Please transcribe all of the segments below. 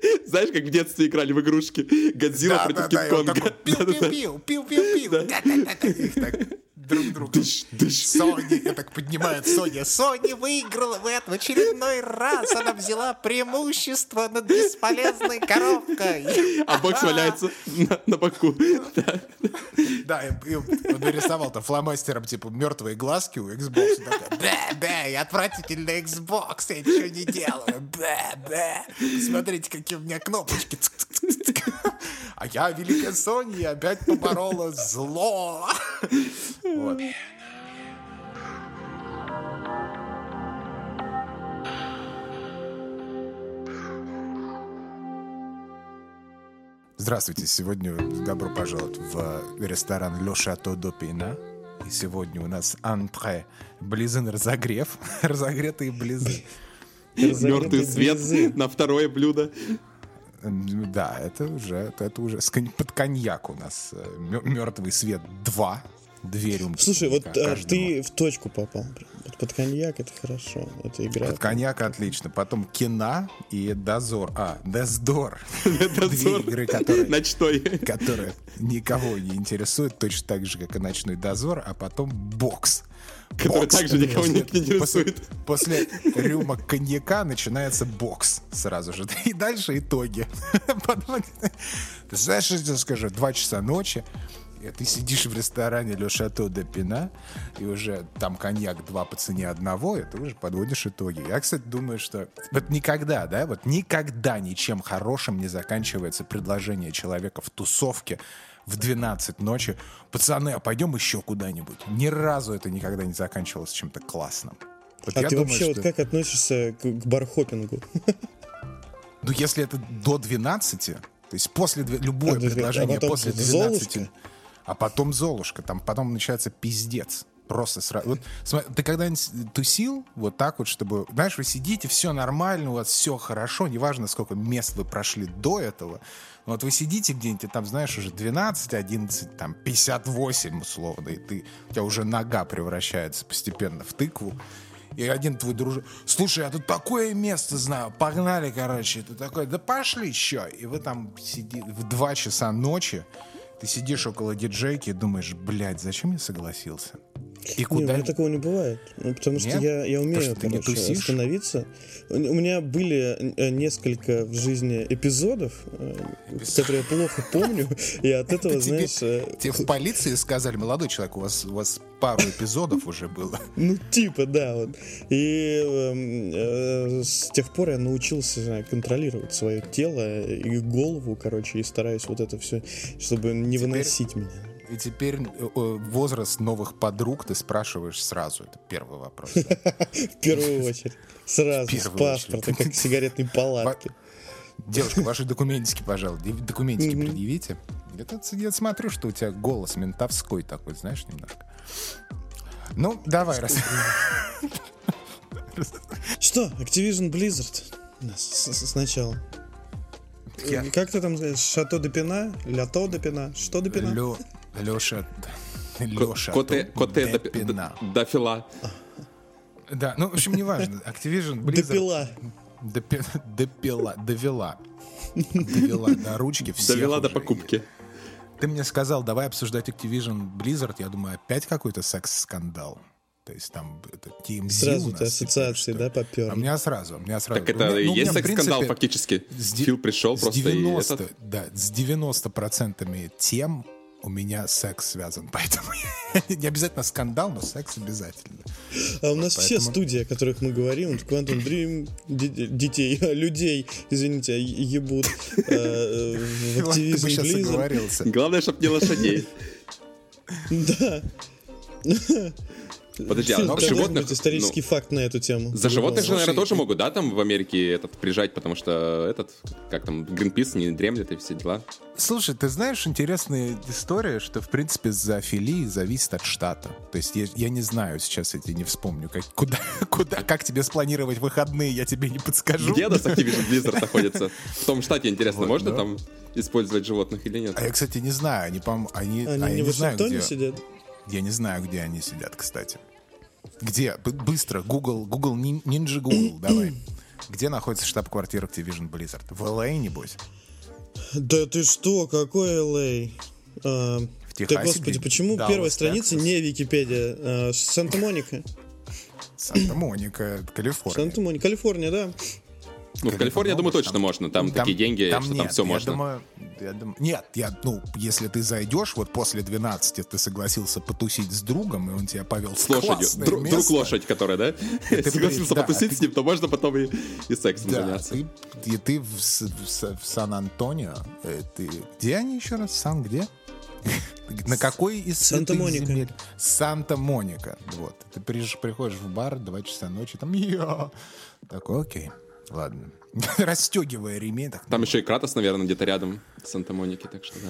Знаешь, как в детстве играли в игрушки? Годзилла против Кинг-Конга. пиу-пиу-пиу, пиу-пиу-пиу. Друг другу. Дыш, дыш. Соня, я так поднимает Соня. Соня выиграла в этом очередной раз. Она взяла преимущество над бесполезной коробкой. А бокс валяется на, на боку. Да. Да, и, и он нарисовал там фломастером, типа, мертвые глазки у Xbox. И такой, Да, да, я отвратительный Xbox, я ничего не делаю. Да, да. Смотрите, какие у меня кнопочки. А я, великая Соня, опять поборола зло. Вот. Здравствуйте, сегодня добро пожаловать в ресторан Le Chateau d'Opina. И сегодня у нас антре близы на разогрев, разогретые близы. Мертвый свет близы. на второе блюдо. Да, это уже, это уже с конь- под коньяк у нас. Мертвый свет 2. Две рюмки. Слушай, вот а, ты в точку попал. Вот под коньяк это хорошо. Это игра. Под коньяк отлично. Потом кино и дозор. А, Дездор. Две игры, которые Ночной. которая никого не интересует, точно так же, как и ночной дозор, а потом бокс. Который Бокс. также никого не интересует. После, после рюмок коньяка начинается бокс сразу же. И дальше итоги. Ты знаешь, что я тебе скажу? Два часа ночи, и ты сидишь в ресторане Le Chateau de Pina, и уже там коньяк два по цене одного, и ты уже подводишь итоги. Я, кстати, думаю, что вот никогда, да, вот никогда ничем хорошим не заканчивается предложение человека в тусовке в 12 ночи. Пацаны, а пойдем еще куда-нибудь. Ни разу это никогда не заканчивалось чем-то классным. Вот А ты думаю, вообще что- вот как относишься к, к бархопингу? Ну, если это до 12, то есть после любое А, предложение а после 12, Золушка? А потом Золушка, там потом начинается пиздец. Просто сразу. Вот, смотри, ты когда-нибудь тусил вот так вот, чтобы, знаешь, вы сидите, все нормально, у вас все хорошо, неважно, сколько мест вы прошли до этого. но Вот вы сидите где-нибудь, там, знаешь, уже 12, 11, там, 58, условно, и ты, у тебя уже нога превращается постепенно в тыкву. И один твой дружок, слушай, я тут такое место знаю, погнали, короче. Ты такой, да пошли еще. И вы там сидите в 2 часа ночи, ты сидишь около диджейки и думаешь, блядь, зачем я согласился? И Не, у куда... меня такого не бывает. Ну, потому что Нет? я, я умею, что ты не короче, тусишь? остановиться. У у меня были э, несколько в жизни эпизодов, э, которые я плохо помню, и от этого, Это тебе, знаешь, э, тебе в полиции сказали, молодой человек, у вас, у вас пару эпизодов уже было. ну типа, да, вот. И эм, э, с тех пор я научился знаю, контролировать свое тело и голову, короче, и стараюсь вот это все, чтобы не Теперь- выносить меня. И теперь э, э, возраст новых подруг ты спрашиваешь сразу. Это первый вопрос. В первую очередь. Сразу, с паспорта, как сигаретной палатки. Девушка, ваши документики, пожалуйста. Документики предъявите. Я, смотрю, что у тебя голос ментовской такой, знаешь, немножко. Ну, давай, раз. Что, Activision Blizzard? Сначала. Я- Как ты там говоришь? Шато де Пина? Лято де Пина? Что де Пина? Лё- Лёша... Лёша... Коте, коте до, Депина. до- до фила. Да, ну, в общем, неважно. Activision Blizzard... Допила. Допи- Допила, довела. Довела до ручки всех Довела до уже. покупки. Ты мне сказал, давай обсуждать Activision Blizzard. Я думаю, опять какой-то секс-скандал. То есть там это TMZ Сразу у нас ассоциации, да, поперли? А у меня сразу, у меня сразу. Так У меня- это и ну, меня, есть секс-скандал принципе, фактически. с Фил пришел с просто и 90, этот... да, с 90 процентами тем у меня секс связан, поэтому не обязательно скандал, но секс обязательно. А у нас все студии, о которых мы говорим, Quantum Dream, де- детей, людей, извините, е- ебут э, э, в оговорился. Главное, чтобы не лошадей. Да. Подожди, а Фил, за какой животных... исторический ну, факт на эту тему? За животных же, наверное, тоже могут, да, там в Америке этот прижать, потому что этот, как там, Гринпис не дремлет и все дела. Слушай, ты знаешь, интересная история, что, в принципе, зоофилия зависит от штата. То есть я, я не знаю, сейчас я тебе не вспомню, как, куда, куда, как тебе спланировать выходные, я тебе не подскажу. Где нас Activision Blizzard находится? В том штате, интересно, Вот, можно да. там использовать животных или нет? А я, кстати, не знаю, они, по они, Они а не в знаю, Вашингтоне где, сидят? я не знаю, где они сидят, кстати. Где? Быстро, Google, Google, Ninja Google, давай. Где находится штаб-квартира Activision Blizzard? В LA, небось? Да ты что, какой LA? А, В Техасе? да господи, почему Даллас, первая страница Техас. не Википедия? А, Санта-Моника. Санта-Моника, Калифорния. Санта-Моника, Калифорния, да. Ну, в Калифорнии, я думаю, точно можно. Там, такие деньги, что там нет, все я можно. Думаю, я думаю- нет, я, ну, если ты зайдешь, вот после 12 ты согласился потусить с другом, и он тебя повел С лошадью. классное Друг, друг место. лошадь, которая, да? ты, Согласился да, потусить ты- с ним, то можно потом и, и сексом Да, заняться. ты, и ты в, Сан-Антонио, э, ты, где они еще раз? Сан где? На какой из Санта-Моника. Санта-Моника. Вот. Ты приходишь в бар, 2 часа ночи, там я. Такой, окей, ладно. Расстегивая ремень, так, Там еще и Кратос, наверное, где-то рядом с Санта-Моники, так что да.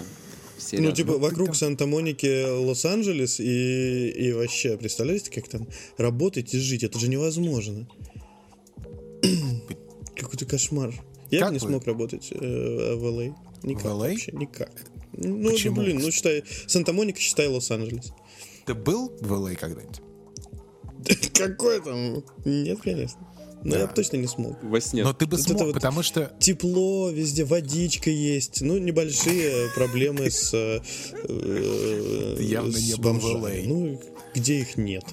Все Ну, рядом. типа, ты вокруг там- Санта-Моники Лос-Анджелес и, и вообще, представляете, как там работать и жить? Это же невозможно. Какой-то кошмар. Я Как бы не вы? смог работать э, в LA. Никак В LA? вообще, никак. Ну, Почему? да, блин, ну, считай, Санта-Моника, считай Лос-Анджелес. Ты был в LA когда-нибудь? Какой там? Нет, конечно. Но я бы точно не смог. Во сне. Но ты бы Вот смог, вот- потому что... Тепло, везде водичка есть. Ну, небольшие проблемы с... э, явно не бомжами. Ну, где их нет?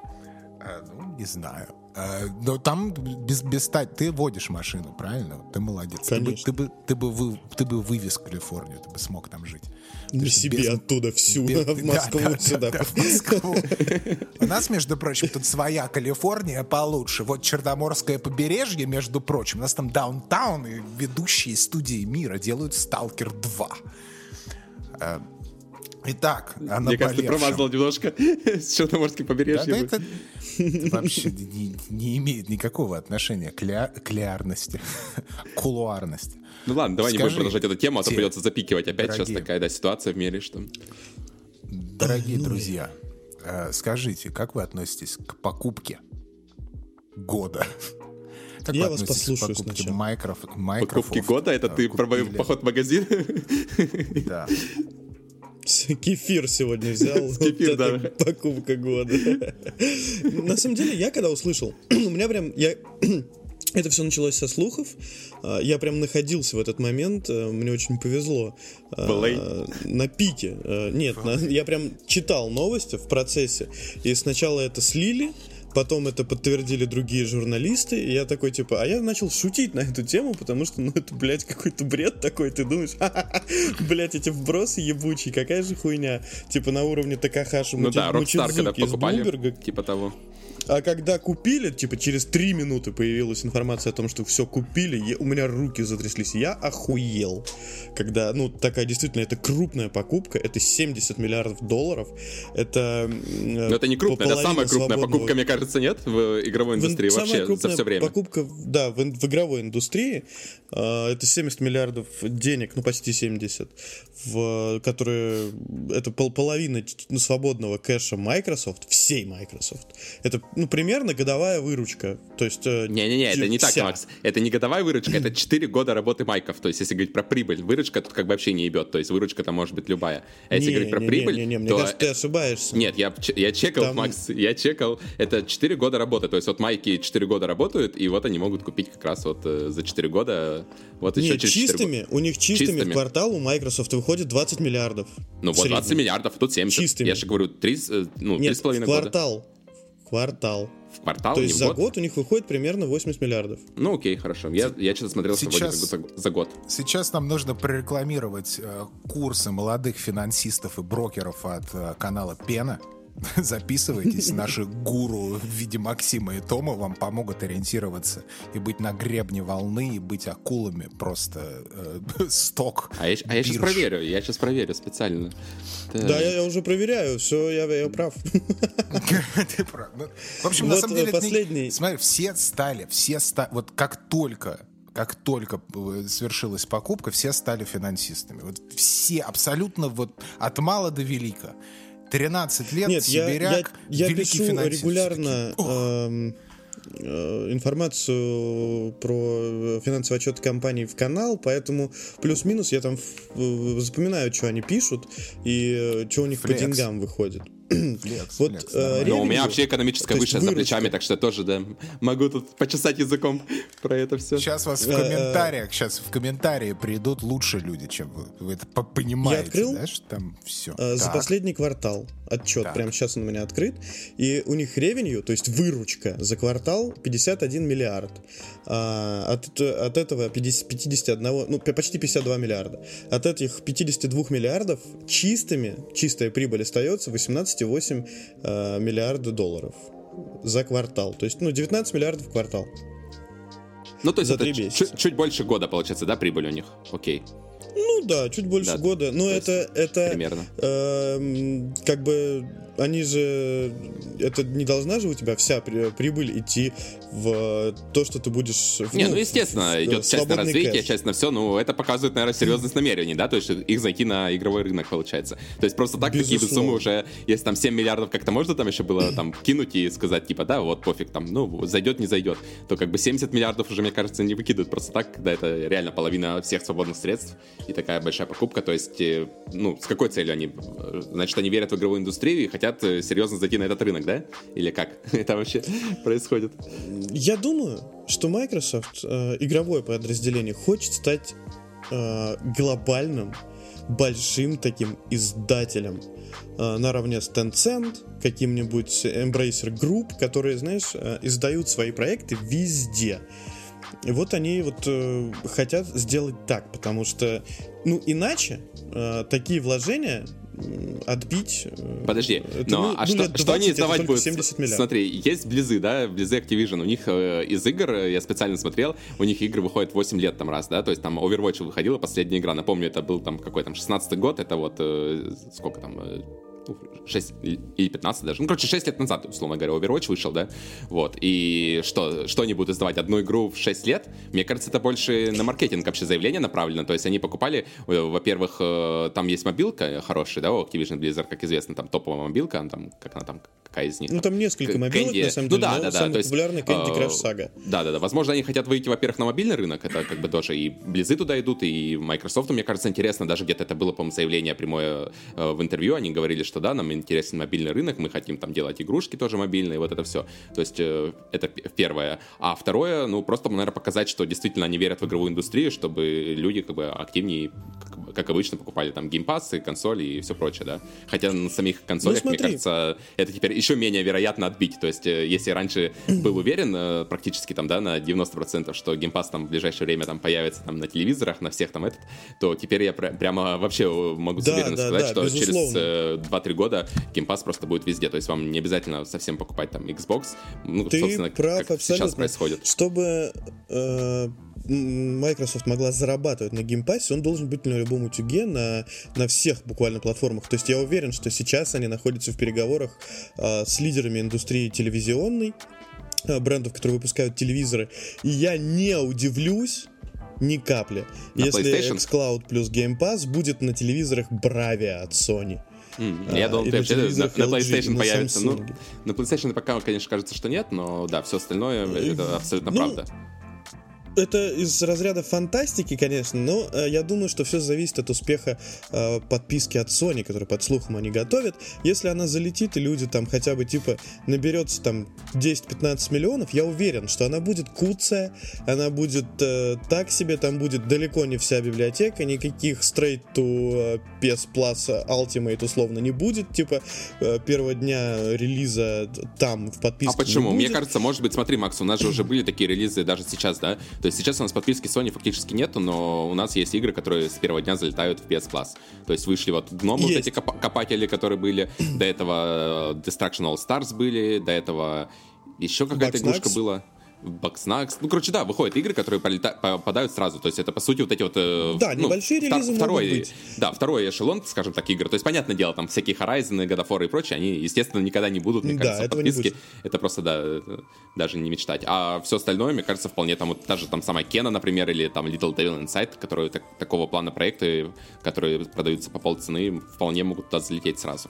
а, ну, не знаю. А, Но там без, без ста- ты водишь машину, правильно? Ты молодец. Ты бы, ты, бы, ты, бы вы- ты бы вывез Калифорнию, ты бы смог там жить. На есть себе без- оттуда всю, Без- в да, Москву да, да, сюда. да, в Москву. У нас, между прочим, тут своя Калифорния получше. Вот Черноморское побережье, между прочим, у нас там даунтаун и ведущие студии мира делают «Сталкер 2». Э, Итак, о Мне кажется, ты промазал немножко с Черноморским Да, побережьем. да, это вообще не, не имеет никакого отношения к, ля- к лярности, кулуарности. Ну ладно, давай не Скажи, будем продолжать эту тему, а то придется запикивать опять. Сейчас дорогие. такая да, ситуация в мире, что... Дорогие друзья, э, скажите, как вы относитесь к покупке года? Как Я вы вас к послушаю покупке сначала. Майкроф- Покупки Microsoft, года, это э, ты про мой купили- поход в магазин? Да. Кефир сегодня взял. Кефир, Вот да. Покупка года. На самом деле, я когда услышал, у меня прям, я это все началось со слухов. А, Я прям находился в этот момент. э, Мне очень повезло. А, LA? На пике. Э, Нет, на- я прям читал новости в процессе. И сначала это слили. Потом это подтвердили другие журналисты, и я такой, типа, а я начал шутить на эту тему, потому что, ну, это, блядь, какой-то бред такой, ты думаешь, «Ха-ха-ха, блядь, эти вбросы ебучие, какая же хуйня, типа, на уровне Такахаши Ну да, Rockstar, когда покупали, типа того. А когда купили, типа через три минуты появилась информация о том, что все купили, я- у меня руки затряслись. Я охуел. Когда, ну, такая действительно, это крупная покупка, это 70 миллиардов долларов. Это... Но это не крупная, это самая крупная покупка, мне кажется, нет, в игровой индустрии вообще за все время. покупка, да, в, в игровой индустрии. а, это 70 миллиардов денег, ну почти 70, в, которые это пол, половина свободного кэша Microsoft, всей Microsoft. Это, ну, примерно годовая выручка. То есть... э, Не-не-не, это не так, вся. Макс. Это не годовая выручка, это 4 года работы майков. То есть, если говорить про прибыль, выручка тут как бы вообще не ебет. То есть, выручка там может быть любая. А если Не, говорить про не, прибыль, не, не, не, мне то... кажется, ты ошибаешься. Нет, я, я чекал, Там- Макс, я чекал. Это 4 года работы. То есть, вот майки 4 года работают, и вот они могут купить как раз вот э, за 4 года, вот еще Нет, через 4 года. чистыми, у них чистыми, Чистыми. в квартал у Microsoft выходит 20 миллиардов. Ну вот 20 среднем. миллиардов, тут 70. Чистыми. Я же говорю, 3, ну, Нет, 3,5 в года. квартал. Квартал. В квартал, То есть в за год? год у них выходит примерно 80 миллиардов. Ну окей, хорошо. Я, я что-то смотрел Сейчас- сегодня за, за год. Сейчас нам нужно прорекламировать э, курсы молодых финансистов и брокеров от э, канала Пена. Записывайтесь, наши гуру в виде Максима и Тома вам помогут ориентироваться и быть на гребне волны, и быть акулами просто э, сток. А я, а я сейчас проверю, я сейчас проверю специально. Так. Да, я, я уже проверяю, все, я, я прав. Ты прав. Ну, В общем, на самом деле, последний. смотри, все стали, все стали, вот как только как только э, свершилась покупка, все стали финансистами. Вот все, абсолютно вот от мала до велика. 13 лет, Нет, я, я, сибиряк, я великий пишу регулярно Такие, «Ох, эм, э, информацию про финансовый отчет компаний в канал, поэтому плюс-минус я там э, запоминаю, что они пишут и что у них Флекс. по деньгам выходит. Флекс, Вот, флекс, э. Но у меня вообще экономическая выше за плечами, так что тоже, да, могу тут почесать языком про это все. Сейчас вас в Э, комментариях, сейчас в комментарии придут лучше люди, чем вы. Вы это по- понимаете, открыл? да, что там все. Э, За последний квартал отчет, Так. прямо сейчас он у меня открыт, и у них ревенью, то есть выручка за квартал 51 миллиард. А, от, от этого 50, 51, ну почти 52 миллиарда. От этих 52 миллиардов чистыми, чистая прибыль остается 18,8 э, миллиарда долларов за квартал. То есть, ну, 19 миллиардов в квартал. Ну, то есть за это чуть, чуть больше года, получается, да, прибыль у них? Окей, Ну да, чуть больше Да, года. Но то это, это примерно. эм, как бы они же это не должна же у тебя вся при- прибыль идти в то, что ты будешь. в- Не, ну, в- естественно, в идет часть на развитие, кэш. часть на все, ну, это показывает, наверное, серьезность намерений, да, то есть их зайти на игровой рынок, получается. То есть просто так какие-то Безусловно. суммы уже, если там 7 миллиардов как-то можно там еще было там кинуть и сказать, типа, да, вот пофиг, там, ну, зайдет, не зайдет, то как бы 70 миллиардов уже, мне кажется, не выкидывают просто так, когда это реально половина всех свободных средств и такая большая покупка, то есть, э, ну, с какой целью они? Э, Значит, они верят в игровую индустрию и хотят э, серьезно зайти на этот рынок, да? Или как это вообще происходит? Я думаю, что Microsoft, э, игровое подразделение, хочет стать э, глобальным, большим таким издателем наравне с Tencent, каким-нибудь Embracer Group, которые, знаешь, издают свои проекты везде. И вот они вот э, хотят сделать так, потому что, ну, иначе э, такие вложения отбить... э, Подожди, это, но ну, а ну, что, лет что они 20 издавать будут? 70 миллиардов. Смотри, есть Близы, да, Близы Activision, у них э, из игр, э, я специально смотрел, у них игры выходят 8 лет там раз, да, то есть там Overwatch выходила последняя игра, напомню, это был там какой там 16 год, это вот э, сколько там, э, 6 или 15 даже. Ну, короче, 6 лет назад, условно говоря, Overwatch вышел, да? Вот. И что, что они будут издавать? Одну игру в 6 лет? Мне кажется, это больше на маркетинг вообще заявление направлено. То есть они покупали, э, во-первых, э, там есть мобилка хорошая, да, у Activision Blizzard, как известно, там топовая мобилка, там, как она там, какая из них? Ну, там несколько К- мобилок, Candy- на самом ну деле, да, но да, да, самый то есть, популярный Candy э, Crush Saga. Да, да, да. Возможно, они хотят выйти, во-первых, на мобильный рынок, это как бы тоже и Близы туда идут, и Microsoft, мне кажется, интересно, даже где-то это было, по-моему, заявление прямое в интервью, они говорили, что да, нам интересен мобильный рынок, мы хотим там делать игрушки тоже мобильные, вот это все. То есть э, это первое. А второе, ну, просто, наверное, показать, что действительно они верят в игровую индустрию, чтобы люди как бы активнее, как, бы- как обычно, покупали там геймпасы, консоли и все прочее, да. Хотя на самих консолях, мне Ну, смотри. кажется, это теперь еще менее вероятно отбить. То есть, э, если раньше был уверен э, практически там, да, на 90%, что геймпас там в ближайшее время там появится там на телевизорах, на всех там этот, то теперь я пр- прямо вообще могу с Да, уверенностью да, сказать, да, что безусловно. через э, 2-3 года Game Pass просто будет везде. То есть вам не обязательно совсем покупать там Xbox. Ну, Ты собственно, прав как сейчас абсолютно. происходит. Чтобы э, Microsoft могла зарабатывать на Game Pass е, он должен быть на любом утюге, на, на всех буквально платформах. То есть я уверен, что сейчас они находятся в переговорах э, с лидерами индустрии телевизионной, э, брендов, которые выпускают телевизоры. И я не удивлюсь ни капли, На если PlayStation? xCloud плюс Game Pass будет на телевизорах Bravia от Sony. А, Я думал, ты на вообще на, PlayStation на появится. Ну, Samsung. на PlayStation пока, конечно, кажется, что нет, но да, все остальное это абсолютно ну, правда. Это из разряда фантастики, конечно, но э, я думаю, что все зависит от успеха э, подписки от Sony, которую под слухом они готовят. Если она залетит и люди там хотя бы типа наберется там 10-15 миллионов, я уверен, что она будет куцая, она будет э, так себе, там будет далеко не вся библиотека, никаких straight to э, PS Plus Ultimate условно не будет, типа э, первого дня релиза там в подписке А почему? не Мне кажется, может быть, смотри, Макс, у нас же уже были такие релизы даже сейчас, да? То есть сейчас у нас подписки Sony фактически нету, но у нас есть игры, которые с первого дня залетают в PS Plus. То есть вышли вот гномы, вот Есть. эти коп- копатели, которые были, до этого э, Destruction All Stars были, до этого еще какая-то игрушка была. Бакснакс. Ну, короче, да, выходят игры, которые полета- попадают сразу. То есть это, по сути, вот эти вот... э, Да, ну, небольшие втор- релизы второй, быть. Да, второй эшелон, скажем так, игр. То есть, понятное дело, там всякие Horizon, God of War и прочее, они, естественно, никогда не будут, мне Да, кажется, этого не подписки. будет. Это просто, да, даже не мечтать. А все остальное, мне кажется, вполне там вот та же там самая Кена, например, или там Little Devil Inside, которые так- такого плана проекты, которые продаются по полцены, вполне могут туда залететь сразу.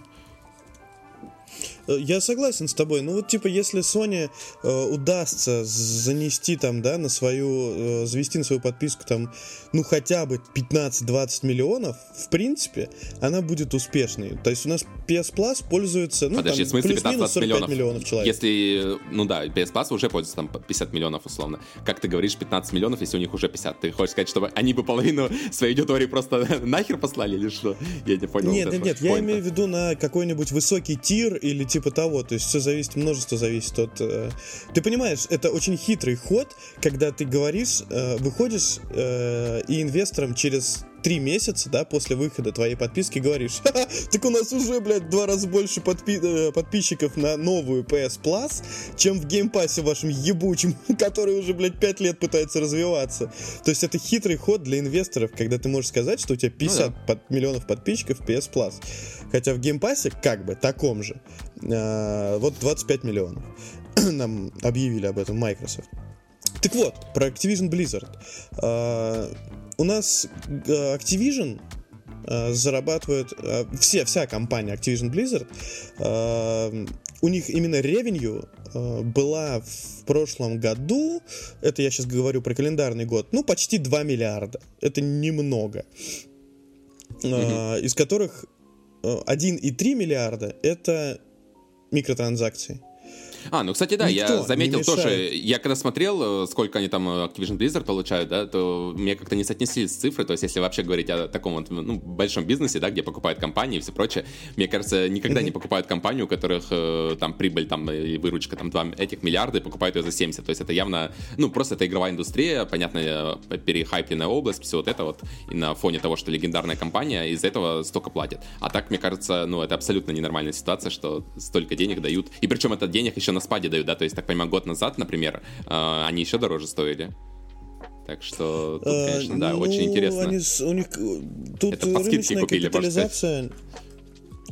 Э, я согласен с тобой. Ну вот, типа, если Sony э, удастся занести там, да, на свою, э, завести на свою подписку там, ну, хотя бы 15-20 миллионов, в принципе, она будет успешной. То есть у нас PS Plus пользуется, ну, Подожди, там, в смысле плюс-минус 45 миллионов? миллионов человек. Если, ну да, PS Plus уже пользуется там 50 миллионов условно. Как ты говоришь, 15 миллионов, если у них уже 50? Ты хочешь сказать, чтобы они бы половину своей аудитории просто нахер послали или что? Я не понял. Нет, вот нет, нет, я имею в виду на какой-нибудь высокий тир или типа того. То есть все зависит, множество зависит от... э, Ты понимаешь, это очень хитрый ход, когда ты говоришь, э, выходишь э, и инвесторам через три месяца, да, после выхода твоей подписки говоришь, «Ха-ха, так у нас уже, блядь, два раза больше подпи- э, подписчиков на новую PS Plus, чем в Game Pass е вашем ебучем, который уже, блядь, пять лет пытается развиваться. То есть это хитрый ход для инвесторов, когда ты можешь сказать, что у тебя 50 под- миллионов подписчиков PS Plus. Хотя в Game Pass е, как бы, таком же, вот 25 миллионов. Нам объявили об этом Microsoft. Так вот, про Activision Blizzard. А, у нас э, Activision э, зарабатывает э, все вся компания Activision Blizzard у них именно ревенью была в прошлом году это я сейчас говорю про календарный год ну почти 2 миллиарда это немного Э, из которых э, 1,3 миллиарда это микротранзакции А, ну, кстати, да, Никто я заметил тоже, я когда смотрел, э, сколько они там э, Activision Blizzard получают, да, то мне как-то не соотнеслись цифры, то есть если вообще говорить о таком вот, ну, большом бизнесе, да, где покупают компании и все прочее, мне кажется, никогда не покупают компанию, у которых э, там прибыль там и выручка там 2 этих миллиарда и покупают ее за 70, то есть это явно, ну, просто это игровая индустрия, понятно, перехайпленная область, все вот это вот, и на фоне того, что легендарная компания, из-за этого столько платят. А так, мне кажется, ну, это абсолютно ненормальная ситуация, что столько денег дают, и причем это денег еще на спаде дают, да, то есть, так понимаю, год назад, например, э, они еще дороже стоили. Так что тут, Э, конечно, да, ну, очень интересно. Они, у них э, тут Это по скидке рыночная купили, капитализация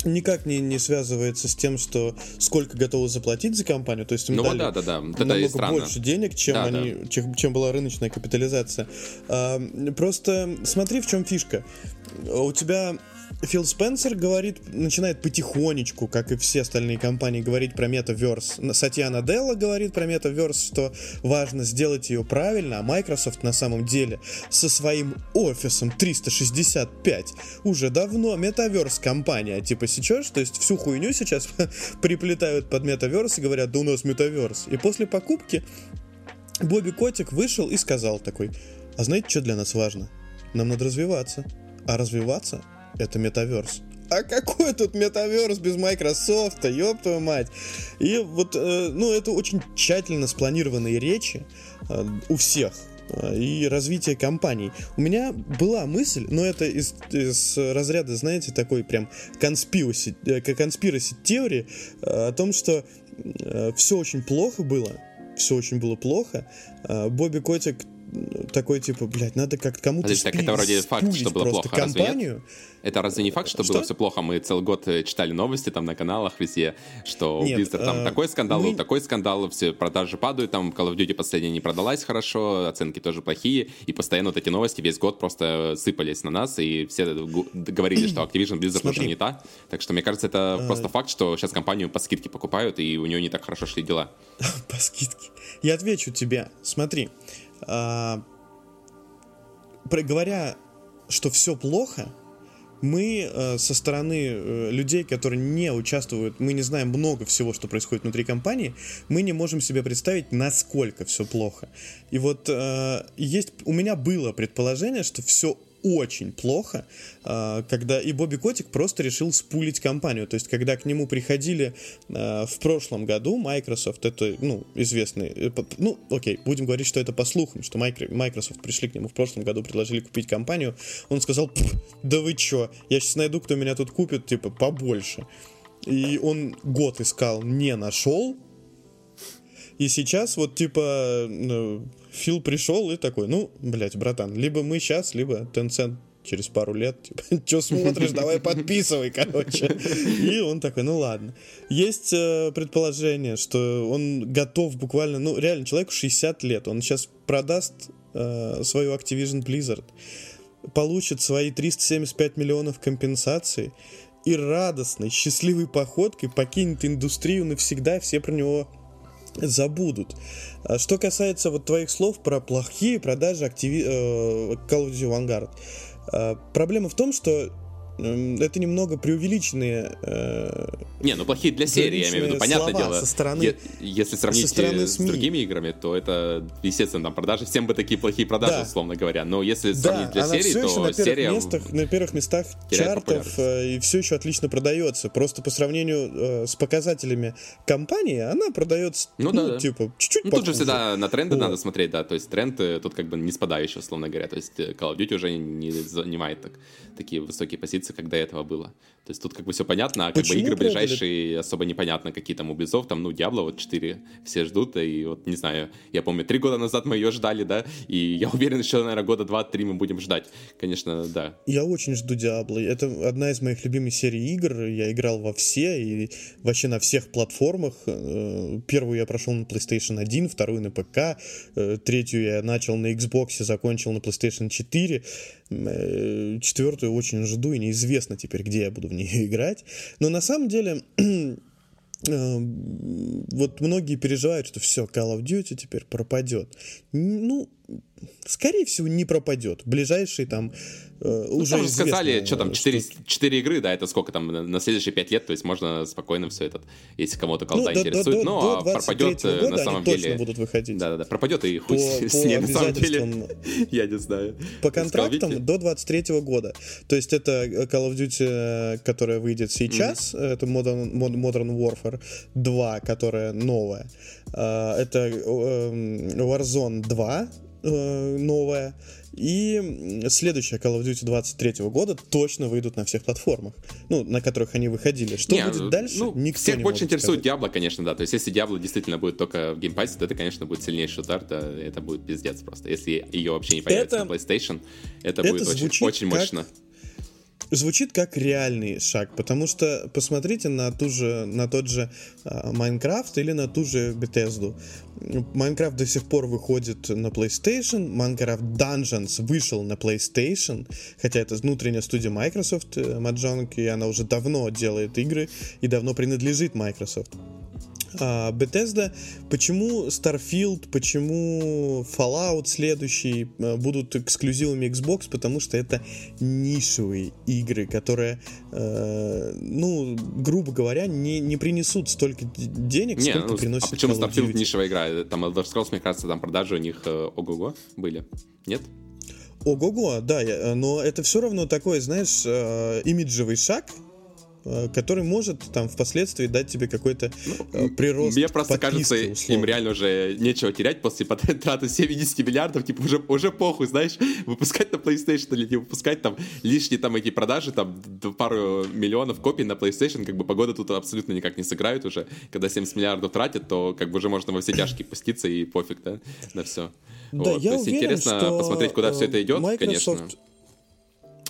никак не, не связывается с тем, что сколько готовы заплатить за компанию. То есть им Ну дали да, да, да. Это намного странно. больше денег, чем Да, они, Чем, чем была рыночная капитализация. А, просто смотри, в чем фишка. У тебя Фил Спенсер говорит, начинает потихонечку, как и все остальные компании, говорить про метаверс. Сатья Наделла говорит про метаверс, что важно сделать ее правильно, а Microsoft на самом деле со своим офисом 365 уже давно метаверс компания. Типа сейчас, то есть всю хуйню сейчас приплетают под метаверс и говорят, да у нас метаверс. И после покупки Бобби Котик вышел и сказал такой, а знаете, что для нас важно? Нам надо развиваться. А развиваться — это метаверс. А какой тут метаверс без Microsoft, ёб твою мать. И вот, э, ну, это очень тщательно спланированные речи э, у всех э, и развитие компаний. У меня была мысль, но это из, из разряда, знаете, такой прям конспираси, конспираси теории о том, что все очень плохо было, все очень было плохо. Бобби Котик такой, типа, блядь, надо как-то кому-то Подожди, так это вроде факт, что было плохо, разве нет? компанию. Это разве не факт, что, Что? было все плохо? Мы целый год э, читали новости там на каналах везде, что Нет, у Blizzard там э, такой скандал, мы- такой скандал, все продажи падают, там Call of Duty последняя не продалась хорошо, оценки тоже плохие, и постоянно вот эти новости весь год просто сыпались на нас, и все говорили, что Activision Blizzard уже не та. Так что, мне кажется, это Э, просто факт, что сейчас компанию по скидке покупают, и у нее не так хорошо шли дела. По скидке. Я отвечу тебе. Смотри. А, говоря, что все плохо, мы э, со стороны э, людей, которые не участвуют, мы не знаем много всего, что происходит внутри компании, мы не можем себе представить, насколько все плохо. И вот э, есть, у меня было предположение, что все очень плохо, э, когда и Бобби Котик просто решил спулить компанию. То есть, когда к нему приходили э, в прошлом году Microsoft, это, ну, известный, э, ну, окей, будем говорить, что это по слухам, что Microsoft пришли к нему в прошлом году, предложили купить компанию, он сказал, «Пф, да вы чё, я сейчас найду, кто меня тут купит, типа, побольше. И он год искал, не нашел, и сейчас вот типа ну, Фил пришел и такой, ну, блядь, братан, либо мы сейчас, либо Tencent через пару лет, типа, что смотришь, давай подписывай, короче. И он такой, ну ладно. Есть э, предположение, что он готов буквально, ну, реально, человеку 60 лет, он сейчас продаст э, свою Activision Blizzard, получит свои 375 миллионов компенсаций, и радостной, счастливой походкой покинет индустрию навсегда, все про него забудут. А что касается вот твоих слов про плохие продажи активи... э, Call of Duty Vanguard, э, проблема в том, что это немного преувеличенные э, Не, ну плохие для серии, я имею в виду, понятное дело. со стороны- Е- Если сравнить со стороны э, с другими играми, то это, естественно, там продажи, всем бы такие плохие продажи, Да. условно говоря. Но если Да, сравнить для серии, то на серия... местах, на первых местах чартов э, и все еще отлично продается. Просто по сравнению э, с показателями компании, она продается, Ну ну, да, типа, чуть-чуть Ну, тут же всегда на тренды Вот. надо смотреть, да, то есть тренд э, тут как бы не спадающий, условно говоря, то есть Call of Duty уже не занимает так, такие высокие позиции, как до этого было. То есть тут как бы все понятно, а как бы Почему игры продали? ближайшие особо непонятно, какие там у Blizzов, там, ну, Diablo вот 4 все ждут, и вот, не знаю, я помню, три года назад мы ее ждали, да, и я уверен, еще, наверное, года два-три мы будем ждать. Конечно, да. Я очень жду Диабло. Это одна из моих любимых серий игр. Я играл во все и вообще на всех платформах. Э, Первую я прошел на PlayStation 1, вторую на ПК, э, третью я начал на Xbox, закончил на PlayStation 4. Э, Четвертую очень жду, и неизвестно теперь, где я буду в нее играть. Но на самом деле э, вот многие переживают, что все, Call of Duty теперь пропадет. Ну, скорее всего, не пропадет. Ближайшие там э, Ну, уже там же сказали, что там, 4, что- 4 игры, да, это сколько там, на, следующие 5 лет, то есть можно спокойно все это, если кому-то Ну, колда до, до- интересует, до- ну, а 23 пропадет э, года на самом они точно деле... будут выходить. Да-да-да, пропадет и хуй По- с, по ней, на самом деле. Я не знаю. По контрактам до 23 года. То есть это Call of Duty, э, которая выйдет сейчас, это Modern, Mod- Modern Warfare 2, которая новая. Это э, Warzone 2 э, новая. И следующая Call of Duty 23 года точно выйдут на всех платформах, ну, на которых они выходили. Что Не, будет ну, дальше, ну, никто всех не больше интересует сказать. Diablo, конечно, да. То есть, если Diablo действительно будет только в геймпассе, то это, конечно, будет сильнейший удар, да, это будет пиздец просто. Если ее вообще не появится Это- на PlayStation, это, это будет очень, очень как- мощно. звучит как реальный шаг, потому что посмотрите на ту же, на тот же а, Майнкрафт или на ту же Bethesda. Майнкрафт до сих пор выходит на PlayStation, Майнкрафт Dungeons вышел на PlayStation, хотя это внутренняя студия Microsoft, э, Mahjong, и она уже давно делает игры и давно принадлежит Microsoft. А Bethesda, почему Starfield, почему Fallout следующий э, будут эксклюзивами Xbox, потому что это нишевые игры, которые, э, ну, грубо говоря, не, не принесут столько денег, Не, сколько ну, приносит а почему Call of Starfield Duty. нишевая игра? Там Elder Scrolls, мне кажется, там продажи у них э, ого-го были. Нет? Ого-го, да, э, но это все равно такой, знаешь, э, имиджевый шаг, э, который может там впоследствии дать тебе какой-то э, прирост Мне просто кажется, им условно. реально уже нечего терять после траты 70 миллиардов, типа уже, уже похуй, знаешь, выпускать на PlayStation или не выпускать там лишние там эти продажи, там пару миллионов копий на PlayStation, как бы погода тут абсолютно никак не сыграют уже. Когда 70 миллиардов тратят, то как бы уже можно во все тяжкие пуститься и пофиг, да, на все. Да, вот, я то есть уверен, интересно что, посмотреть, куда все это идет, Microsoft, конечно.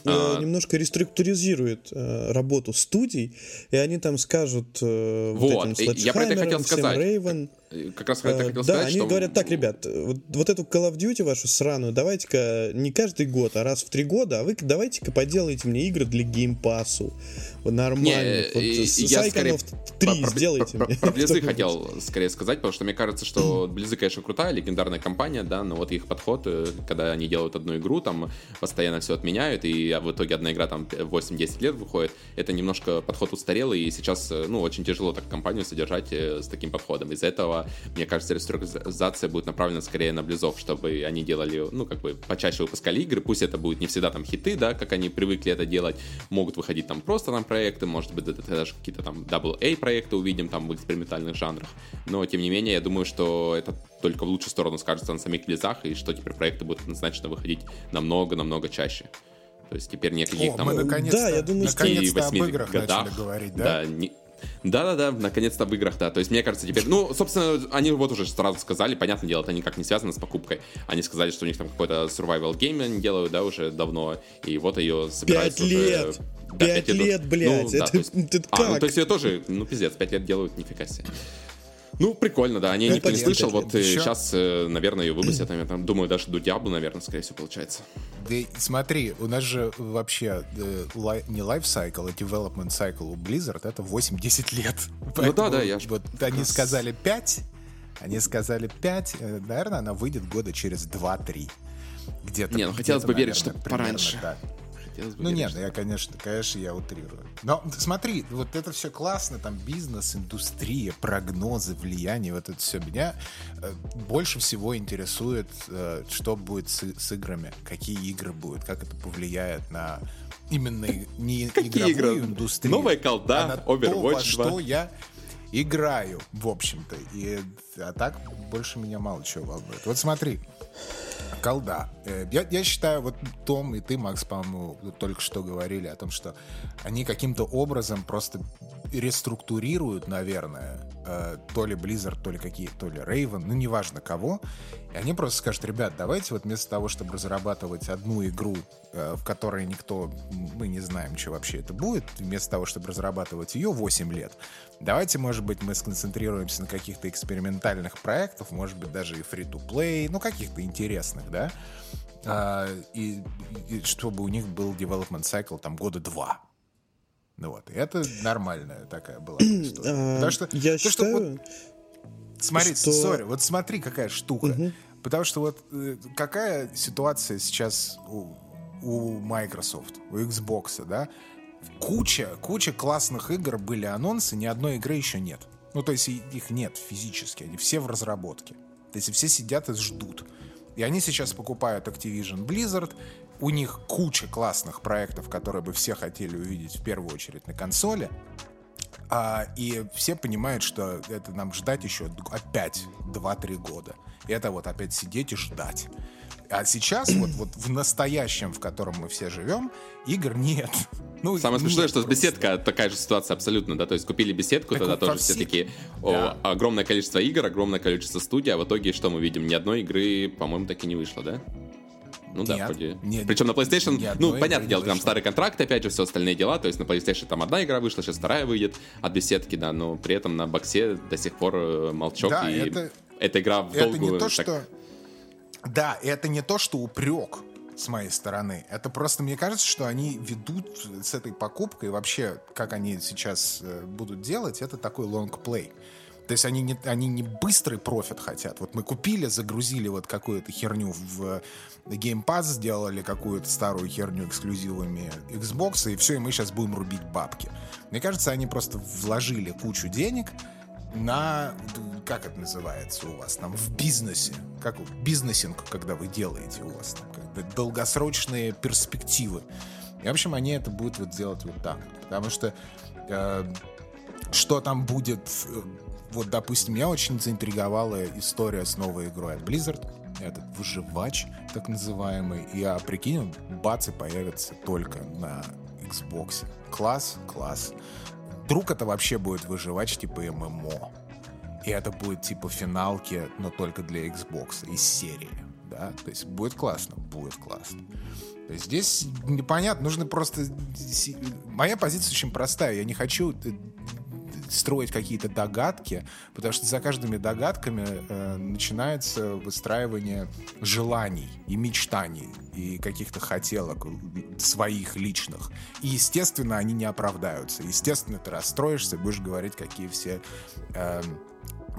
Э, А. немножко реструктуризирует э, работу студий, и они там скажут э, вот, Вот, этим я про это хотел сказать. Как раз это хотел да, сказать, они что... говорят, так, ребят, вот, вот эту Call of Duty вашу сраную давайте-ка не каждый год, а раз в три года, а вы давайте-ка поделайте мне игры для геймпасу. Нормальных. вот, я скорее Psychonauts 3 про- про- сделайте про- мне. Про Близы кто-нибудь. хотел скорее сказать, потому что мне кажется, что Близы, конечно, крутая, легендарная компания, да, но вот их подход, э, когда они делают одну игру, там постоянно все отменяют, и в итоге одна игра там 8-10 лет выходит, это немножко подход устарелый, и сейчас, э, ну, очень тяжело так компанию содержать э, с таким подходом. Из-за этого, мне кажется, реструктуризация будет направлена скорее на Близов, чтобы они делали, ну, как бы почаще выпускали игры, пусть это будет не всегда там хиты, да, как они привыкли это делать, могут выходить там просто там проекты, может быть, это даже какие-то там AA проекты увидим там в экспериментальных жанрах, но тем не менее, я думаю, что это только в лучшую сторону скажется на самих Близах, и что теперь проекты будут однозначно выходить намного-намного чаще. То есть теперь никаких О, там мы наконец-то, Да, я думаю, что- наконец-то об 28 играх годах, начали говорить, да? Да, не- да-да-да, наконец-то в играх, да. То есть, мне кажется, теперь... Ну, собственно, они вот уже сразу сказали, понятное дело, это никак не связано с покупкой. Они сказали, что у них там какой-то survival game они делают, да, уже давно, и вот ее собираются Пять лет! Да, Пять уже- лет, блядь! Ну, да, Это- то есть- это А, ну, как? то есть ее тоже, ну, пиздец, пять лет делают, нифига себе. Ну, прикольно, да. Они никто не слышал. Вот э, сейчас, э, наверное, ее выпустят. Я там думаю, даже до Диабло, наверное, скорее всего, получается. Да смотри, у нас же вообще э, не лайфсайкл, а development cycle у Blizzard это 8-10 лет. Ну да, да, я Вот они сказали 5, они сказали 5, э, наверное, она выйдет года через 2-3. Где-то. Не, ну хотелось бы верить, что пораньше. Хотелось бы Ну верить, нет, что- я, конечно, конечно, я утрирую. Но смотри, вот это все классно, там бизнес, индустрия, прогнозы, влияние, вот это все. Меня э, больше всего интересует, э, что будет с, с играми, какие игры будут, как это повлияет на именно не Какие игровую игры? индустрию. Новая колда, а на то, Overwatch во 2. что я играю, в общем-то. И, а так больше меня мало чего волнует. Вот смотри, колда. Э, Я, я считаю, вот Том и ты, Макс, по-моему, только что говорили о том, что они каким-то образом просто реструктурируют, наверное, э, то ли Blizzard, то ли какие, то ли Raven, ну неважно кого, и они просто скажут, ребят, давайте вот вместо того, чтобы разрабатывать одну игру, э, в которой никто, мы не знаем, что вообще это будет, вместо того, чтобы разрабатывать ее 8 лет, давайте, может быть, мы сконцентрируемся на каких-то экспериментальных проектах, может быть, даже и free-to-play, ну, каких-то интересных, да, А, и, и чтобы у них был development cycle там года два. Ну вот, и это нормальная такая была история. А, Потому что, Я потому что вот считаю... Смотри, что- сори, вот смотри, какая штука. Потому что вот э, какая ситуация сейчас у, у Microsoft, у Xbox, да? Куча, куча классных игр были анонсы, ни одной игры еще нет. Ну, то есть их нет физически, они все в разработке. То есть все сидят и ждут. И они сейчас покупают Activision Blizzard, у них куча классных проектов, которые бы все хотели увидеть в первую очередь на консоли. А, и все понимают, что это нам ждать еще опять 2-3 года. И это вот опять сидеть и ждать. А сейчас, вот, вот в настоящем, в котором мы все живем, игр нет. Ну, Самое нет смешное, что с беседка такая же ситуация абсолютно, да, то есть купили беседку, Так тогда тоже все такие, о, Да. огромное количество игр, огромное количество студий, а в итоге что мы видим? Ни одной игры, по-моему, так и не вышло, да? Ну да, Нет, вроде. нет. Причем на PlayStation, одной ну, понятное дело, там старый контракт, опять же, все остальные дела, то есть на PlayStation там одна игра вышла, сейчас вторая выйдет от беседки, да, но при этом на боксе до сих пор э, молчок, Да, и это- эта игра в Это долгую не то, так- что... Да, это не то, что упрек с моей стороны. Это просто, мне кажется, что они ведут с этой покупкой, вообще, как они сейчас э, будут делать, это такой лонгплей. То есть они не, они не быстрый профит хотят. Вот мы купили, загрузили вот какую-то херню в Game Pass, сделали какую-то старую херню эксклюзивами Xbox, и все, и мы сейчас будем рубить бабки. Мне кажется, они просто вложили кучу денег, на, как это называется у вас там, в бизнесе, как бизнесинг, когда вы делаете у вас там, как бы долгосрочные перспективы. И, в общем, они это будут вот делать вот так. Потому что э, что там будет, э, вот, допустим, меня очень заинтриговала история с новой игрой от Blizzard, этот выживач, так называемый, и, а прикинь, он бац и появится только на Xbox. Класс, класс. Вдруг это вообще будет выживач типа ММО. И это будет типа финалки, но только для Xbox из серии. Да? То есть будет классно, будет классно. То есть здесь непонятно, нужно просто... Моя позиция очень простая. Я не хочу э, строить какие-то догадки, потому что за каждыми догадками э, начинается выстраивание желаний и мечтаний и каких-то хотелок своих личных. И, естественно, они не оправдаются. Естественно, ты расстроишься, будешь говорить, какие все э,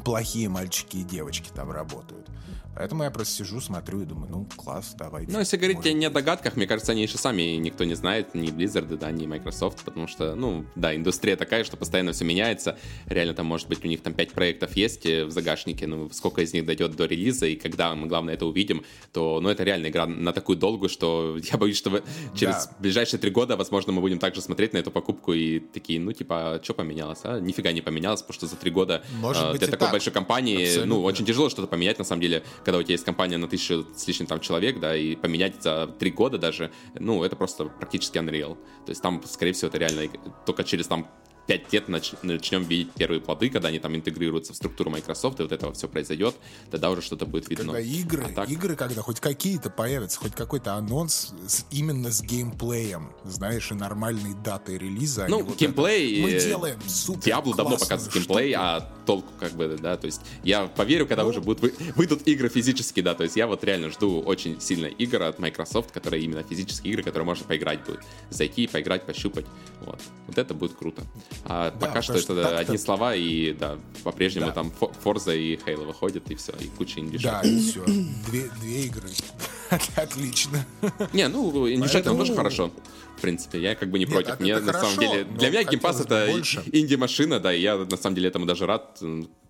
плохие мальчики и девочки там работают. Поэтому я просто сижу, смотрю и думаю, ну, класс, давайте. Ну, если говорить Может не о догадках, мне кажется, они еще сами никто не знает, ни Blizzard, да, ни Microsoft, потому что, ну, да, индустрия такая, что постоянно все меняется. Реально, там, может быть, у них там 5 проектов есть э, в загашнике, ну, сколько из них дойдет до релиза, и когда мы, главное, это увидим, то, ну, это реально игра на такую долгую, что я боюсь, что через Да. ближайшие три года, возможно, мы будем также смотреть на эту покупку и такие, ну, типа, что поменялось, а? Нифига не поменялось, потому что за три года Может э, быть для такой так. большой компании, Абсолютно. ну, очень тяжело что-то поменять, на самом деле, когда у тебя есть компания на тысячу с лишним там человек, да, и поменять за три года даже, ну, это просто практически unreal. То есть там, скорее всего, это реально только через там 5 лет нач- начнем видеть первые плоды, когда они там интегрируются в структуру Microsoft, и вот это все произойдет, тогда уже что-то будет видно. Когда игры, А так- игры, когда хоть какие-то появятся, хоть какой-то анонс с- именно с геймплеем, знаешь, и нормальной датой релиза. Ну, вот геймплей... это. Мы э, делаем супер Диабло давно показывает геймплей, штуку. а толку как бы, да, то есть я поверю, когда Ну. уже будут вы- выйдут игры физически, да, то есть я вот реально жду очень сильно игр от Microsoft, которые именно физические игры, которые можно поиграть будет. Зайти, поиграть, пощупать, вот. Вот это будет круто. А Да, пока что что это одни слова, и, да, по-прежнему Да. там Фо- Forza и Halo выходят, и все, и куча инди Да, и все. Две, две игры. Отлично. Не, ну, там Поэтому- тоже хорошо. В принципе, я как бы не Нет, против. Мне на хорошо, самом деле. Для меня бы это инди-машина, да, и я на самом деле этому даже рад.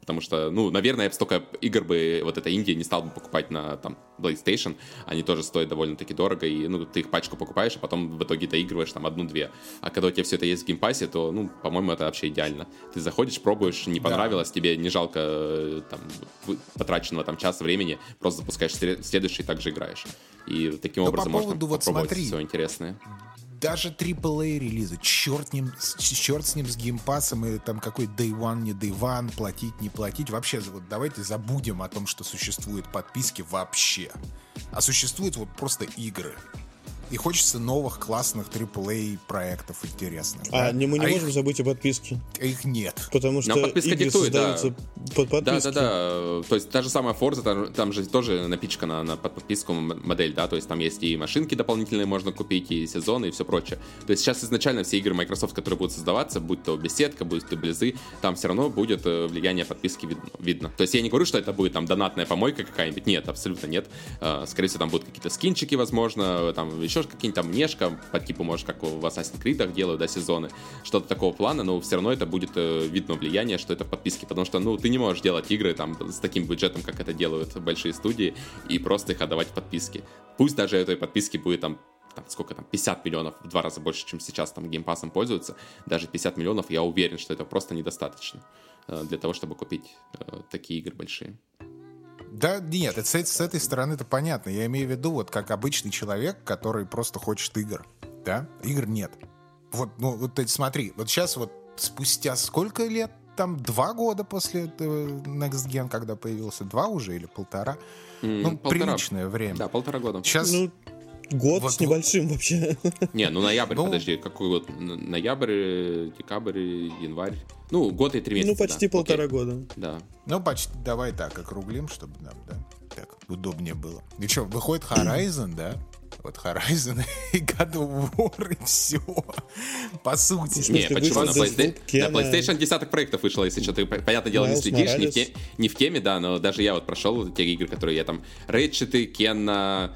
Потому что, ну, наверное, я бы столько игр бы, вот эта Индия, не стал бы покупать на там PlayStation. Они тоже стоят довольно-таки дорого, и, ну, ты их пачку покупаешь, а потом в итоге доигрываешь там одну-две. А когда у тебя все это есть в Game Pass е, то, ну, по-моему, это вообще идеально. Ты заходишь, пробуешь, не понравилось, тебе не жалко э, там потраченного там часа времени, просто запускаешь сле- следующий и также играешь. И таким по образом можно поводу вот попробовать смотри. все интересное. Даже AAA релизы, черт, ним, черт с ним, с Game Pass ом, и там какой Day One, не Day One, платить, не платить. Вообще, вот давайте забудем о том, что существуют подписки вообще. А существуют вот просто игры. И хочется новых классных AAA проектов интересных. А да? не, мы не А можем их, забыть о подписке. их нет. Потому что Нам подписка игры диктует, да. создаются под Да, подписки. да, да. То есть та же самая Forza, там, там же тоже напичкана на под подписку модель, да, то есть там есть и машинки дополнительные можно купить, и сезоны, и все прочее. То есть сейчас изначально все игры Microsoft, которые будут создаваться, будь то беседка, будь то близы, там все равно будет э, влияние подписки видно, видно. То есть я не говорю, что это будет там донатная помойка какая-нибудь, нет, абсолютно нет. Э, Скорее всего, там будут какие-то скинчики, возможно, там еще какие-нибудь там внешка по типу, может, как в Assassin's Creed делают, да, сезоны, что-то такого плана, но все равно это будет э, видно влияние, что это подписки, потому что, ну, ты не можешь делать игры там с таким бюджетом, как это делают большие студии, и просто их отдавать в подписки. Пусть даже этой подписки будет там там, сколько там, 50 миллионов, в два раза больше, чем сейчас там геймпасом пользуются, даже 50 миллионов, я уверен, что это просто недостаточно э, для того, чтобы купить э, такие игры большие. Да, нет, это, с, с этой стороны это понятно. Я имею в виду, вот как обычный человек, который просто хочет игр. Да? Игр нет. Вот, ну, вот смотри, вот сейчас вот спустя сколько лет? Там два года после Next Gen, когда появился. Два уже или полтора? М, Ну, полтора. приличное время. Да, полтора года. Сейчас Ну, год Вот- с небольшим вообще. Не, ну ноябрь, Ну- подожди, какой год? Ноябрь, декабрь, январь. Ну, год и три месяца. Ну, почти да. полтора Окей. года. Да. Ну, почти, давай так, округлим, чтобы нам, да, так, удобнее было. И что, выходит Horizon, да? Вот Horizon и God of War, и все. По сути. Не, почему? На, PlayStation, Кена. на PlayStation десяток проектов вышло, если что. Ты, понятное дело, не Miles следишь, не в, те- не в теме, да, но даже я вот прошел те игры, которые я там... Ratchet, Кенна,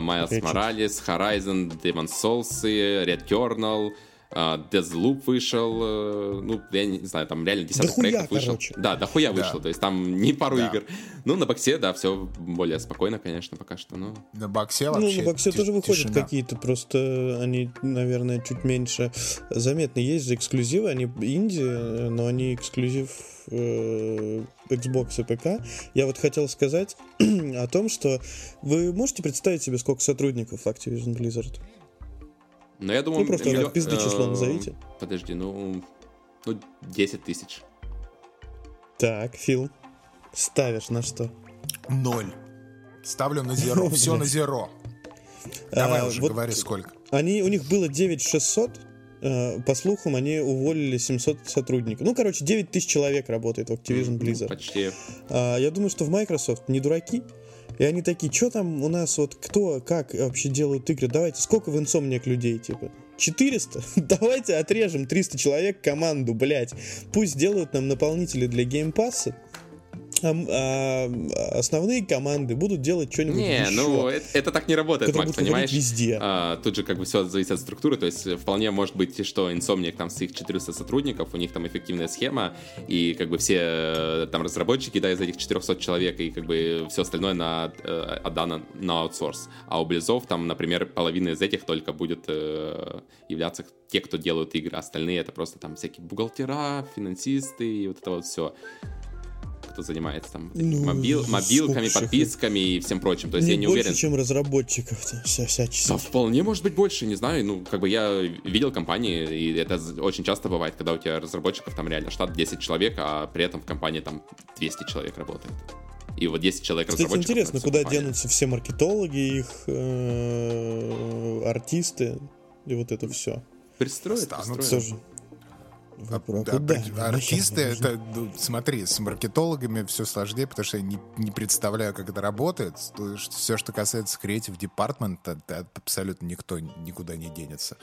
Майлз. Моралес, Horizon, Demon Souls, Returnal, а, Deathloop вышел, э, ну, я не знаю, там реально десяток Дохуя, проектов вышел. короче. Да, дохуя Да. вышло, то есть там не пару Да. игр. Ну, на боксе, да, все более спокойно, конечно, пока что, но... На боксе Ну, вообще на боксе тоже выходят тишина. какие-то, просто они, наверное, чуть меньше заметны. Есть же эксклюзивы, они инди, но они эксклюзив э, Xbox и ПК. Я вот хотел сказать о том, что вы можете представить себе, сколько сотрудников Activision Blizzard? Но я думаю... Ну, просто миллион- пизды числом э, назовите. Подожди, ну... Ну, 10 тысяч. Так, Фил, ставишь на что? Ноль. Ставлю на зеро. Все на зеро. Давай А, уже, вот говори сколько. Они, у них было 9600, э, по слухам, они уволили 700 сотрудников. Ну, короче, 9000 человек работает в Activision Blizzard. Почти. А, я думаю, что в Microsoft не дураки. И они такие, что там у нас вот, кто, как вообще делают игры? Давайте, сколько в Insomniac людей, типа? 400? Давайте отрежем 300 человек команду, блядь. Пусть делают нам наполнители для геймпасса. А, а основные команды будут делать что-нибудь Не, еще. ну это, это так не работает, Макс, понимаешь? везде. А, тут же как бы все зависит от структуры, то есть вполне может быть, что Insomniac там с их 400 сотрудников, у них там эффективная схема, и как бы все э, там разработчики, да, из этих 400 человек, и как бы все остальное на, э, отдано на аутсорс. А у Близов там, например, половина из этих только будет э, являться те, кто делают игры, остальные это просто там всякие бухгалтера, финансисты и вот это вот все. Кто занимается там Ну, мобил, мобилками, подписками и всем прочим. То есть Не я не больше, уверен. чем разработчиков вся, Да, всячески. вполне может быть больше, не знаю. Ну, как бы я видел компании, и это очень часто бывает, когда у тебя разработчиков там реально штат 10 человек, а при этом в компании там 200 человек работает. И вот 10 человек Кстати, разработчиков. интересно, куда компанию. денутся все маркетологи, их э, артисты и вот это все. Пристроят, Станут пристроят. А, Вопрос, да, Нахер артисты, это, ну, смотри, с маркетологами все сложнее, потому что я не, не представляю, как это работает. То есть Все, что касается Department, это абсолютно никто никуда не денется.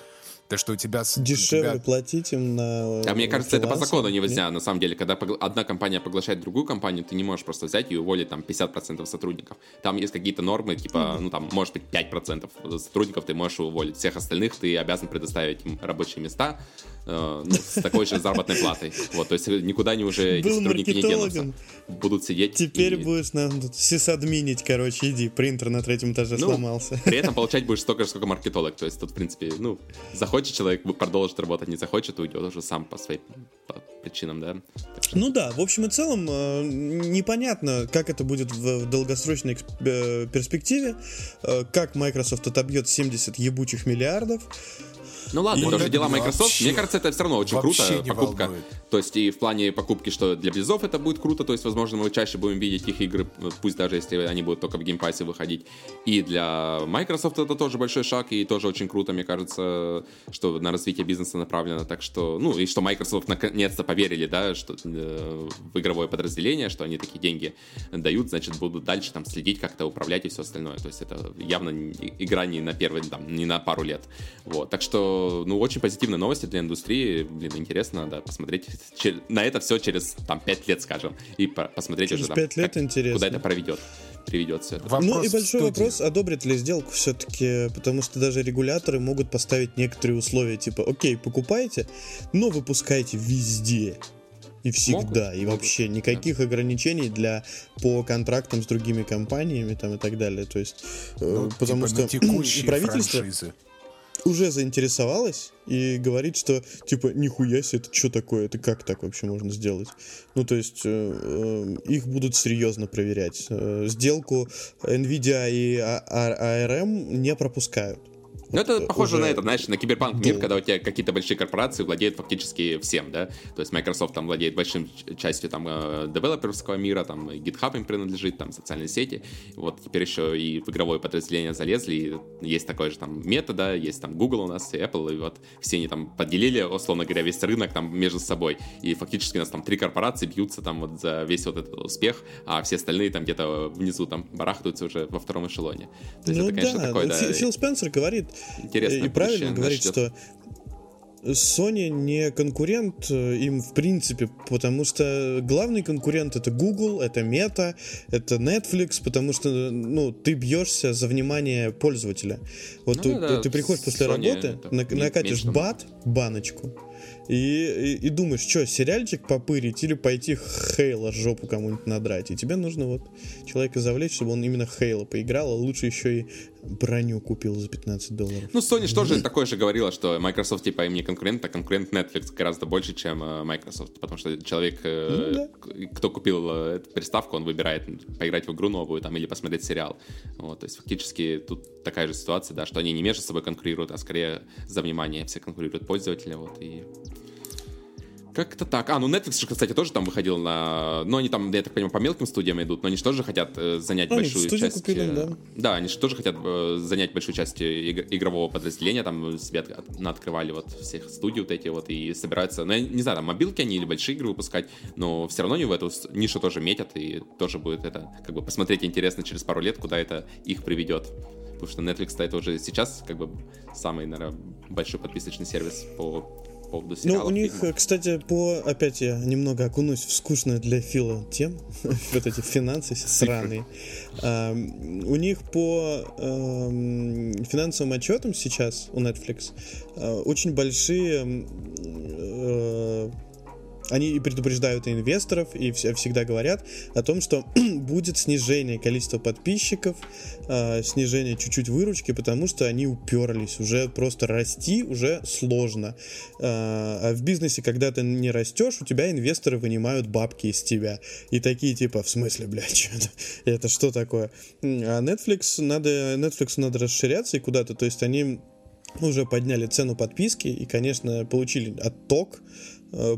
То, что у тебя... у Дешевле тебя- платить им на А мне кажется, это по закону Нет? нельзя, на самом деле. Когда погла- одна компания поглощает другую компанию, ты не можешь просто взять и уволить там 50% сотрудников. Там есть какие-то нормы, типа, ну там, может быть, 5% сотрудников ты можешь уволить. Всех остальных ты обязан предоставить им рабочие места э, ну, с такой же заработной платой. Вот, то есть никуда они уже, эти сотрудники не денутся. Будут сидеть. Теперь будешь нам тут сисадминить, короче, иди, принтер на третьем этаже Ну, сломался. При этом получать будешь столько же, сколько маркетолог. То есть тут, в принципе, ну, захочет человек, продолжит работать, не захочет, уйдет уже сам по своим по причинам, да. Что- Ну да, в общем и целом э, непонятно, как это будет в, долгосрочной э, перспективе, э, как Microsoft отобьет 70 ебучих миллиардов. Ну ладно, И это это дела Microsoft. Мне кажется, это все равно очень круто. покупка. волнует. То есть и в плане покупки, что для Близзов это будет круто, то есть, возможно, мы чаще будем видеть их игры, вот пусть даже если они будут только в геймпассе выходить. И для Microsoft это тоже большой шаг, и тоже очень круто, мне кажется, что на развитие бизнеса направлено. Так что, ну, и что Microsoft наконец-то поверили, да, что э, в игровое подразделение, что они такие деньги дают, значит, будут дальше там следить, как-то управлять и все остальное. То есть это явно игра не на первый, там, не на пару лет. Вот. Так что, ну, очень позитивные новости для индустрии. Блин, интересно, да, посмотреть на это все через, там, 5 лет, скажем, и по- посмотреть Через уже, там, пять лет как- интересно. куда это проведет, приведет все это. Вопрос ну и большой вопрос, одобрят ли сделку все-таки, потому что даже регуляторы могут поставить некоторые условия, типа, окей, покупайте, но выпускайте везде. И всегда, Могут, и могут, вообще никаких ограничений для по контрактам с другими компаниями там и так далее. То есть, э, Ну, потому типа, на что текущие правительство франшизы. Уже заинтересовалось и говорит, что типа нихуя себе, это что такое, это как так вообще можно сделать? Ну то есть э, э, их будут серьезно проверять. Э, сделку Nvidia и А- А- ARM не пропускают. Ну, это Вот, похоже уже на это, знаешь, на киберпанк мир, долго. когда у тебя какие-то большие корпорации владеют фактически всем, да? То есть Microsoft там владеет большим частью там э, девелоперского мира, там и GitHub им принадлежит, там социальные сети. Вот теперь еще и в игровое подразделение залезли, и есть такое же там мета, да, есть там Google у нас, и Apple, и вот все они там поделили, условно говоря, весь рынок там между собой. И фактически у нас там три корпорации бьются там вот за весь вот этот успех, а все остальные там где-то внизу там барахтаются уже во втором эшелоне. То есть ну это, конечно, да, такое, ну, да, Фи- Фил Спенсер говорит, интересное и правильно будущее говорит, нас ждет. что Sony не конкурент э, им в принципе, потому что главный конкурент это Google, это Meta, это Netflix, потому что ну ты бьешься за внимание пользователя. Вот Ну ты, да, ты приходишь после Sony работы, на- накатишь бат, баночку. И, и, и думаешь, что, сериальчик попырить или пойти Хейла жопу кому-нибудь надрать. И тебе нужно вот человека завлечь, чтобы он именно Хейла поиграл, а лучше еще и броню купил за 15 долларов. Ну, Sony же тоже такое же говорила, что Microsoft, типа, им не конкурент, а конкурент Netflix гораздо больше, чем э, Microsoft. Потому что человек, э, Ну да. кто купил э, эту приставку, он выбирает поиграть в игру новую там, или посмотреть сериал. Вот, то есть, фактически, тут такая же ситуация, да, что они не между собой конкурируют, а скорее за внимание все конкурируют пользователи. Вот, и как-то так. А, ну Netflix, же, кстати, тоже там выходил на... Ну, они там, я так понимаю, по мелким студиям идут, но они же тоже хотят э, занять Они большую часть... купили, э, да. Да, они же тоже хотят э, занять большую часть иг- игрового подразделения, там себе от- от- открывали вот всех студий вот эти вот и собираются... Ну, я не знаю, там мобилки они или большие игры выпускать, но все равно они в эту нишу тоже метят, и тоже будет это, как бы, посмотреть интересно через пару лет, куда это их приведет. Потому что Netflix это уже сейчас, как бы, самый, наверное, большой подписочный сервис по поводу Ну, сериалов. у них, фильмов. э, кстати, по... Опять я немного окунусь в скучную для Фила тем. вот эти финансы сраные. У них по финансовым отчетам сейчас у Netflix а, очень большие они предупреждают и инвесторов, и всегда говорят о том, что будет снижение количества подписчиков, э, снижение чуть-чуть выручки, потому что они уперлись. Уже просто расти уже сложно. Э, а в бизнесе, когда ты не растешь, у тебя инвесторы вынимают бабки из тебя. И такие типа, в смысле, блядь, это? это что такое? А Netflix надо, Netflix надо расширяться и куда-то. То есть они уже подняли цену подписки и, конечно, получили отток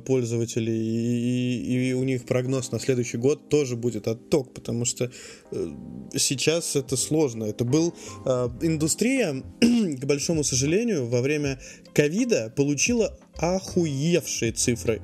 пользователей, и, и, у них прогноз на следующий год тоже будет отток, потому что э, сейчас это сложно. Это был э, индустрия, к большому сожалению, во время ковида получила охуевшие цифры.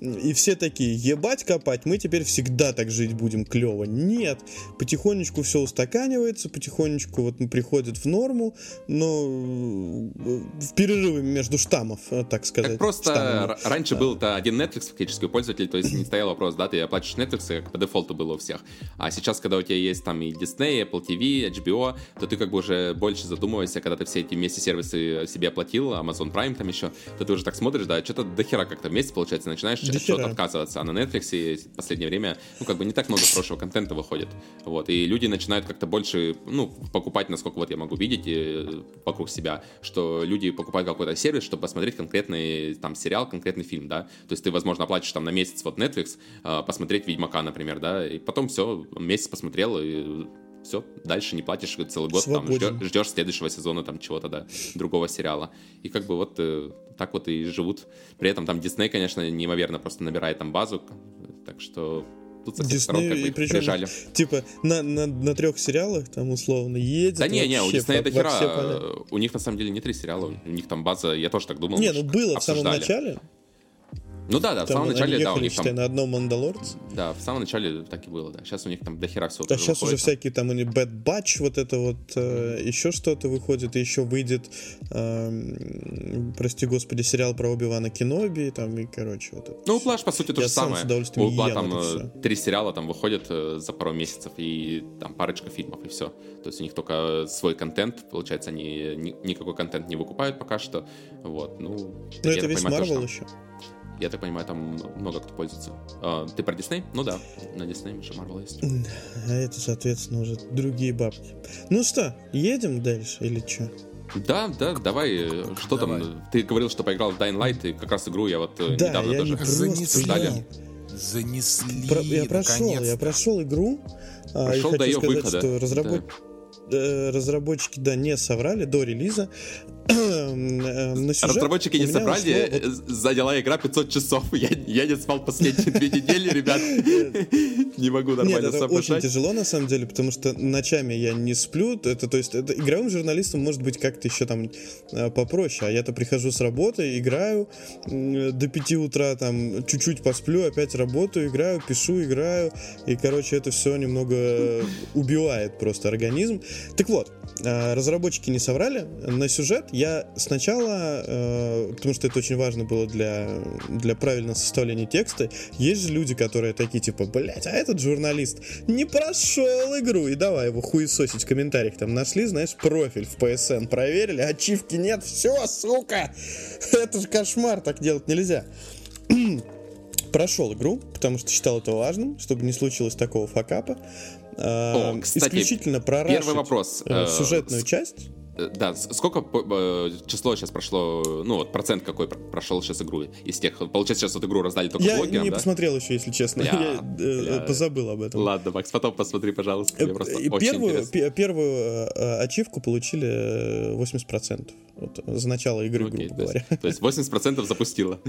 И все такие, ебать копать, мы теперь всегда так жить будем клево. Нет, потихонечку все устаканивается, потихонечку вот приходит в норму, но э, в перерыве между штаммов, э, так сказать. Как просто штаммами. раньше да. был-то один Netflix фактически пользователь, то есть не стоял вопрос, да, ты оплачиваешь Netflix, как по дефолту было у всех. А сейчас, когда у тебя есть там и Disney, Apple TV, HBO, то ты как бы уже больше задумываешься, когда ты все эти вместе сервисы себе оплатил, Amazon Prime там еще, то ты уже так смотришь, да, что-то дохера как-то вместе получается, начинаешь от чего-то отказываться. А на Netflix в последнее время, ну, как бы не так много хорошего контента выходит. Вот. И люди начинают как-то больше, ну, покупать, насколько вот я могу видеть и, вокруг себя, что люди покупают какой-то сервис, чтобы посмотреть конкретный там сериал, конкретный фильм, да. То есть ты, возможно, оплатишь там на месяц вот Netflix, э, посмотреть Ведьмака, например, да, и потом все, месяц посмотрел и все, дальше не платишь целый год, там, ждешь, ждешь следующего сезона там чего-то, да, другого сериала. И как бы вот э, так вот и живут. При этом там Дисней, конечно, неимоверно просто набирает там базу, так что тут со всех сторон как бы причем, прижали. Типа на, на, на трех сериалах там условно едет. Да не, не, у Диснея до хера. У них на самом деле не три сериала, у них там база, я тоже так думал. Не, ну было обсуждали. в самом начале. Ну да, да, в самом начале, да, у них там... на одном Мандалорце. Да, в самом начале так и было, да. Сейчас у них там дохера всего А сейчас уже всякие там, они Bad Batch, вот это вот, э, еще что-то выходит, и еще выйдет, э, прости господи, сериал про Оби-Вана Кеноби, там, и, короче, вот это. Ну, у Плаш, по сути, то же самое. У Угла там э, три сериала там выходят э, за пару месяцев, и там парочка фильмов, и все. То есть у них только свой контент, получается, они ни, никакой контент не выкупают пока что. Вот, ну... Ну, это весь Марвел еще. Я так понимаю, там много кто пользуется. А, ты про Дисней? Ну да, на Дисней еще Марвел есть. А это, соответственно, уже другие бабки. Ну что, едем дальше или что? Да, да, давай. Что давай. там? Ты говорил, что поиграл в Dying Light, и как раз игру я вот э, да, недавно я тоже не обсуждали. Занесли. Про, я прошел, я прошел игру. А, прошел и до ее сказать, выхода. Что разработ... да. Э, разработчики, да, не соврали до релиза. Э, на сюжет Разработчики не соврали, ушло... Э, заняла игра 500 часов. Я, я не спал последние две недели, ребят. Не могу нормально это очень тяжело, на самом деле, потому что ночами я не сплю. Это, то есть, это, игровым журналистам может быть как-то еще там попроще. А я-то прихожу с работы, играю до 5 утра, там, чуть-чуть посплю, опять работаю, играю, пишу, играю. И, короче, это все немного убивает просто организм. Так вот, э, разработчики не соврали. На сюжет я сначала, э, потому что это очень важно было для, для правильного составления текста, есть же люди, которые такие типа, блять, а этот журналист не прошел игру, и давай его хуесосить в комментариях. Там нашли, знаешь, профиль в PSN, проверили, ачивки нет, все, сука! Это же кошмар, так делать нельзя прошел игру, потому что считал это важным, чтобы не случилось такого факапа. О, эм, кстати, исключительно про первый вопрос. Э, сюжетную часть. Э, да, сколько э, число сейчас прошло, ну вот процент какой прошел сейчас игру из тех, получается сейчас вот игру раздали только я блогерам, не да? посмотрел еще, если честно, я, я бля. позабыл об этом. Ладно, Макс, потом посмотри, пожалуйста, мне просто очень первую, интересно. первую ачивку получили 80%. Вот, за начало игры, Окей, грубо то говоря. Есть, то есть 80% запустила.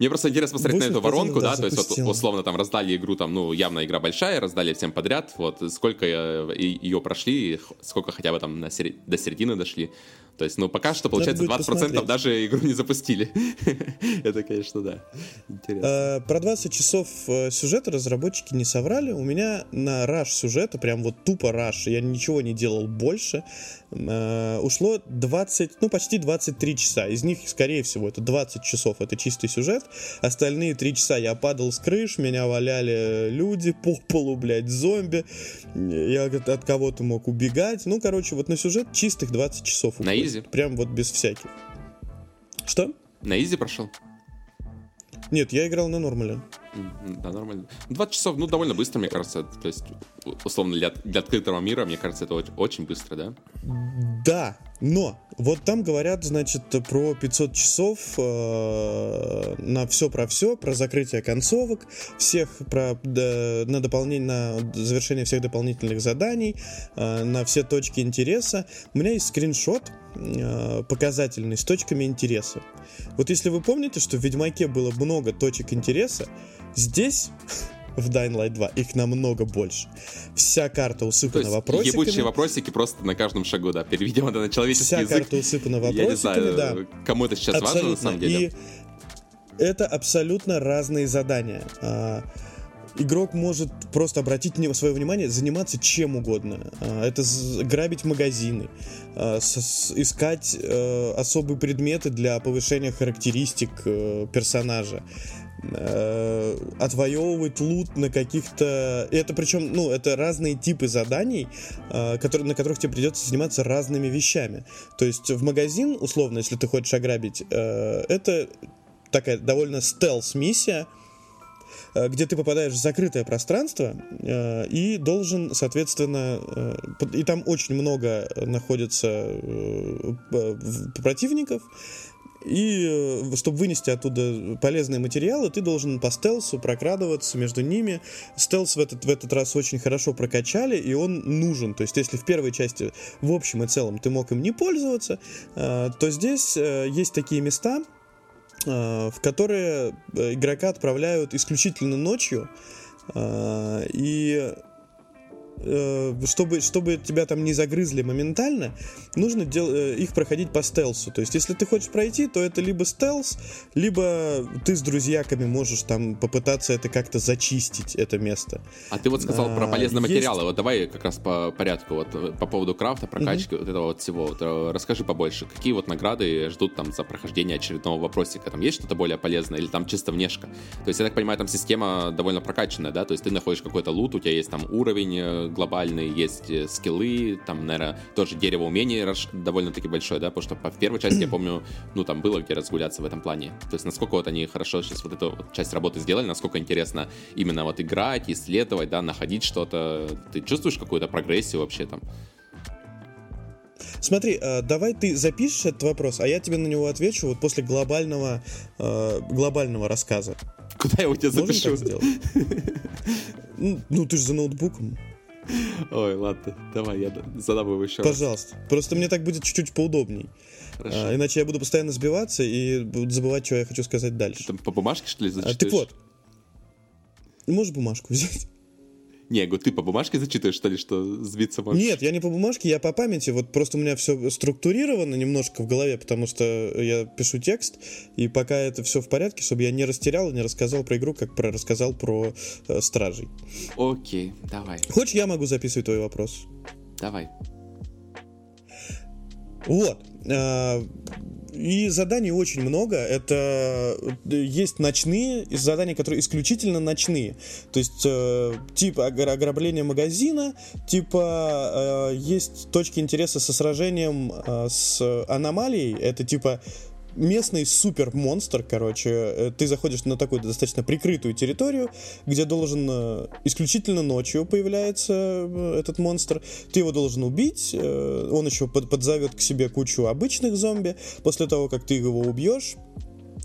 Мне просто интересно посмотреть на эту воронку, да, да то есть вот, условно там раздали игру, там, ну, явно игра большая, раздали всем подряд, вот, сколько ее прошли, сколько хотя бы там на сер... до середины дошли. пришли. То есть, ну, пока что, получается, 20% посмотреть. даже игру не запустили. Это, конечно, да. Интересно. А, про 20 часов э, сюжета разработчики не соврали. У меня на раш сюжета, прям вот тупо раш, я ничего не делал больше, э, ушло 20, ну, почти 23 часа. Из них, скорее всего, это 20 часов, это чистый сюжет. Остальные 3 часа я падал с крыш, меня валяли люди по полу, блядь, зомби. Я от кого-то мог убегать. Ну, короче, вот на сюжет чистых 20 часов. На изи? Прям вот без всяких. Что? На изи прошел? Нет, я играл на нормале. Да, нормально. 20 часов, ну, довольно быстро, мне кажется. То есть, условно, для, для открытого мира, мне кажется, это очень, быстро, да? Да, но вот там говорят, значит, про 500 часов э, на все про все, про закрытие концовок, всех про да, на дополнение, на завершение всех дополнительных заданий, э, на все точки интереса. У меня есть скриншот э, показательный с точками интереса. Вот если вы помните, что в Ведьмаке было много точек интереса, здесь в Dying Light 2. Их намного больше. Вся карта усыпана То есть вопросиками. Ебучие вопросики просто на каждом шагу, да. Переведем это на человеческий Вся язык. карта усыпана вопросиками, Я не знаю, да. Кому это сейчас абсолютно. важно, на самом деле. И это абсолютно разные задания. А, игрок может просто обратить свое внимание, заниматься чем угодно. А, это грабить магазины, а, искать э, особые предметы для повышения характеристик э, персонажа э, отвоевывать лут на каких-то... Это причем, ну, это разные типы заданий, э, которые, на которых тебе придется заниматься разными вещами. То есть в магазин, условно, если ты хочешь ограбить, э, это такая довольно стелс-миссия, где ты попадаешь в закрытое пространство э, и должен, соответственно, э, и там очень много находится э, противников, и э, чтобы вынести оттуда полезные материалы, ты должен по стелсу прокрадываться между ними. Стелс в этот, в этот раз очень хорошо прокачали, и он нужен. То есть, если в первой части в общем и целом ты мог им не пользоваться, э, то здесь э, есть такие места, в которые игрока отправляют исключительно ночью. И чтобы, чтобы тебя там не загрызли моментально, нужно дел, э, их проходить по стелсу. То есть, если ты хочешь пройти, то это либо стелс, либо ты с друзьяками можешь там попытаться это как-то зачистить, это место. А ты вот сказал а, про полезные есть... материалы. Вот давай как раз по порядку. Вот э, по поводу крафта, прокачки угу. вот этого вот всего. Вот, расскажи побольше. Какие вот награды ждут там за прохождение очередного вопросика? Там есть что-то более полезное или там чисто внешка? То есть, я так понимаю, там система довольно прокачанная, да? То есть, ты находишь какой-то лут, у тебя есть там уровень глобальные, есть э, скиллы, там, наверное, тоже дерево умений довольно-таки большое, да, потому что в первой части, я помню, ну, там было где разгуляться в этом плане. То есть, насколько вот они хорошо сейчас вот эту вот часть работы сделали, насколько интересно именно вот играть, исследовать, да, находить что-то. Ты чувствуешь какую-то прогрессию вообще там? Смотри, э, давай ты запишешь этот вопрос, а я тебе на него отвечу вот после глобального, э, глобального рассказа. Куда я у тебя запишу? Сделать? Ну, ты же за ноутбуком. Ой, ладно, давай, я задам его еще Пожалуйста. Раз. Просто мне так будет чуть-чуть поудобней. А, иначе я буду постоянно сбиваться и буду забывать, что я хочу сказать дальше. Ты там по бумажке, что ли, зачитаешь? А, так вот. Можешь бумажку взять? Не, я говорю, ты по бумажке зачитываешь, что ли, что сбиться можешь? Нет, я не по бумажке, я по памяти. Вот просто у меня все структурировано немножко в голове, потому что я пишу текст, и пока это все в порядке, чтобы я не растерял и не рассказал про игру, как про рассказал про э, стражей. Окей, давай. Хочешь, я могу записывать твой вопрос? Давай. Вот. Э, и заданий очень много. Это э, есть ночные задания, которые исключительно ночные. То есть э, типа ограбления магазина, типа э, есть точки интереса со сражением э, с аномалией. Это типа местный супер монстр, короче. Э, ты заходишь на такую достаточно прикрытую территорию, где должен э, исключительно ночью появляется э, этот монстр. Ты его должен убить. Он еще подзовет к себе кучу обычных зомби. После того, как ты его убьешь,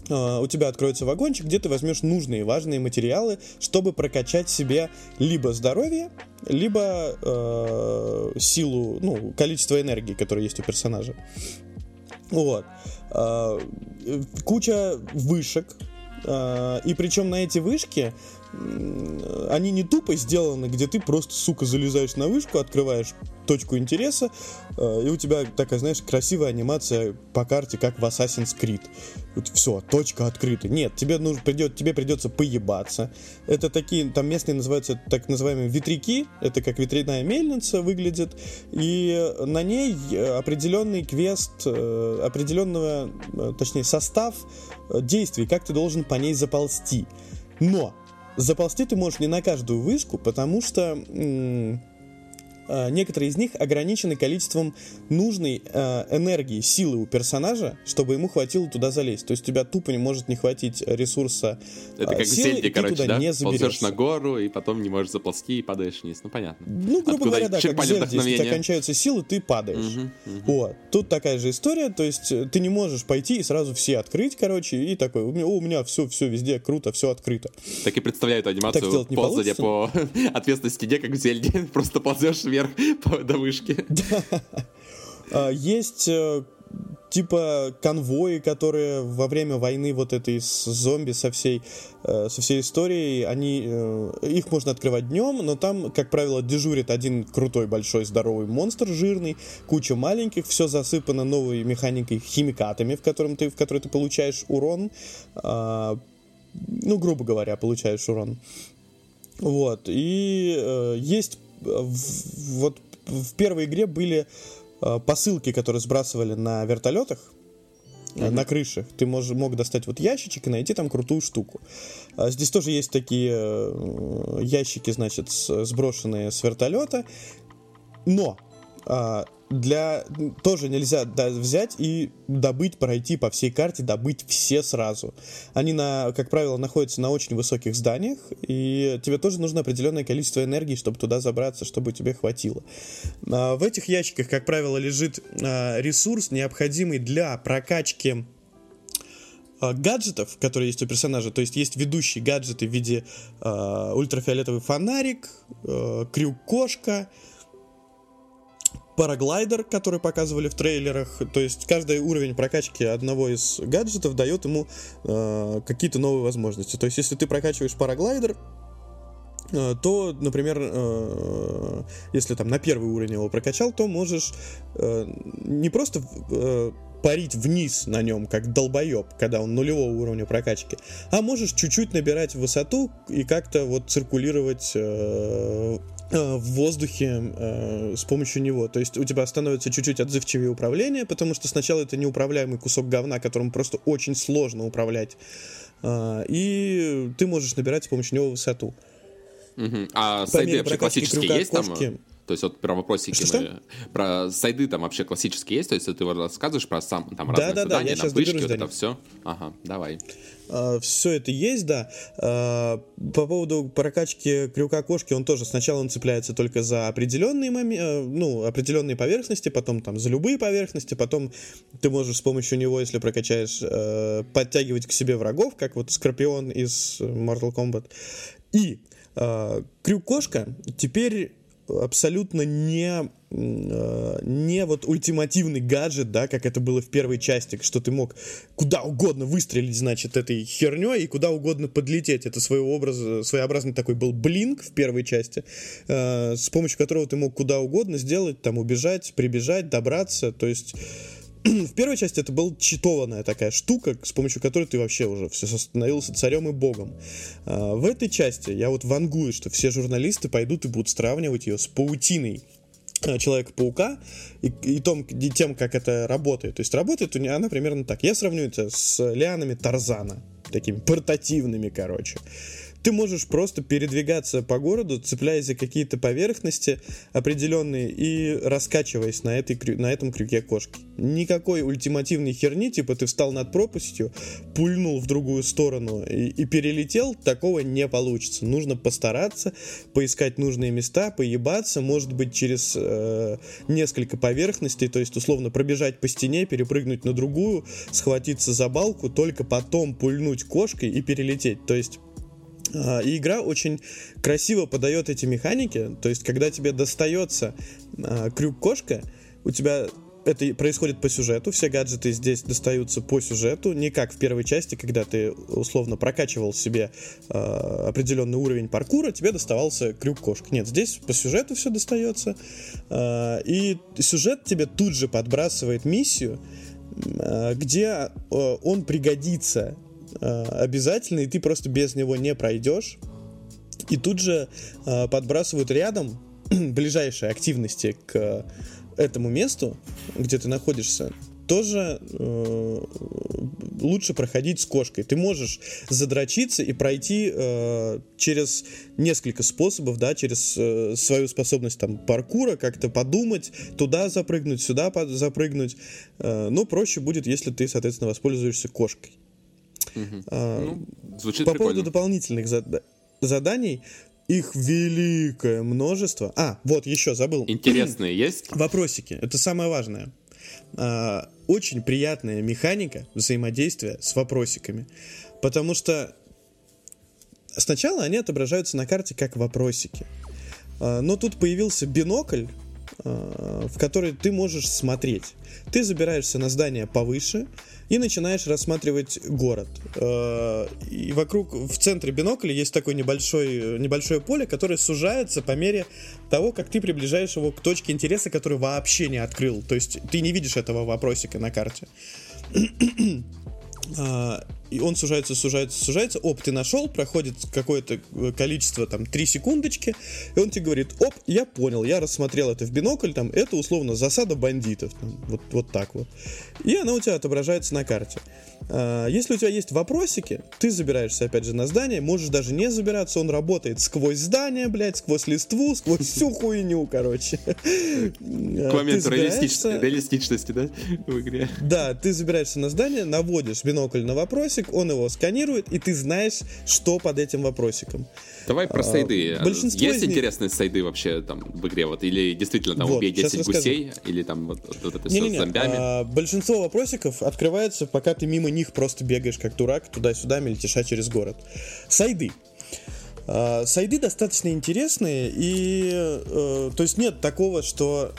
у тебя откроется вагончик, где ты возьмешь нужные важные материалы, чтобы прокачать себе либо здоровье, либо э, силу, ну, количество энергии, которое есть у персонажа. Вот. А, куча вышек. А, и причем на эти вышки они не тупо сделаны, где ты просто, сука, залезаешь на вышку, открываешь точку интереса, э, и у тебя такая, знаешь, красивая анимация по карте, как в Assassin's Creed. Вот все, точка открыта. Нет, тебе, нужно, придет, тебе придется поебаться. Это такие, там местные называются так называемые ветряки, это как ветряная мельница выглядит, и на ней определенный квест, э, определенного, э, точнее, состав действий, как ты должен по ней заползти. Но заползти ты можешь не на каждую вышку, потому что э, некоторые из них ограничены количеством нужной э, энергии, силы у персонажа, чтобы ему хватило туда залезть. То есть у тебя тупо не может не хватить ресурса Это э, как в силы, Зельде, и ты короче, туда да? не Ползешь заберешься. на гору, и потом не можешь заползти, и падаешь вниз. Ну, понятно. Ну, грубо Откуда говоря, да, как Зельде, если у тебя кончаются силы, ты падаешь. Вот. Тут такая же история, то есть э, ты не можешь пойти и сразу все открыть, короче, и такой, у меня, о, у меня все, все везде круто, все открыто. Так и представляю эту анимацию ползания по ответственной стене, как в Зельде. Просто ползешь вверх до вышки. А, Есть э, типа конвои, которые во время войны вот этой с зомби со всей, э, со всей историей, они, э, их можно открывать днем, но там, как правило, дежурит один крутой, большой, здоровый монстр жирный, куча маленьких, все засыпано новой механикой, химикатами, в, котором ты, в которой ты получаешь урон, а, ну, грубо говоря, получаешь урон. Вот, и э, есть э, вот в первой игре были э, посылки, которые сбрасывали на вертолетах, э, на крышах. Ты мож, мог достать вот ящичек и найти там крутую штуку. А здесь тоже есть такие э, ящики, значит, сброшенные с вертолета. Но а, для тоже нельзя да, взять и добыть, пройти по всей карте, добыть все сразу. Они, на, как правило, находятся на очень высоких зданиях, и тебе тоже нужно определенное количество энергии, чтобы туда забраться, чтобы тебе хватило. А, в этих ящиках, как правило, лежит а, ресурс, необходимый для прокачки а, гаджетов, которые есть у персонажа. То есть есть ведущие гаджеты в виде а, ультрафиолетовый фонарик, а, крюк-кошка, параглайдер, который показывали в трейлерах. То есть каждый уровень прокачки одного из гаджетов дает ему э, какие-то новые возможности. То есть если ты прокачиваешь параглайдер, э, то, например, э, если там на первый уровень его прокачал, то можешь э, не просто парить вниз на нем, как долбоеб, когда он нулевого уровня прокачки, а можешь чуть-чуть набирать высоту и как-то вот циркулировать в воздухе э, с помощью него. То есть у тебя становится чуть-чуть отзывчивее управление, потому что сначала это неуправляемый кусок говна, которым просто очень сложно управлять. А, и ты можешь набирать с помощью него высоту. А сайды вообще классические крюка есть там? То есть вот про вопросики мы- Про сайды там вообще классические есть? То есть ты рассказываешь про сам там Да, разные да, да, задания, я вышки, доберусь вот это все? Ага, давай. Все это есть, да. А, По поводу прокачки крюка кошки, он тоже сначала он цепляется только за определенные моме- э, ну, определенные поверхности, потом там за любые поверхности, потом ты можешь с помощью него, если прокачаешь, э, подтягивать к себе врагов, как вот Скорпион из Mortal Kombat. И э, крюк кошка теперь абсолютно не э, не вот ультимативный гаджет, да, как это было в первой части, что ты мог куда угодно выстрелить, значит, этой херней и куда угодно подлететь. Это своего образа, своеобразный такой был блинк в первой части, э, с помощью которого ты мог куда угодно сделать, там убежать, прибежать, добраться. То есть в первой части это была читованная такая штука, с помощью которой ты вообще уже все становился царем и богом. А, в этой части я вот вангую, что все журналисты пойдут и будут сравнивать ее с паутиной э, Человека-паука и, и том, и тем, как это работает. То есть работает она примерно так. Я сравню это с лианами Тарзана. Такими портативными, короче. Ты можешь просто передвигаться по городу, цепляясь за какие-то поверхности определенные и раскачиваясь на, этой, на этом крюке кошки. Никакой ультимативной херни, типа ты встал над пропастью, пульнул в другую сторону и, и перелетел, такого не получится. Нужно постараться, поискать нужные места, поебаться, может быть, через э, несколько поверхностей, то есть, условно, пробежать по стене, перепрыгнуть на другую, схватиться за балку, только потом пульнуть кошкой и перелететь. То есть И игра очень красиво подает эти механики. То есть, когда тебе достается а, крюк-кошка, у тебя это происходит по сюжету, все гаджеты здесь достаются по сюжету, не как в первой части, когда ты условно прокачивал себе э, определенный уровень паркура, тебе доставался крюк-кошка. Нет, здесь по сюжету все достается, э, и сюжет тебе тут же подбрасывает миссию, э, где э, он пригодится э, обязательно, и ты просто без него не пройдешь. И тут же э, подбрасывают рядом ближайшие активности к этому месту, где ты находишься, тоже э, лучше проходить с кошкой. Ты можешь задрочиться и пройти э, через несколько способов, да, через э, свою способность там паркура, как-то подумать, туда запрыгнуть, сюда запрыгнуть. Э, но проще будет, если ты, соответственно, воспользуешься кошкой. Угу. А, ну, звучит по прикольно. поводу дополнительных зад- заданий, их великое множество. А, вот еще забыл. Интересные есть? Вопросики. Это самое важное. А, очень приятная механика взаимодействия с вопросиками. Потому что сначала они отображаются на карте как вопросики. А, но тут появился бинокль, а, в который ты можешь смотреть. Ты забираешься на здание повыше, и начинаешь рассматривать город. Э, и вокруг, в центре бинокля есть такое небольшое, небольшое поле, которое сужается по мере того, как ты приближаешь его к точке интереса, которую вообще не открыл. То есть ты не видишь этого вопросика на карте. А, и он сужается, сужается, сужается, оп, ты нашел, проходит какое-то э, количество, там, 3 секундочки, и он тебе говорит, оп, я понял, я рассмотрел это в бинокль, там, это условно засада бандитов, там, вот, вот так вот. И она у тебя отображается на карте. А, если у тебя есть вопросики, ты забираешься, опять же, на здание, можешь даже не забираться, он работает сквозь здание, блядь, сквозь листву, сквозь всю хуйню, короче. К моменту реалистичности, да, в игре. Да, ты забираешься на здание, наводишь бинокль на вопросик, он его сканирует, и ты знаешь, что под этим вопросиком. Давай про а, сайды. Большинство Есть них... интересные сайды вообще там в игре? Вот, или действительно там вот, убей 10 гусей, или там вот, вот это все с зомбями? А, большинство вопросиков открывается, пока ты мимо них просто бегаешь как дурак туда-сюда, мельтеша через город. Сайды. Uh, сайды достаточно интересные, и uh, то есть нет такого, что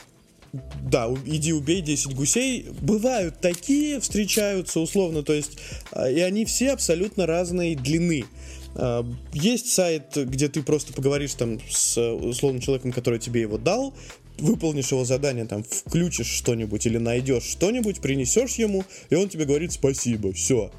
да, иди убей 10 гусей. Бывают такие, встречаются условно, то есть, а, и они все абсолютно разной длины. А, есть сайт, где ты просто поговоришь там с условным человеком, который тебе его дал, выполнишь его задание, там, включишь что-нибудь или найдешь что-нибудь, принесешь ему, и он тебе говорит спасибо, все.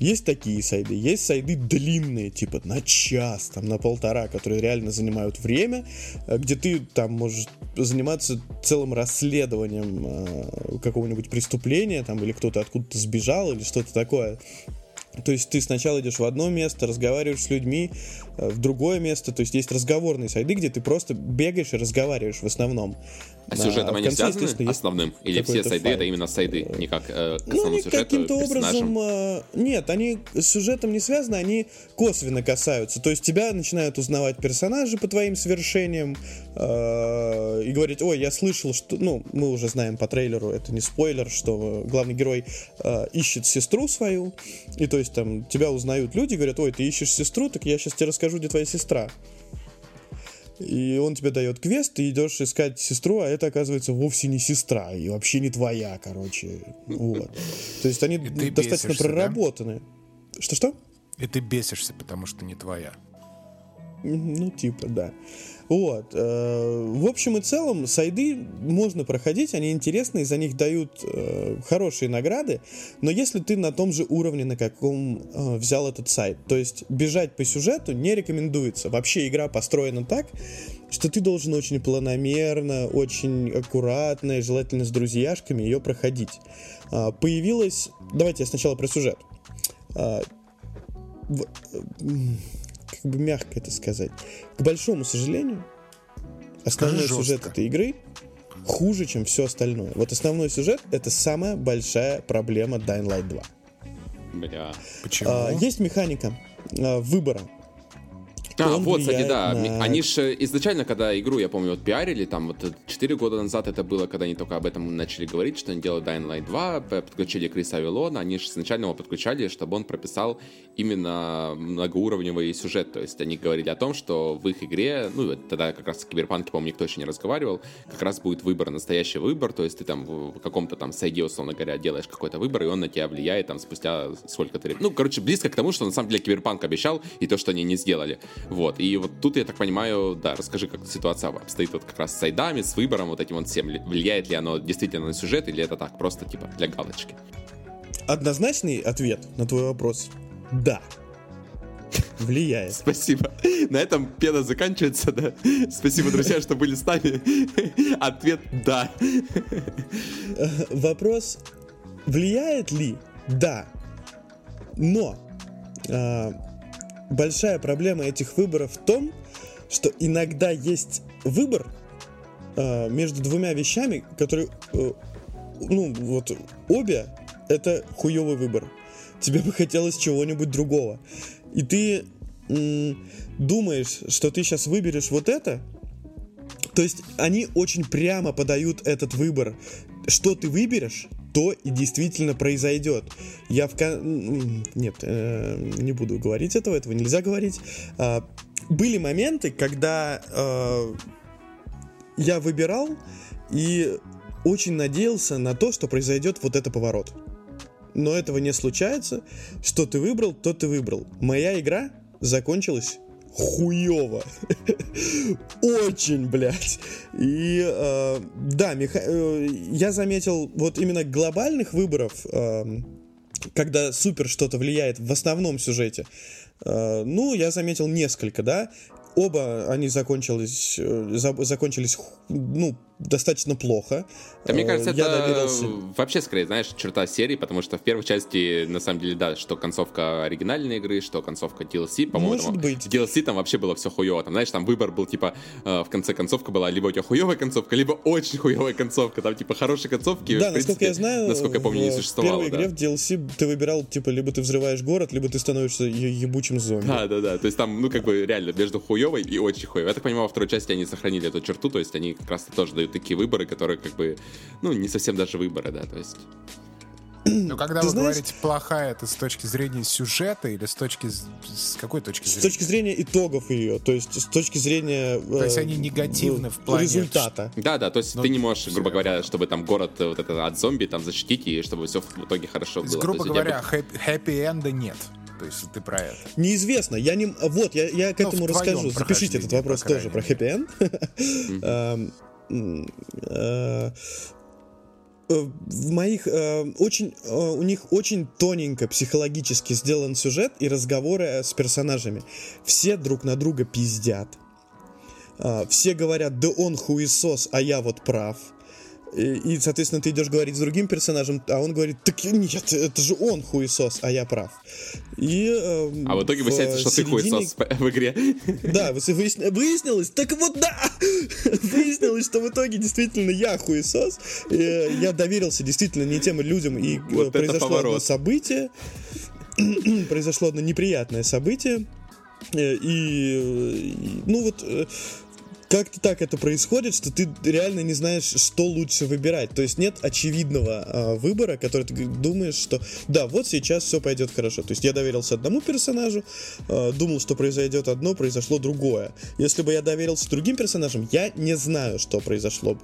Есть такие сайды, есть сайды длинные, типа на час, там на полтора, которые реально занимают время, э, где ты там можешь заниматься целым расследованием э, какого-нибудь преступления, там, или кто-то откуда-то сбежал, или что-то такое. То есть ты сначала идешь в одно место, разговариваешь с людьми, э, в другое место. То есть есть разговорные сайды, где ты просто бегаешь и разговариваешь в основном. А сюжетом а они связаны основным? Или все сайды файл. это именно сайды, не как э, к ну, они каким-то образом... Э, нет, они с сюжетом не связаны, они косвенно касаются. То есть тебя начинают узнавать персонажи по твоим свершениям э, и говорить, ой, я слышал, что... Ну, мы уже знаем по трейлеру, это не спойлер, что главный герой э, ищет сестру свою, и то есть там тебя узнают люди, говорят, ой, ты ищешь сестру, так я сейчас тебе расскажу, где твоя сестра и он тебе дает квест, ты идешь искать сестру, а это оказывается вовсе не сестра, и вообще не твоя, короче. Вот. То есть они достаточно проработаны. Что-что? И ты бесишься, потому что не твоя. Ну, типа, да. Вот. Э, в общем и целом, сайды можно проходить, они интересные, за них дают э, хорошие награды, но если ты на том же уровне, на каком э, взял этот сайт, то есть бежать по сюжету не рекомендуется. Вообще игра построена так, что ты должен очень планомерно, очень аккуратно желательно с друзьяшками ее проходить. А, появилась... Давайте я сначала про сюжет а, как бы мягко это сказать. К большому сожалению, основной сюжет этой игры хуже, чем все остальное. Вот основной сюжет — это самая большая проблема Dying Light 2. Бля. Почему? А, есть механика а, выбора а, вот, кстати, да. На... Они же изначально, когда игру, я помню, вот пиарили, там вот 4 года назад это было, когда они только об этом начали говорить, что они делают Dying Light 2, подключили Криса Авилона, они же изначально его подключали, чтобы он прописал именно многоуровневый сюжет. То есть они говорили о том, что в их игре, ну, тогда как раз в Киберпанке, по-моему, никто еще не разговаривал, как раз будет выбор, настоящий выбор, то есть ты там в каком-то там сайде, условно говоря, делаешь какой-то выбор, и он на тебя влияет там спустя сколько-то... Ну, короче, близко к тому, что на самом деле Киберпанк обещал, и то, что они не сделали. Вот. И вот тут, я так понимаю, да, расскажи, как ситуация обстоит вот как раз с сайдами, с выбором вот этим вот всем. Влияет ли оно действительно на сюжет, или это так, просто типа для галочки? Однозначный ответ на твой вопрос — да. Влияет. Спасибо. На этом пена заканчивается, да? Спасибо, друзья, что были с нами. Ответ — да. Вопрос — влияет ли? Да. но а, большая проблема этих выборов в том, что иногда есть выбор а, между двумя вещами, которые, э, ну, вот, обе это хуёвый выбор. Тебе бы хотелось чего-нибудь другого. И ты м, думаешь, что ты сейчас выберешь вот это, то есть они очень прямо подают этот выбор. Что ты выберешь, то и действительно произойдет. Я в... Нет, э, не буду говорить этого, этого нельзя говорить. Э, были моменты, когда э, я выбирал и очень надеялся на то, что произойдет вот это поворот. Но этого не случается. Что ты выбрал, то ты выбрал. Моя игра закончилась хуево. Очень, блядь. И э, да, Миха... э, я заметил вот именно глобальных выборов, э, когда супер что-то влияет в основном сюжете. Э, ну, я заметил несколько, да. Оба они закончились, э, закончились, ну, достаточно плохо. Да, мне кажется, я это доверился... вообще, скорее, знаешь, черта серии, потому что в первой части, на самом деле, да, что концовка оригинальной игры, что концовка DLC, по-моему, Может быть. DLC там вообще было все хуево. Там, знаешь, там выбор был, типа, э, в конце концовка была либо у тебя хуевая концовка, либо очень хуевая концовка. Там, типа, хорошие концовки, Да, насколько принципе, я знаю, насколько я помню, не существовало. В первой игре в DLC ты выбирал, типа, либо ты взрываешь город, либо ты становишься ебучим зомби. Да, да, да. То есть там, ну, как бы, реально, между хуевой и очень хуевой. Я так понимаю, во второй части они сохранили эту черту, то есть они как раз тоже дают такие выборы, которые как бы, ну, не совсем даже выборы, да, то есть... Ну, когда Ты вы знаешь... говорите плохая, это с точки зрения сюжета или с точки с какой точки зрения? С точки зрения итогов ее, то есть с точки зрения. То есть они негативны в плане результата. Да, да, то есть ну, ты не можешь, грубо говоря, чтобы там город э, вот это от зомби там защитить и чтобы все в итоге хорошо было. Грубо говоря, хэппи-энда нет. То есть ты про это. Неизвестно. Я не... Вот, я, я к ну, этому расскажу. Запишите этот вопрос тоже про хэппи-энд. Э, в моих э, очень э, у них очень тоненько психологически сделан сюжет и разговоры с персонажами. Все друг на друга пиздят. Э, все говорят, да он хуесос, а я вот прав. И, соответственно, ты идешь говорить с другим персонажем, а он говорит, так нет, это же он хуесос, а я прав. И, э, а в итоге выясняется, что середине... ты хуесос в игре. Да, выясня... выяснилось, так вот да! выяснилось, что в итоге действительно я хуесос. Я доверился действительно не тем людям, и вот произошло одно событие. произошло одно неприятное событие. И, и ну вот э, как-то так это происходит, что ты реально не знаешь, что лучше выбирать. То есть нет очевидного а, выбора, который ты думаешь, что да, вот сейчас все пойдет хорошо. То есть я доверился одному персонажу, а, думал, что произойдет одно, произошло другое. Если бы я доверился другим персонажам, я не знаю, что произошло бы.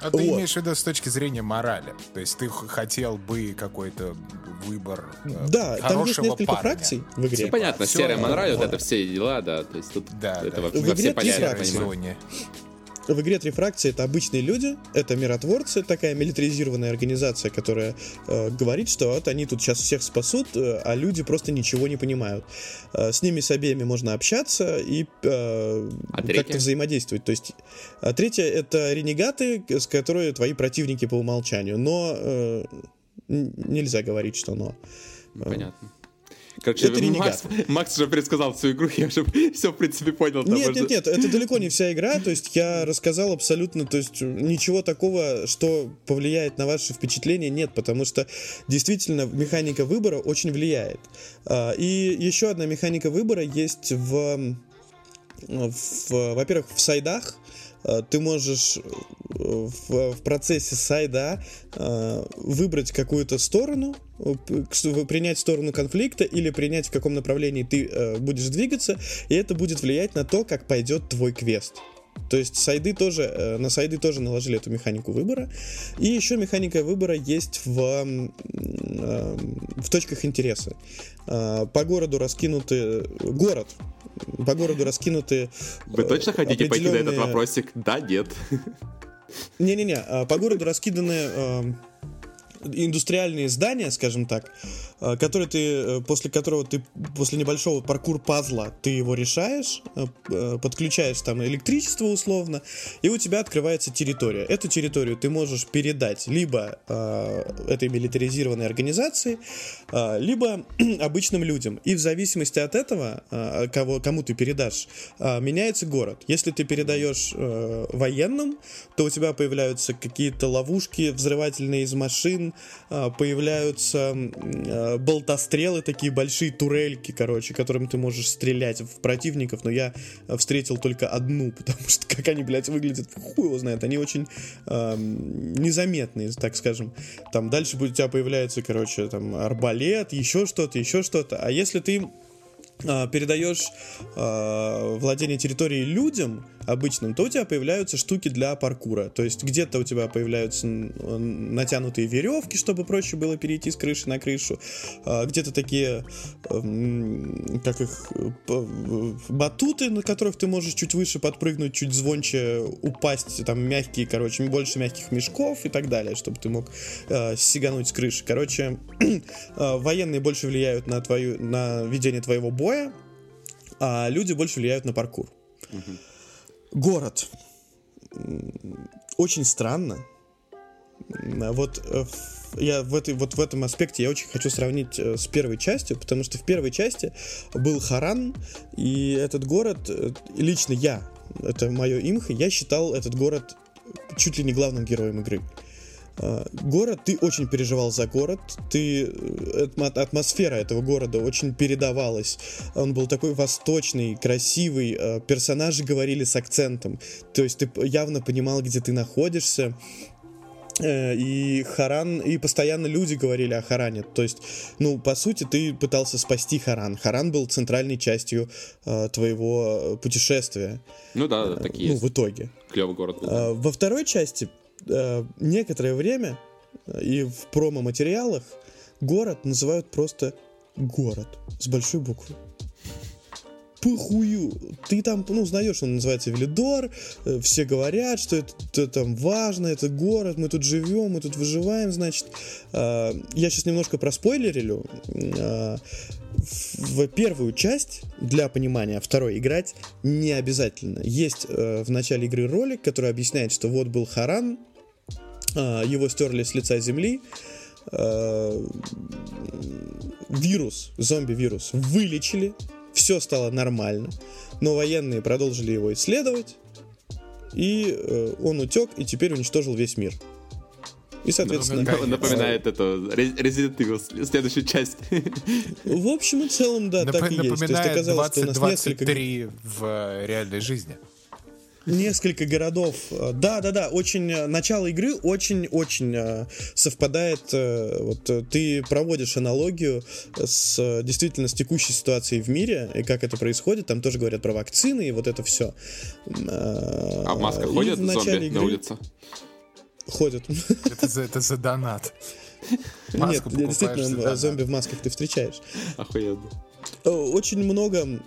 А ты вот. имеешь в виду с точки зрения морали? То есть ты хотел бы какой-то выбор э, Да, там есть несколько парня. фракций в игре. Все понятно, все, серая мораль, вот это все дела, да, то есть тут да, это да. во, во все понятно, в игре три фракции это обычные люди, это миротворцы, такая милитаризированная организация, которая э, говорит, что вот они тут сейчас всех спасут, э, а люди просто ничего не понимают. Э, с ними с обеими можно общаться и э, а как-то взаимодействовать. То есть, а третье это ренегаты, с которые твои противники по умолчанию, но э, нельзя говорить, что но. Понятно. Короче, это Макс, Макс уже предсказал всю игру, я уже все, в принципе, понял. Нет, можно... нет, нет, это далеко не вся игра, то есть я рассказал абсолютно, то есть ничего такого, что повлияет на ваше впечатление, нет, потому что действительно механика выбора очень влияет. А, и еще одна механика выбора есть в, в во-первых, в сайдах, ты можешь в, в процессе сайда э, выбрать какую-то сторону, принять сторону конфликта или принять в каком направлении ты э, будешь двигаться, и это будет влиять на то, как пойдет твой квест. То есть сайды тоже, э, на сайды тоже наложили эту механику выбора. И еще механика выбора есть в, э, в точках интереса. Э, по городу раскинуты... Город по городу раскинуты... Вы точно хотите определенные... пойти на этот вопросик? Да, нет. Не-не-не, а, по городу раскиданы а, индустриальные здания, скажем так, э, который ты, э, после которого ты, после небольшого паркур пазла, ты его решаешь, подключаешь там электричество условно, и у тебя открывается территория. Эту территорию ты можешь передать либо этой милитаризированной организации, либо обычным людям. И в зависимости от этого, кого, кому ты передашь, меняется город. Если ты передаешь военным, то у тебя появляются какие-то ловушки взрывательные из машин, а, появляются а, болтострелы, такие большие турельки, короче, которыми ты можешь стрелять в противников, но я встретил только одну, потому что как они, блядь, выглядят, хуй его знает, они очень э, незаметные, так скажем. Там дальше у тебя появляется, короче, там арбалет, еще что-то, еще что-то, а если ты передаешь э, владение территорией людям, обычным, то у тебя появляются штуки для паркура. То есть где-то у тебя появляются натянутые веревки, чтобы проще было перейти с крыши на крышу. А, где-то такие, эм, как их, батуты, на которых ты можешь чуть выше подпрыгнуть, чуть звонче упасть, там мягкие, короче, больше мягких мешков и так далее, чтобы ты мог э, сигануть с крыши. Короче, э, военные больше влияют на твою, на ведение твоего боя, а люди больше влияют на паркур. Uh-huh. Город. Очень странно. Вот э, я в, этой, вот в этом аспекте я очень хочу сравнить э, с первой частью, потому что в первой части был Харан, и этот город, э, лично я, это мое имхо, я считал этот город чуть ли не главным героем игры. А, город, ты очень переживал за город, ты, э, атмосфера этого города очень передавалась. Он был такой восточный, красивый, а, персонажи говорили с акцентом, то есть ты явно понимал, где ты находишься, э, и Харан, и постоянно люди говорили о Харане. То есть, ну, по сути, ты пытался спасти Харан. Харан был центральной частью э, твоего путешествия. Ну да, такие. Ну, в итоге. Клевый город был. А, во второй части э, некоторое время э, и в промо-материалах город называют просто город с большой буквы. Похую. Ты там, ну, узнаешь, он называется Велидор, э, все говорят, что это, это там важно, это город, мы тут живем, мы тут выживаем, значит. Э, я сейчас немножко проспойлерилю. Э, в первую часть, для понимания, второй играть не обязательно. Есть в начале игры ролик, который объясняет, что вот был Харан, а, его стерли с лица земли, а, вирус, зомби-вирус вылечили, все стало нормально, но военные продолжили его исследовать, и э, он утек и теперь уничтожил весь мир. И, соответственно... Напоминает это Resident Evil, следующую часть. В общем и целом, да, так и есть. То есть оказалось, что у нас несколько... в реальной жизни несколько городов. Да, да, да, очень э, начало игры очень-очень э, совпадает. Э, вот ты проводишь аналогию с действительно с текущей ситуацией в мире и как это происходит. Там тоже говорят про вакцины и вот это все. А в масках ходят зомби игры... на улице? Ходят. Это за, это за донат. Маску Нет, действительно, зомби в масках ты встречаешь. Охуенно. Очень много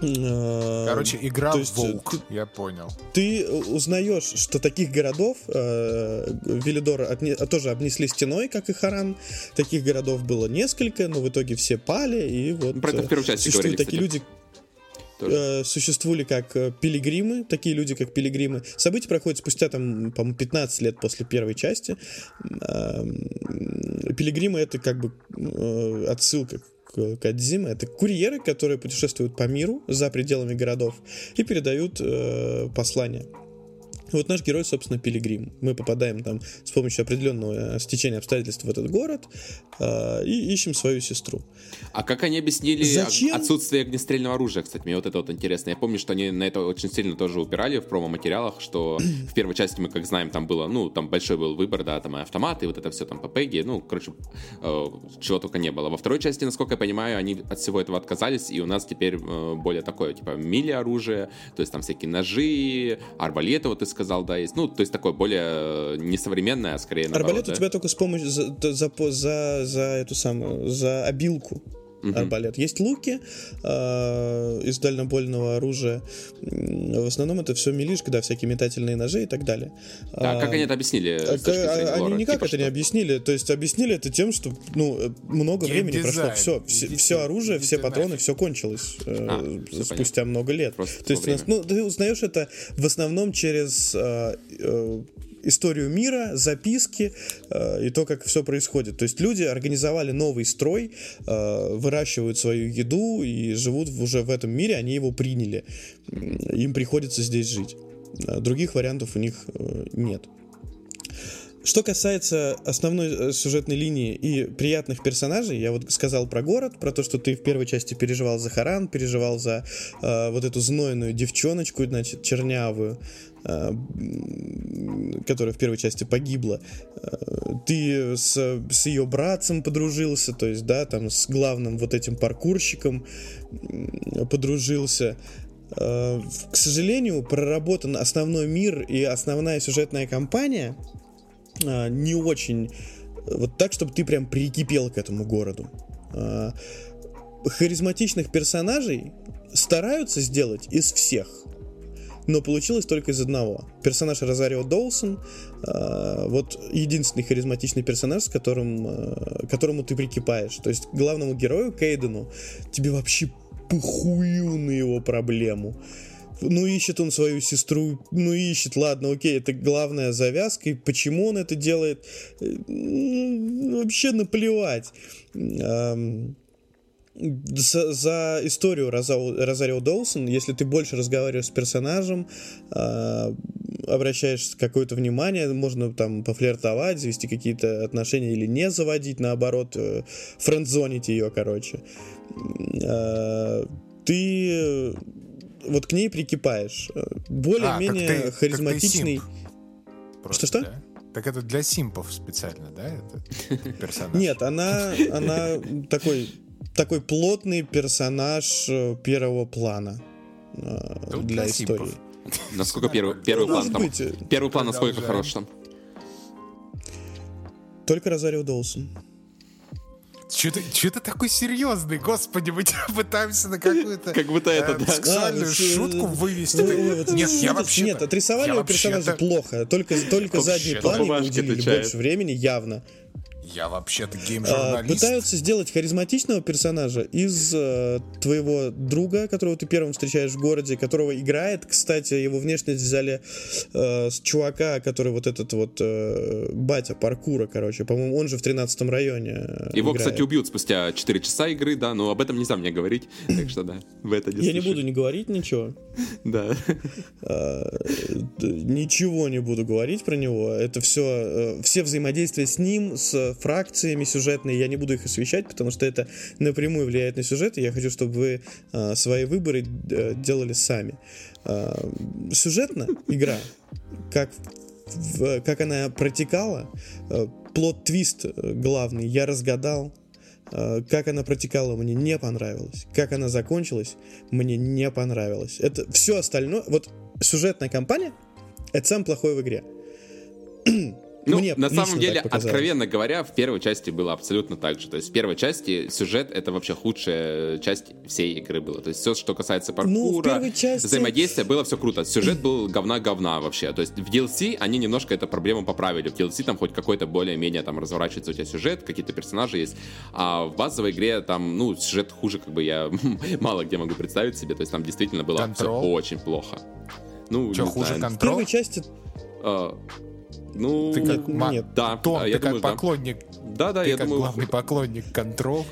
Короче, игра То есть, Волк, ты, я понял. Ты узнаешь, что таких городов э, Велидор отне, тоже обнесли стеной, как и Харан. Таких городов было несколько, но в итоге все пали, и вот Про это в первой части существуют говорили, такие люди, э, существовали как э, пилигримы, такие люди, как пилигримы. События проходят спустя, там, по-моему, 15 лет после первой части. Э, пилигримы — это как бы э, отсылка Кадзима. Это курьеры, которые путешествуют по миру за пределами городов и передают э, послания. Вот наш герой, собственно, пилигрим. Мы попадаем там с помощью определенного э, стечения обстоятельств в этот город э, и ищем свою сестру. А как они объяснили Зачем? отсутствие огнестрельного оружия, кстати, мне вот это вот интересно. Я помню, что они на это очень сильно тоже упирали в промо-материалах, что в первой части мы, как знаем, там было, ну, там большой был выбор, да, там и автоматы, и вот это все там по пеги, ну, короче, э, чего только не было. Во второй части, насколько я понимаю, они от всего этого отказались, и у нас теперь э, более такое, типа, мили оружие, то есть там всякие ножи, арбалеты, вот ты сказал, да, есть. Ну, то есть такое более э, несовременное, а скорее наоборот, Арбалет да? у тебя только с помощью за, за, за, за эту самую, за обилку. Арбалет. Есть луки э, из дальнобойного оружия. В основном это все милишка, да, всякие метательные ножи и так далее. А как А, они это объяснили? а, а, Они лора? никак Типа это не что? объяснили. То есть объяснили это тем, что ну много времени прошло. Все, все, все оружие, все патроны, все кончилось э, А, спустя много лет. Просто То есть, нас- ну, ты узнаешь это в основном через э, э, историю мира, записки э, и то, как все происходит. То есть люди организовали новый строй, э, выращивают свою еду и живут уже в этом мире, они его приняли. Им приходится здесь жить. А Других вариантов у них э, нет. Что касается основной э, сюжетной линии и приятных персонажей, я вот сказал про город, про то, что ты в первой части переживал за Харан, переживал за э, вот эту знойную девчоночку, значит, чернявую, э, которая в первой части погибла. Э, Ты с, с ее братцем подружился, то есть, да, там с главным вот этим паркурщиком подружился. Э, К сожалению, проработан основной мир и основная сюжетная кампания а, не очень э, вот так, чтобы ты прям прикипел к этому городу. А, Харизматичных персонажей стараются сделать из всех, но получилось только из одного. Персонаж Розарио Доусон, а, вот единственный харизматичный персонаж, с которым, к которому ты прикипаешь. То есть главному герою Кейдену тебе вообще похую на его проблему. Ну, ищет он свою сестру, ну, ищет, ладно, окей, это главная завязка, и почему он это делает, э, м, вообще наплевать. Ам, за, за историю Роза- Розарио Доусон, если ты больше разговариваешь с персонажем, а, обращаешь какое-то внимание, можно там пофлиртовать, завести какие-то отношения или не заводить, наоборот, э, френдзонить ее, короче. А, ты э, вот к ней прикипаешь. Э, А, Более-менее ты- ты харизматичный. Что-что? да? Так это для симпов специально, да, этот персонаж? Нет, она, она такой, такой плотный персонаж э, первого плана э, Ну, для истории. Насколько первый, первый план там? быть, э, Первый план насколько хорош там? только Розарио Доусон. Че ты, чё ты такой серьезный, господи, мы тебя пытаемся на какую-то Как будто это, э, да. сексуальную А, шутку э, вывести. ну, ой, вот Нет, я нет, вообще Нет, отрисовали его персонажа плохо. Только, только задний план ему Бумажки уделили больше времени, явно. Я вообще-то А, гейм-журналист. пытаются сделать харизматичного персонажа из э, твоего друга, которого ты первым встречаешь в городе, которого играет, кстати, его внешность взяли э, с чувака, который вот этот вот э, батя паркура, короче, по-моему, он же в 13 районе. э, Его, играет. кстати, убьют спустя 4 часа игры, да, но об этом нельзя мне говорить. Так что да, в это Я не буду не говорить ничего. Да. Д- ничего не буду говорить про него. Это все, все взаимодействия с ним, с фракциями сюжетные, я не буду их освещать, потому что это напрямую влияет на сюжет, и я хочу, чтобы вы а, свои выборы э, делали сами. А, сюжетно игра, как, в- как она протекала, э, плод-твист э, главный я разгадал, Э, Как она протекала, мне не понравилось. Как она закончилась, мне не понравилось. Это все остальное. Вот сюжетная кампания это самое плохое в игре. Ну, Мне на самом деле, откровенно говоря, в первой части было абсолютно так же. То есть в первой части сюжет — это вообще худшая часть всей игры была. То есть все, что касается паркура, Ну, в первой части- взаимодействия, было все круто. Сюжет был говна-говна вообще. То есть в DLC они немножко эту проблему поправили. В DLC там хоть какой-то более-менее там разворачивается у тебя сюжет, какие-то персонажи есть. А в базовой игре там, ну, сюжет хуже, как бы я мало где могу представить себе. То есть там действительно было все очень плохо. Ну, не хуже знаю. В первой части А, ну, Ты как, нет. да, Том, да, ты я как думаю, поклонник, Да, да, ты я как думаю. главный поклонник контрол.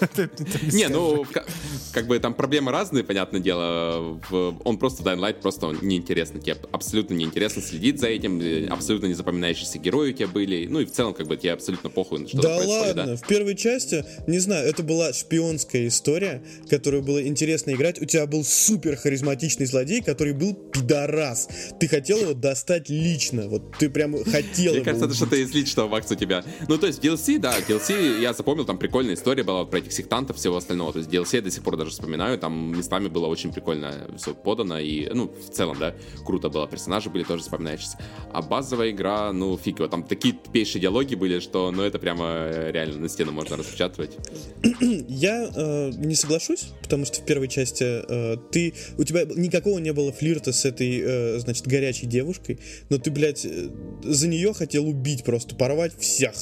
Не, ну, ка- как бы там проблемы разные, понятное дело. Он просто Dying Light, просто неинтересно. Тебе абсолютно неинтересно следить за этим. Абсолютно не запоминающиеся герои у тебя были. Ну и в целом, как бы, тебе абсолютно похуй, что Да ладно, в первой части, не знаю, это была шпионская история, которую было интересно играть. У тебя был супер харизматичный злодей, который был пидорас. Ты хотел его достать лично. Вот ты прям хотел Мне кажется, это что-то из личного, Макс, у тебя. Ну, то есть DLC, да, DLC, я запомнил, там прикольная история была вот про этих этих сектантов, всего остального. То есть DLC я до сих пор даже вспоминаю, там местами было очень прикольно все подано, и, ну, в целом, да, круто было, персонажи были тоже запоминающиеся. А базовая игра, ну, фиг его, там такие тупейшие диалоги были, что, ну, это прямо реально на стену можно распечатывать. Я э, не соглашусь, потому что в первой части э, ты, у тебя никакого не было флирта с этой, э, значит, горячей девушкой, но ты, блядь, э, за нее хотел убить просто, порвать всех,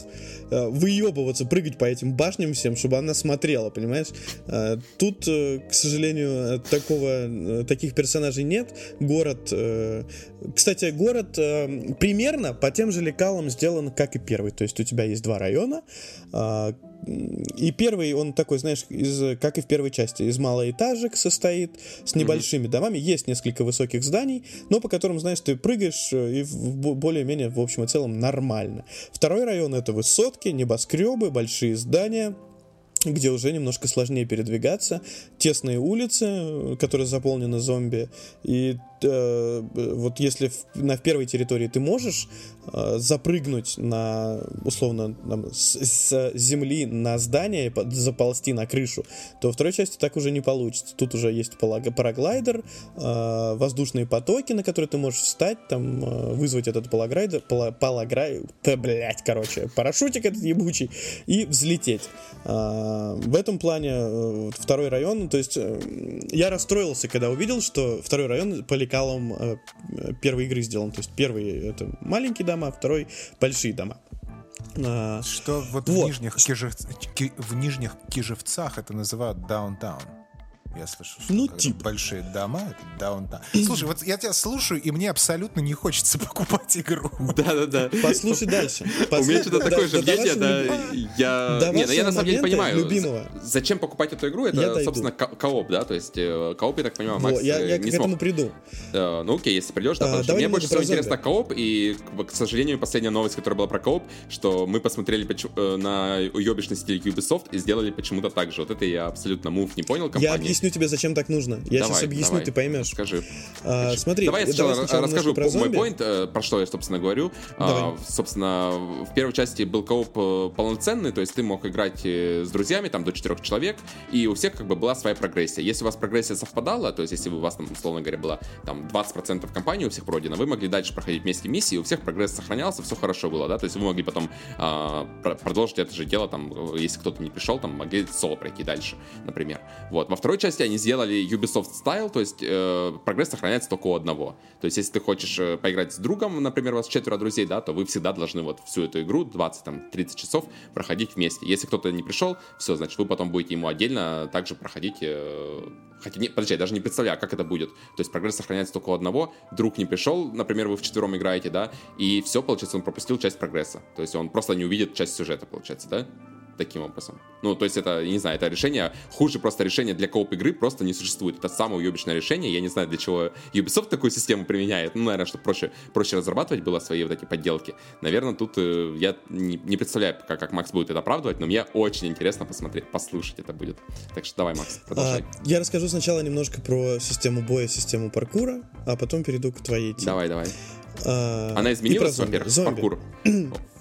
э, выебываться, прыгать по этим башням всем, чтобы она смотрела, понимаешь? Э, тут, э, к сожалению, такого, э, таких персонажей нет. Город, кстати, город примерно по тем же лекалам сделан, как и первый. То есть у тебя есть два района, э, и первый, он такой, знаешь, из, как и в первой части, из малоэтажек состоит, с небольшими mm-hmm. домами, есть несколько высоких зданий, но по которым, знаешь, ты прыгаешь и более-менее, в общем и целом, нормально. Второй район — это высотки, небоскребы, большие здания — где уже немножко сложнее передвигаться, тесные улицы, которые заполнены зомби, и э, вот если в, на в первой территории ты можешь э, запрыгнуть на, условно, там, с, с земли на здание заползти на крышу, то второй части так уже не получится. Тут уже есть параглайдер, э, воздушные потоки, на которые ты можешь встать, там, э, вызвать этот параглайдер, палаграй, да, блять, короче, парашютик этот ебучий, и взлететь. Э, в этом плане э, второй район, то есть э, я расстроился, когда увидел, что второй район по лекалам э, первой игры сделан. То есть первый это маленькие дома, второй большие дома. А, что вот, вот. В, нижних кижев... в нижних Кижевцах это называют даунтаун. Я слышу, что ну, типа. большие дома, это даунтаун. Слушай, вот я тебя слушаю, и мне абсолютно не хочется покупать игру. Да-да-да. Послушай дальше. У меня что-то такое же мнение, да. Я... Не, ну я на самом деле понимаю, зачем покупать эту игру, это, собственно, кооп, да, то есть э, кооп, я так понимаю, Макс Я э, к этому приду. Э, ну окей, если придешь, да, что мне больше всего интересно кооп, и, к сожалению, последняя новость, которая была про кооп, что мы посмотрели на уебищный стиль Ubisoft и сделали почему-то так же. Вот это я абсолютно мув не понял компании. Объясню тебе, зачем так нужно. Я давай, сейчас объясню, давай. ты поймешь. Скажи. А, смотри, давай я сначала, давай расскажу про мой поинт, э, про что я, собственно, говорю. А, собственно, в первой части был кооп э, полноценный, то есть ты мог играть э, с друзьями, там, до четырех человек, и у всех как бы была своя прогрессия. Если у вас прогрессия совпадала, то есть если у вас, там, условно говоря, была там 20% компании у всех пройдено, вы могли дальше проходить вместе миссии, у всех прогресс сохранялся, все хорошо было, да, то есть вы могли потом а, продолжить это же дело, там, если кто-то не пришел, там, могли соло пройти дальше, например. Вот. Во второй части они сделали Ubisoft Style, то есть э, прогресс сохраняется только у одного. То есть если ты хочешь э, поиграть с другом, например, у вас четверо друзей, да, то вы всегда должны вот всю эту игру 20-30 часов проходить вместе. Если кто-то не пришел, все, значит, вы потом будете ему отдельно также проходить э, Хотя, не, подожди, я даже не представляю, как это будет. То есть прогресс сохраняется только у одного, друг не пришел, например, вы в четвером играете, да, и все, получается, он пропустил часть прогресса. То есть он просто не увидит часть сюжета, получается, да? Таким образом. Ну, то есть это, я не знаю, это решение, хуже просто решение для кооп игры просто не существует. Это самое уебищное решение. Я не знаю, для чего Ubisoft такую систему применяет. Ну, наверное, чтобы проще, проще разрабатывать было свои вот эти подделки. Наверное, тут э, я не, не представляю, как, как Макс будет это оправдывать, но мне очень интересно посмотреть, послушать это будет. Так что давай, Макс, продолжай. А, я расскажу сначала немножко про систему боя, систему паркура, а потом перейду к твоей теме. Давай, давай. А, Она изменилась, во-первых, паркур.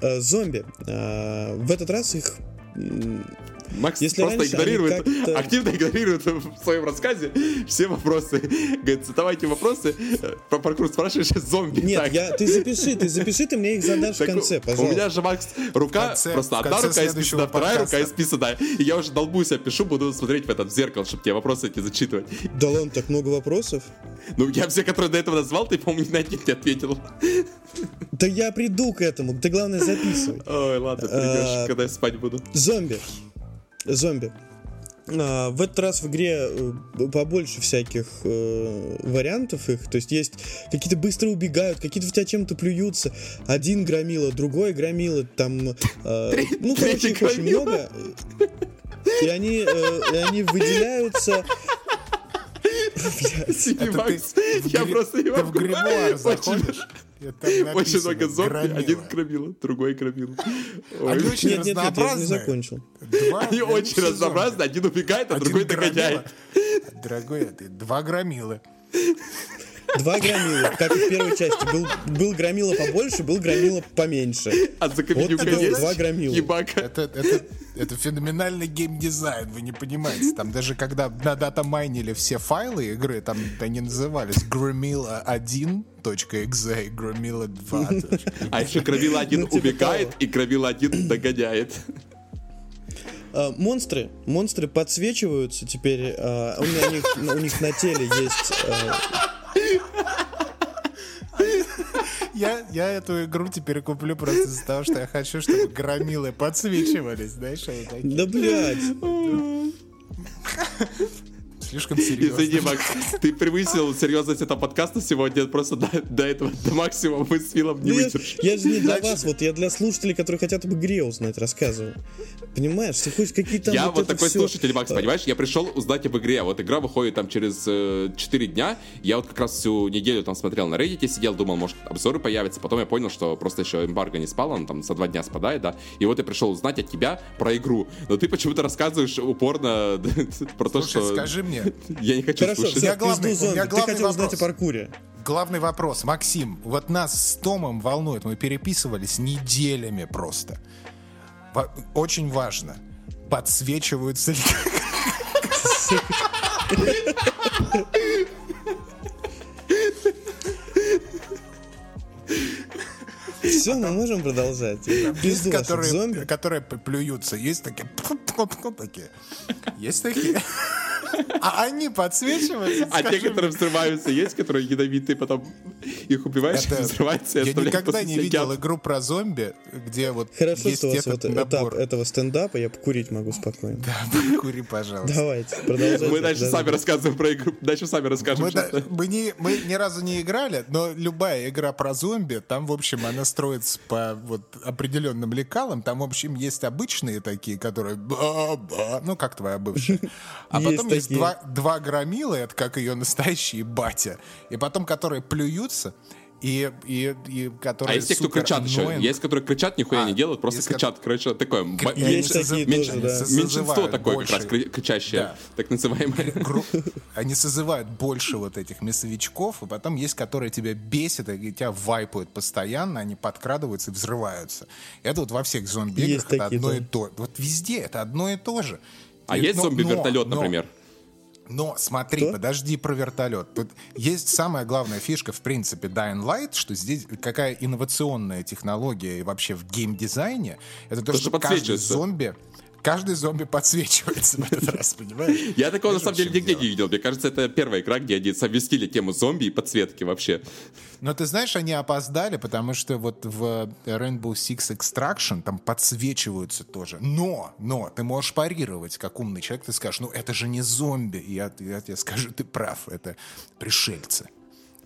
Э, зомби. Э, в этот раз их Макс Если просто игнорирует, активно игнорирует в своем рассказе все вопросы. Говорит, задавайте вопросы. Про паркур спрашиваешь, зомби. Нет, так. я, ты запиши, ты запиши, ты мне их задашь так, в конце, пожалуйста. У меня же, Макс, рука, конце, просто одна рука исписана, вторая рука исписана. И я уже долбусь, я пишу, буду смотреть в этот зеркало, чтобы тебе вопросы эти зачитывать. Да ладно, так много вопросов? Ну, я все, которые до этого назвал, ты, по-моему, на один не ответил. Да я приду к этому, ты главное записывай. Ой, ладно, придешь, а, когда я спать буду. Зомби. Зомби. А, в этот раз в игре э, побольше всяких э, вариантов их. То есть есть какие-то быстро убегают, какие-то в тебя чем-то плюются. Один громила, другой громила, там... Э, ну, короче, их очень много. И они, э, и они выделяются Я просто Ты в гримуар заходишь? Очень много зомби, один громила, другой громила. Они очень нет, разнообразные. Нет, не закончил. Они очень разнообразные, один убегает, а другой догоняет. Дорогой, два громилы. Два громила. Как и в первой части. Был, был громила побольше, был громила поменьше. А за вот есть два громила. Ебака. Это, это, Это феноменальный геймдизайн, вы не понимаете. Там даже когда на дата майнили все файлы игры, там они назывались Gramilla 1.exe и Gramilla 2. А еще Громила 1 убегает и Громила 1 догоняет. А, монстры, монстры подсвечиваются теперь. а, у, них, у них на теле есть. А, Я, я эту игру теперь куплю просто из-за того, что я хочу, чтобы громилы подсвечивались, знаешь, они такие. да блядь. Слишком серьезно. Извини, Макс, ты превысил серьезность этого подкаста сегодня просто до, до этого, до максимума мы с Филом не Ну, я, я же не для вас, вот я для слушателей, которые хотят об игре узнать, рассказываю. Понимаешь, ты хоть какие-то Я вот такой слушатель, Макс, понимаешь? Я пришел узнать об игре. Вот игра выходит там через э, 4 дня. Я вот как раз всю неделю там смотрел на Reddit, сидел, думал, может, обзоры появятся. Потом я понял, что просто еще эмбарго не спал, он там за два дня спадает, да. И вот я пришел узнать от тебя про игру. Но ты почему-то рассказываешь упорно про то, Слушай, что... скажи мне, Я не хочу Хорошо, слушать. Я главный- пизду у меня зомби. Ты хотел узнать о паркуре. главный вопрос. Максим, вот нас с Томом волнует, мы переписывались неделями просто. Очень важно, подсвечиваются ли... Все, мы можем продолжать. Есть, которые, зомби. которые плюются, есть такие... такие. Есть такие. А они подсвечиваются? А те, которые взрываются, есть, которые ядовитые, потом их убиваешь, Это- взрываются и Я никогда не видел игру про зомби, где вот Хорошо, есть что у вас этот вот этап этого стендапа, я покурить могу спокойно. Да, кури, пожалуйста. Давайте, продолжайте. Мы дальше Да, сами рассказываем про игру. Дальше сами расскажем. Мы, да- мы, не, мы ни разу не играли, но любая игра про зомби, там, в общем, она строится по вот определенным лекалам. Там, в общем, есть обычные такие, которые... Ну, как твоя бывшая. А Есть потом есть такие. два, два громила, это как ее настоящие батя. И потом, которые плюются, и, и, и которые А есть те, кто кричат еще. annoying. Есть, которые кричат, нихуя А, не делают, просто есть, кричат. Короче, такое. Есть меньше- такие меньше- тоже, да. Меньшинство такое больше. как раз кри- кричащее, Да. так называемое. Гру- Они созывают больше вот этих мясовичков, и потом есть, которые тебя бесят, и тебя вайпают постоянно, они подкрадываются и взрываются. Это вот во всех зомби-играх это такие, одно да. и то. Вот везде это одно и то же. А И- есть но- зомби-вертолет, но- например? Но смотри, Что? подожди про вертолет. Тут есть самая главная фишка, в принципе, Dying Light, что здесь какая инновационная технология и вообще в геймдизайне, это то, То, что что каждый зомби, каждый зомби подсвечивается в этот раз, понимаешь? Я такого на самом деле нигде не видел. Мне кажется, это первая игра, где они совместили тему зомби и подсветки вообще. Но ты знаешь, они опоздали, потому что вот в Rainbow Six Extraction там подсвечиваются тоже. Но, но, ты можешь парировать, как умный человек, ты скажешь, ну это же не зомби. И я, я тебе скажу, ты прав, это пришельцы.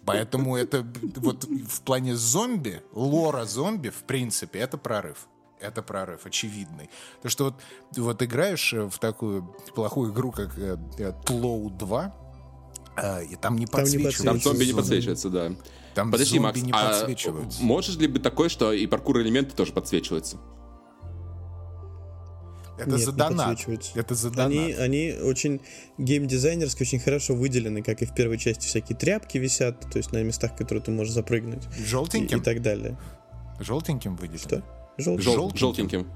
Поэтому это вот в плане зомби, лора зомби, в принципе, это прорыв. Это прорыв, очевидный. То, что вот, вот играешь э, в такую плохую игру, как э, э, Тлоу 2, э, и там не Там не подсвечиваются Там зомби не зомби. подсвечиваются, да. Там Подожди, зомби Макс, не а подсвечиваются. можешь ли быть такое, что и паркур-элементы тоже подсвечиваются? Это Нет, за донат. Это за донат. Они, они очень геймдизайнерски очень хорошо выделены, как и в первой части всякие тряпки висят, то есть на местах, которые ты можешь запрыгнуть и, и Желтеньким? так далее. Желтеньким выделено? Что? Желтый. Жел- Желтеньким. Желтеньким.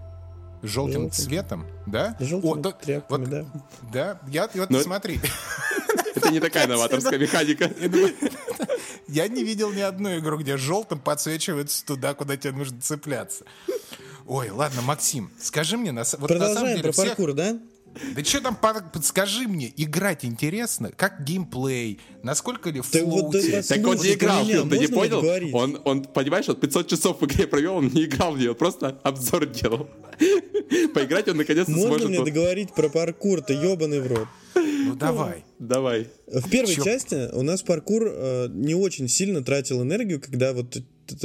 Желтым Желтеньким. цветом, да? Желтыми О, то- тряпками, вот, да. Да, я, вот Но- смотри, Это не такая новаторская механика. я не видел ни одну игру, где желтым подсвечивается туда, куда тебе нужно цепляться. Ой, ладно, Максим, скажи мне, на, на самом Продолжаем деле про всех- паркур, да? Да что там, подскажи мне, играть интересно? Как геймплей? Насколько ли Так вот, флоути? да, Так он не играл, Фил, ты не можно понял? говорить? Он, он, понимаешь, вот 500 часов в игре провел, он не играл в нее, просто обзор делал. Поиграть он наконец-то Можно сможет. мне вот. договорить про паркур? Ты ебаный в рот. Ну давай. Давай. В первой Чё? части у нас паркур э, не очень сильно тратил энергию, когда вот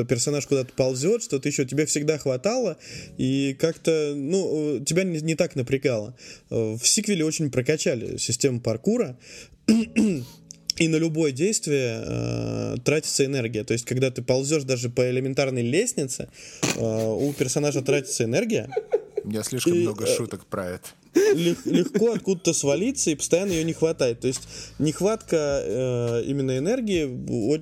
персонаж куда-то ползет, что-то еще тебе всегда хватало, и как-то, ну, э, тебя не, не так напрягало. Э, В сиквеле очень прокачали систему паркура, и на любое действие э, тратится энергия. То есть, когда ты ползешь даже по элементарной лестнице, э, у персонажа тратится энергия, У меня слишком И, много э, шуток про это. Лег- легко откуда-то свалиться и постоянно ее не хватает. То есть нехватка э, именно энергии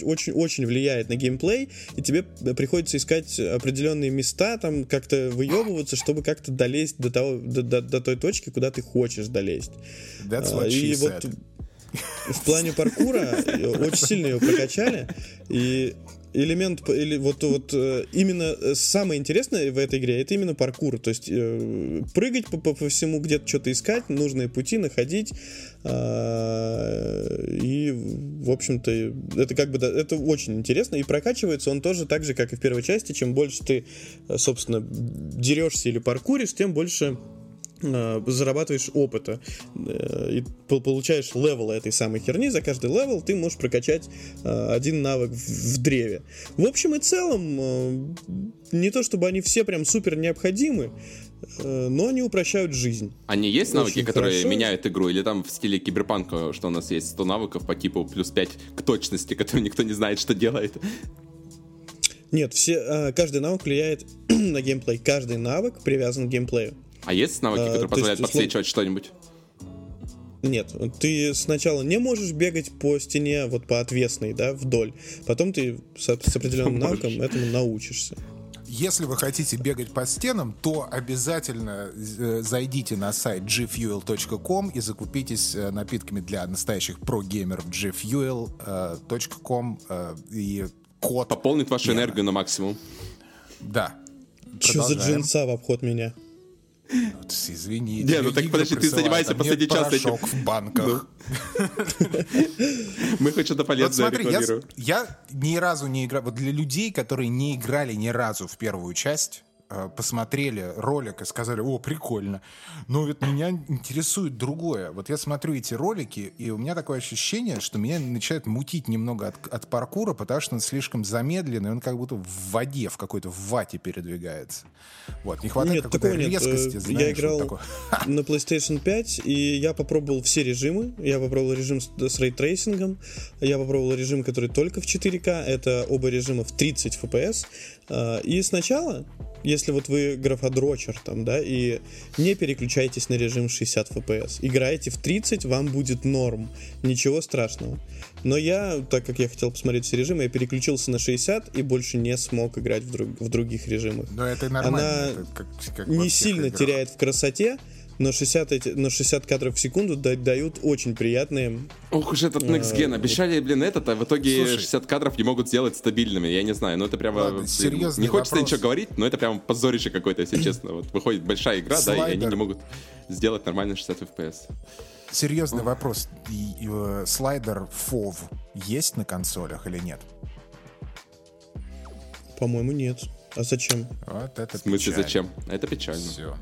очень, очень влияет на геймплей, и тебе приходится искать определенные места, там как-то выебываться, чтобы как-то долезть до, того, до, до, до той точки, куда ты хочешь долезть. That's what А, she и said. вот в плане паркура э, очень сильно его прокачали. И элемент, или вот, вот э, именно э, самое интересное в этой игре это именно паркур. То есть э, прыгать по, по, по всему, где-то что-то искать, нужные пути находить. а, И, в общем-то, это как бы это очень интересно. И прокачивается он тоже так же, как и в первой части. Чем больше ты, собственно, дерешься или паркуришь, тем больше зарабатываешь опыта э, и пол- получаешь левел этой самой херни. За каждый левел ты можешь прокачать э, один навык в, древе. В общем и целом, э, не то чтобы они все прям супер необходимы, э, но они упрощают жизнь. Они есть навыки, Очень которые хорошо. меняют игру? Или там в стиле киберпанка, что у нас есть 100 навыков по типу плюс 5 к точности, которые никто не знает, что делает? Нет, все, э, каждый навык влияет на геймплей. Каждый навык привязан к геймплею. А есть навыки, А, которые то есть, позволяют услов- подсвечивать что-нибудь? Нет, ты сначала не можешь бегать по стене вот по отвесной, да, вдоль. Потом ты с, с определенным навыком этому научишься. Если вы хотите бегать по стенам, то обязательно э, зайдите на сайт gfuel.com и закупитесь э, напитками для настоящих про-геймеров gfuel.com э, и код... Пополнит вашу энергию на максимум. Да. Что за джинса в обход меня? Вот, Извините. Не, ну так подожди, ты занимаешься последний час этим. в банках. Мы хоть что-то Вот полезное смотри, я, я ни разу не играл. Вот для людей, которые не играли ни разу в первую часть, посмотрели ролик и сказали, о, прикольно. Но ведь меня интересует другое. Вот я смотрю эти ролики, и у меня такое ощущение, что меня начинает мутить немного от, от паркура, потому что он слишком замедленный, он как будто в воде, в какой-то вате передвигается. Вот, не хватает Нет, какой-то такого нет. резкости, Э, знаешь, Я вот играл такой. на PlayStation 5, и я попробовал все режимы. Я попробовал режим с, с рейтрейсингом, я попробовал режим, который только в 4К, это оба режима в 30 FPS. А, И сначала, если вот вы графодрочер там, да, и не переключайтесь на режим 60 FPS, играете в 30, вам будет норм, ничего страшного. Но я, так как я хотел посмотреть все режимы, я переключился на 60 и больше не смог играть в, друг- в других режимах Но это нормально. она это как- как не сильно играх. теряет в красоте, но 60, эти, но 60 кадров в секунду да- дают очень приятные. Ох уж этот Next Gen. Обещали, блин, этот, а в итоге Слушай. 60 кадров не могут сделать стабильными. Я не знаю, ну это прямо... Ладно, серьезный Не хочется вопрос. ничего говорить, но это прямо позорище какое-то, если честно. Вот выходит большая игра, да, и они Слайдер. не могут сделать нормально 60 FPS. Серьезный вопрос. И- и, э, слайдер FOV есть на консолях или нет? По-моему, нет. А зачем? Вот это В смысле, печально. зачем? Это печально. Все.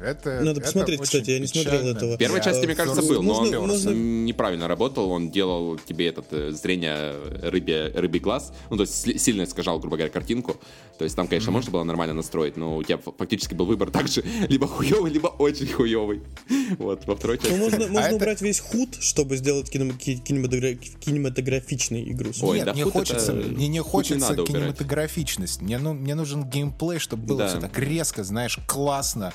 Это, Надо это посмотреть, очень кстати, я не смотрел печально. этого. В первой Я- части, мне кажется, First был, но он Можно- неправильно работал. Он делал тебе этот э, зрение рыбе, рыбий глаз. Ну, то есть сильно искажал, грубо говоря, картинку. То есть там, конечно, можно было нормально настроить, но у тебя фактически был выбор также либо хуёвый, либо очень хуёвый. Вот, во второй Ну, части... можно, можно это- убрать весь худ, чтобы сделать кинема- ки- кинематогра- кинематографичную игру. Ой, Нет, да мне хочется, это- мне не не хочется надо убирать. кинематографичность. Мне, ну, мне нужен геймплей, чтобы было Да. все так резко, знаешь, классно,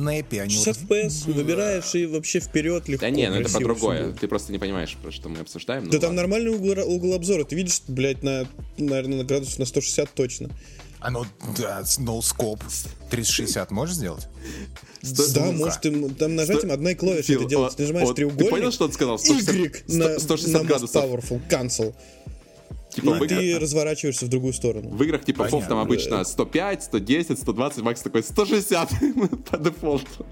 снэпи. Они 60 вот- FPS, выбираешь и вообще вперед легко. Да не, ну это про другое. будет. Ты просто не понимаешь, про что мы обсуждаем. ну Да там ладно. нормальный угол, угол обзора. Ты видишь, блядь, на, наверное, на градусов на 160 точно. Оно, да, с ноускоп. 360 можешь сделать? Да, Сука. может, ты там нажатием одной клавишей Фил, это делать. Ты нажимаешь вот ты треугольник. понял, что он сказал? 160 Y на, 160 на градусов. powerful, cancel. Типа И ты играх, разворачиваешься в другую сторону. в играх типа FOV там Понятно. обычно 105, 110, 120, Макс такой 160 по дефолту.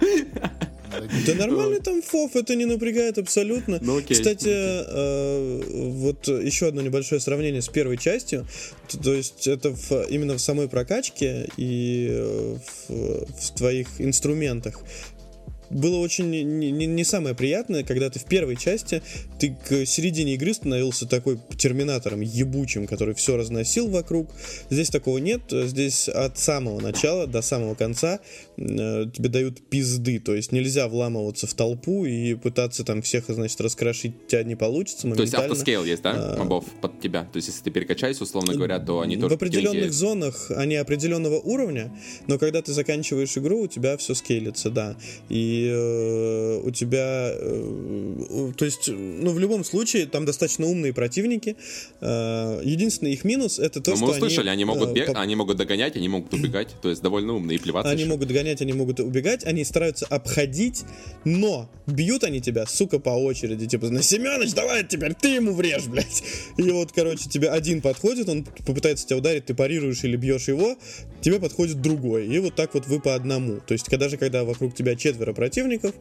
Да нормальный там фоф, это не напрягает абсолютно. Ну, окей, Кстати, э, вот еще одно небольшое сравнение с первой частью. Т- То есть это в- именно в самой прокачке и э, в, в твоих инструментах. Было очень не, не- не самое приятное, когда ты в первой части, ты к середине игры становился такой терминатором ебучим, который все разносил вокруг. Здесь такого нет. Здесь от самого начала до самого конца тебе дают пизды. То есть нельзя вламываться в толпу и пытаться там всех, значит, раскрошить тебя не получится То есть моментально. автоскейл есть, да, мобов под тебя? То есть если ты перекачаешься, условно говоря, то они В тоже определенных деньги- зонах они определенного уровня, но когда ты заканчиваешь игру, у тебя все скейлится, да. И э, у тебя, э, то есть, ну, в любом случае, там достаточно умные противники. Э, единственный их минус это то, Но что мы услышали, они, они, могут э, бег, по- они могут догонять, они могут убегать, то есть довольно умные и плеваться Они еще. могут догонять, они могут убегать, они стараются обходить, но бьют они тебя, сука, по очереди. Типа, на Семенович, давай теперь ты ему врежь, блядь. И вот, короче, тебе один подходит, он попытается тебя ударить, ты парируешь или бьешь его, тебе подходит другой. И вот так вот вы по одному. То есть, когда же, когда вокруг тебя четверо противников,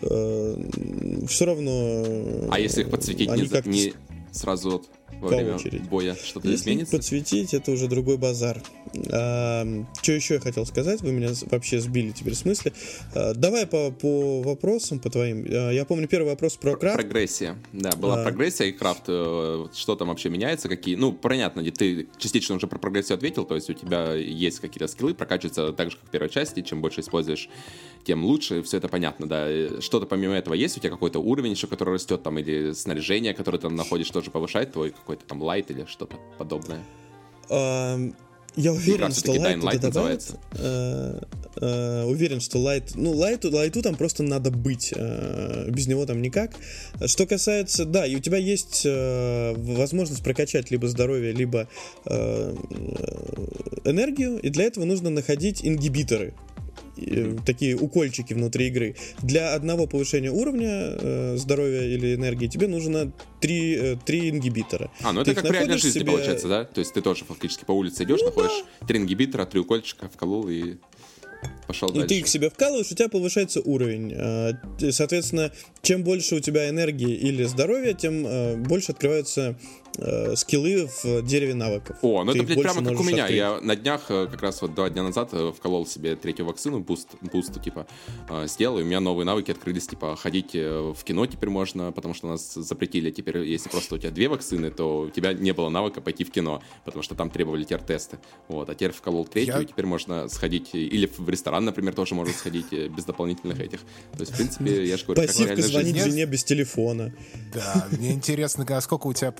все равно... А если их подсветить они не, как-то не сразу вот во по время очереди. боя, что-то Если изменится? подсветить, это уже другой базар. что еще я хотел сказать? Вы меня вообще сбили теперь с мысли. А, давай по, по вопросам, по твоим. А, я помню первый вопрос про крафт. Прогрессия. Да, была А. прогрессия и крафт. э, Что там вообще меняется? Какие? Ну, понятно, ты частично уже про прогрессию ответил, то есть у тебя есть какие-то скиллы, прокачиваются так же, как в первой части. Чем больше используешь, тем лучше. Все это понятно, да. Что-то помимо этого есть? У тебя какой-то уровень еще, который растет, там, или снаряжение, которое ты там находишь, тоже повышает твой какой-то там лайт или что-то подобное? А, я уверен, Игра что всё-таки лайт Dying туда Light. А, а, уверен, что лайт... Ну, лайту, лайту там просто надо быть. а, без него там никак. Что касается... Да, и у тебя есть э, возможность прокачать либо здоровье, либо э, э, энергию, и для этого нужно находить ингибиторы. И, такие укольчики внутри игры. Для одного повышения уровня э, здоровья или энергии тебе нужно три, э, три ингибитора. А, ну Ты это как в реальной жизни себе- получается, да? То есть ты тоже фактически по улице идешь, находишь три ингибитора, три укольчика, вколол и пошел И дальше. ты их себе вкалываешь, у тебя повышается уровень. А, Соответственно, чем больше у тебя энергии или здоровья, тем э, больше открываются э, скиллы в дереве навыков. О, ну Ты это, блядь, прямо как у меня. открыть. Я на днях, э, как раз вот два дня назад, э, вколол себе третью вакцину, буст, бусту, типа, э, сделал, и у меня новые навыки открылись, типа, ходить э, в кино теперь можно, потому что нас запретили теперь, если просто у тебя две вакцины, то у тебя не было навыка пойти в кино, потому что там требовали тер-тесты. Вот, а теперь вколол третью, Я- и теперь можно сходить, или в ресторан, например, тоже можно сходить без дополнительных этих. То есть, в принципе, я же говорю, Пассивка звонить жене без телефона. Да, мне интересно, а сколько у тебя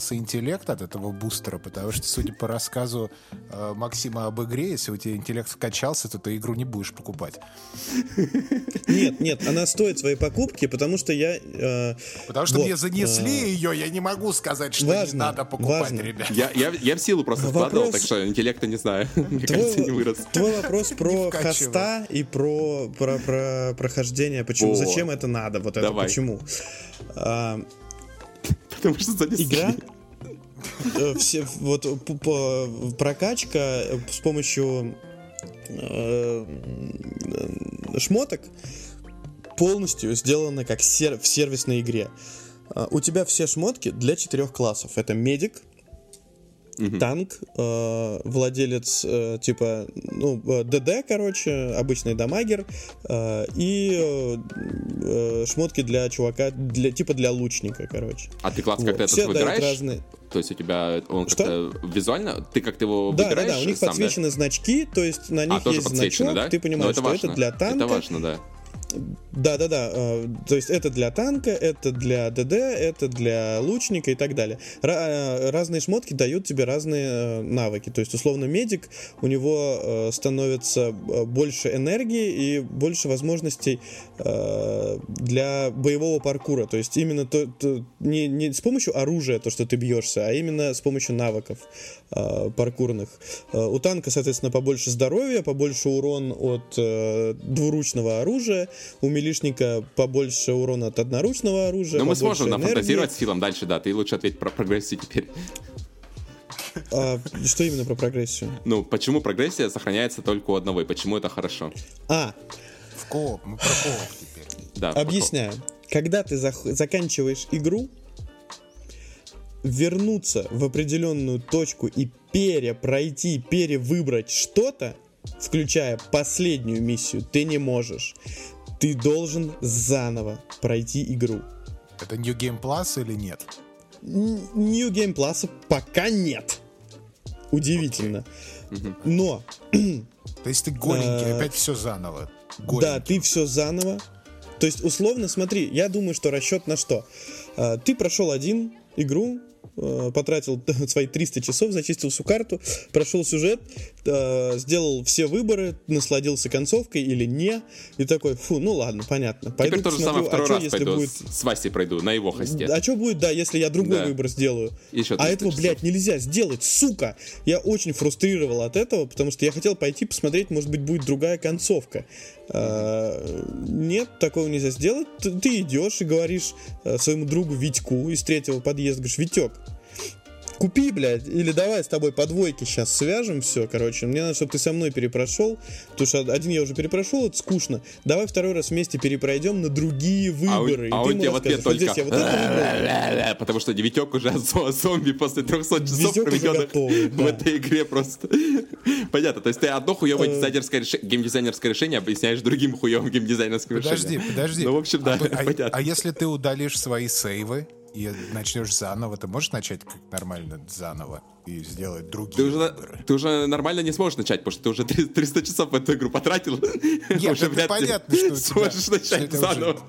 прокачался интеллект от этого бустера, потому что, судя по рассказу э, Максима об игре, если у тебя интеллект вкачался, то ты игру не будешь покупать. Нет, нет, она стоит своей покупки, потому что я... э, Потому что вот, мне занесли э, ее, я не могу сказать, что не важно, надо покупать, важно. ребят. Я, я, я в силу просто Вопрос- вкладывал, так что интеллекта не знаю. Мне кажется, не вырос. твой вопрос про хоста и про, про, про прохождение. Почему? О. Зачем это надо? Вот это Давай. почему? Потому что занесли. игра все вот прокачка э, с помощью э, шмоток полностью сделана как сер- в сервисной игре. А, У тебя все шмотки для четырех классов. Это медик, танк, э, владелец э, типа, ну, э, ДД, короче, обычный дамагер, э, и э, э, шмотки для чувака, для, типа для лучника, короче. А ты класс Вот. как-то Все этот дают выбираешь? разные. То есть у тебя он Что? как-то визуально, ты как-то его Да, да, выбираешь да, у них сам, подсвечены значки, то есть на них А, есть значок, да? ты Ну, понимаешь, что важно. это для танка. Это важно, да. Да, да, да. То есть это для танка, это для ДД, это для лучника и так далее. Э, разные шмотки дают тебе разные э, навыки. То есть, условно, медик, у него э, становится больше энергии и больше возможностей для боевого паркура. То есть именно то, то- не, не с помощью оружия, то, что ты бьешься, а именно с помощью навыков паркурных. У танка, соответственно, побольше здоровья, побольше урон от двуручного оружия, у милишника побольше урона от одноручного оружия. Но мы побольше сможем энергии. нафантазировать с Филом дальше, да. Ты лучше ответь про прогрессию теперь. А, что именно про прогрессию? Ну, почему прогрессия сохраняется только у одного, и почему это хорошо? А, В кооп, мы про кооп теперь. Да, Объясняю. Когда ты зах- заканчиваешь игру, вернуться в определенную точку и перепройти, перевыбрать что-то, включая последнюю миссию, ты не можешь. Ты должен заново пройти игру. Это New Game Plus или нет? New Game Plus пока нет. Удивительно. Но То есть ты голенький, Э, опять все заново. Да, Голенький. ты все заново. То есть, условно, смотри, я думаю, что расчет на что? А, Ты прошел один игру, э, потратил свои 300 часов, зачистил всю карту, прошел сюжет, э, сделал все выборы, насладился концовкой или не, и такой, фу, ну ладно, понятно. Пойду Теперь то же самое второй а раз пойду, будет... с Васей пройду, на его хосте. А что будет, да, если я другой да. выбор сделаю? Еще а этого, часов. блядь, нельзя сделать, сука! Я очень фрустрировал от этого, потому что я хотел пойти посмотреть, может быть, будет другая концовка. А, нет, такого нельзя сделать. Ты, ты идешь и говоришь а, своему другу Витьку из третьего подъезда, говоришь, Витек, купи, блядь, или давай с тобой по двойке сейчас свяжем все, короче. Мне надо, чтобы ты со мной перепрошел, потому что один я уже перепрошел, это скучно. Давай второй раз вместе перепройдем на другие выборы. А, у, а он тебе в ответ только... Вот вот Потому что Витек уже зомби после 300 часов проведенных в этой игре просто. Понятно, то есть ты одно хуевое э. дизайнерское геймдизайнерское решение объясняешь другим хуевым геймдизайнерским решением. Подожди, подожди. Ну, в общем, да, а понятно. А если ты удалишь свои сейвы, и начнешь заново, ты можешь начать как нормально заново и сделать другие ты уже, выборы. Ты уже нормально не сможешь начать, потому что ты уже 300 часов в эту игру потратил. Нет, уже это понятно, что сможешь начать заново.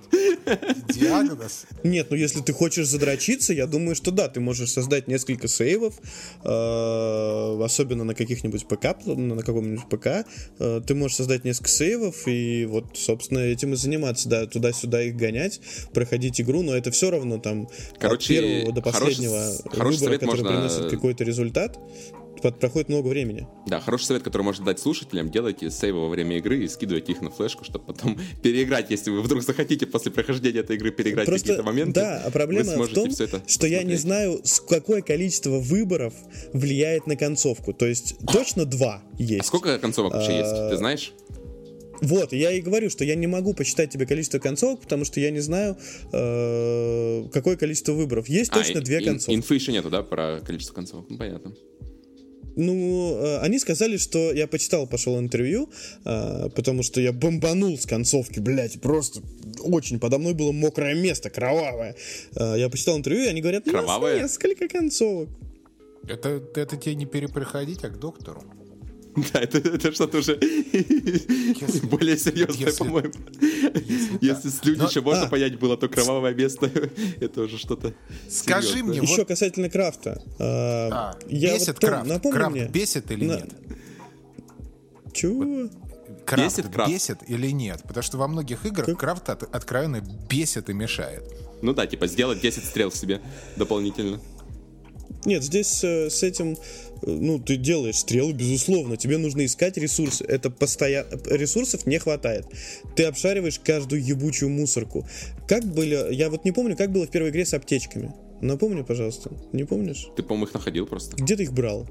Диагноз. Нет, ну если ты хочешь задрочиться, я думаю, что да, ты можешь создать несколько сейвов, э, особенно на каких-нибудь ПК, на каком-нибудь ПК, э, ты можешь создать несколько сейвов и вот, собственно, этим и заниматься, да, туда-сюда их гонять, проходить игру, но это все равно там Короче, от первого до последнего хороший, хороший выбора, который можно... приносит какой-то результат, проходит много времени. Да, хороший совет, который можно дать слушателям, делайте сейвы во время игры и скидывайте их на флешку, чтобы потом переиграть, если вы вдруг захотите после прохождения этой игры переиграть Просто, какие-то моменты. Да, а проблема в том, что посмотреть. я не знаю, какое количество выборов влияет на концовку. То есть точно два есть. А сколько концовок вообще есть, ты знаешь? Вот, я и говорю, что я не могу посчитать тебе количество концовок, потому что я не знаю, э, какое количество выборов. Есть а, точно две концовки. Инфы еще нету, да, про количество концовок? Ну, понятно. Ну, э, они сказали, что я почитал, пошел интервью, э, потому что я бомбанул с концовки, блядь, просто очень подо мной было мокрое место, кровавое. Э, я почитал интервью, и они говорят, кровавое? несколько концовок. Это, это тебе не перепроходить, а к доктору. Да, это, это что-то уже если, более серьезное, если, по-моему. Если, если с Людича можно а, понять было, то кровавое место это уже что-то Скажи серьезное. мне, Еще вот... касательно крафта. А, я бесит вот, крафт? Напомню крафт мне, бесит или на... нет? Чего? Крафт бесит, крафт бесит или нет? Потому что во многих играх как? крафт от, откровенно бесит и мешает. Ну да, типа сделать 10 стрел себе дополнительно. Нет, здесь э, с этим ну, ты делаешь стрелы, безусловно, тебе нужно искать ресурсы. Это постоянно... Ресурсов не хватает. Ты обшариваешь каждую ебучую мусорку. Как были... Я вот не помню, как было в первой игре с аптечками. Напомни, пожалуйста. Не помнишь? Ты, по-моему, их находил просто. Где ты их брал?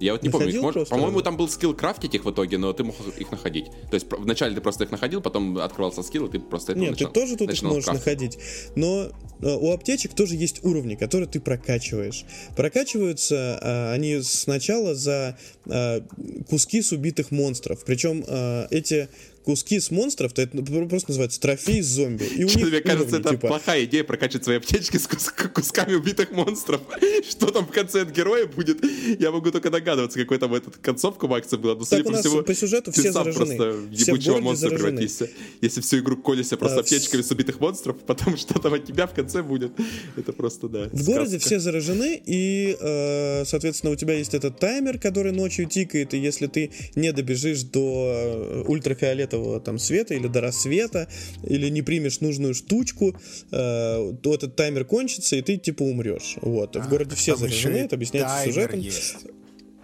Я вот не находил помню, может, по-моему, там был скилл крафтить их в итоге, но ты мог их находить. То есть вначале ты просто их находил, потом открывался скилл, и ты просто это Нет, начал, ты тоже тут их можешь крафтить. находить. Но э, у аптечек тоже есть уровни, которые ты прокачиваешь. Прокачиваются а, они сначала за а, куски с убитых монстров. Причем а, эти куски с монстров, то это просто называется трофей зомби. И у Что, них мне кажется, уровни, это типа... плохая идея прокачивать свои аптечки с кус кусками убитых монстров. Что там в конце от героя будет, я могу только догадываться, какой там этот концовка Макса была. Но, так по всему, по сюжету все заражены. просто ебучего монстра превратишься. Если всю игру колешься просто а, аптечками с убитых монстров, потом что там от тебя в конце будет. Это просто, да, В городе все заражены, и, э, соответственно, у тебя есть этот таймер, который ночью тикает, и если ты не добежишь до э, ультрафиолетового этого там света или до рассвета, или не примешь нужную штучку, э, то этот таймер кончится, и ты типа умрешь. Вот. В а, городе все заражены, это объясняется сюжетом. Есть.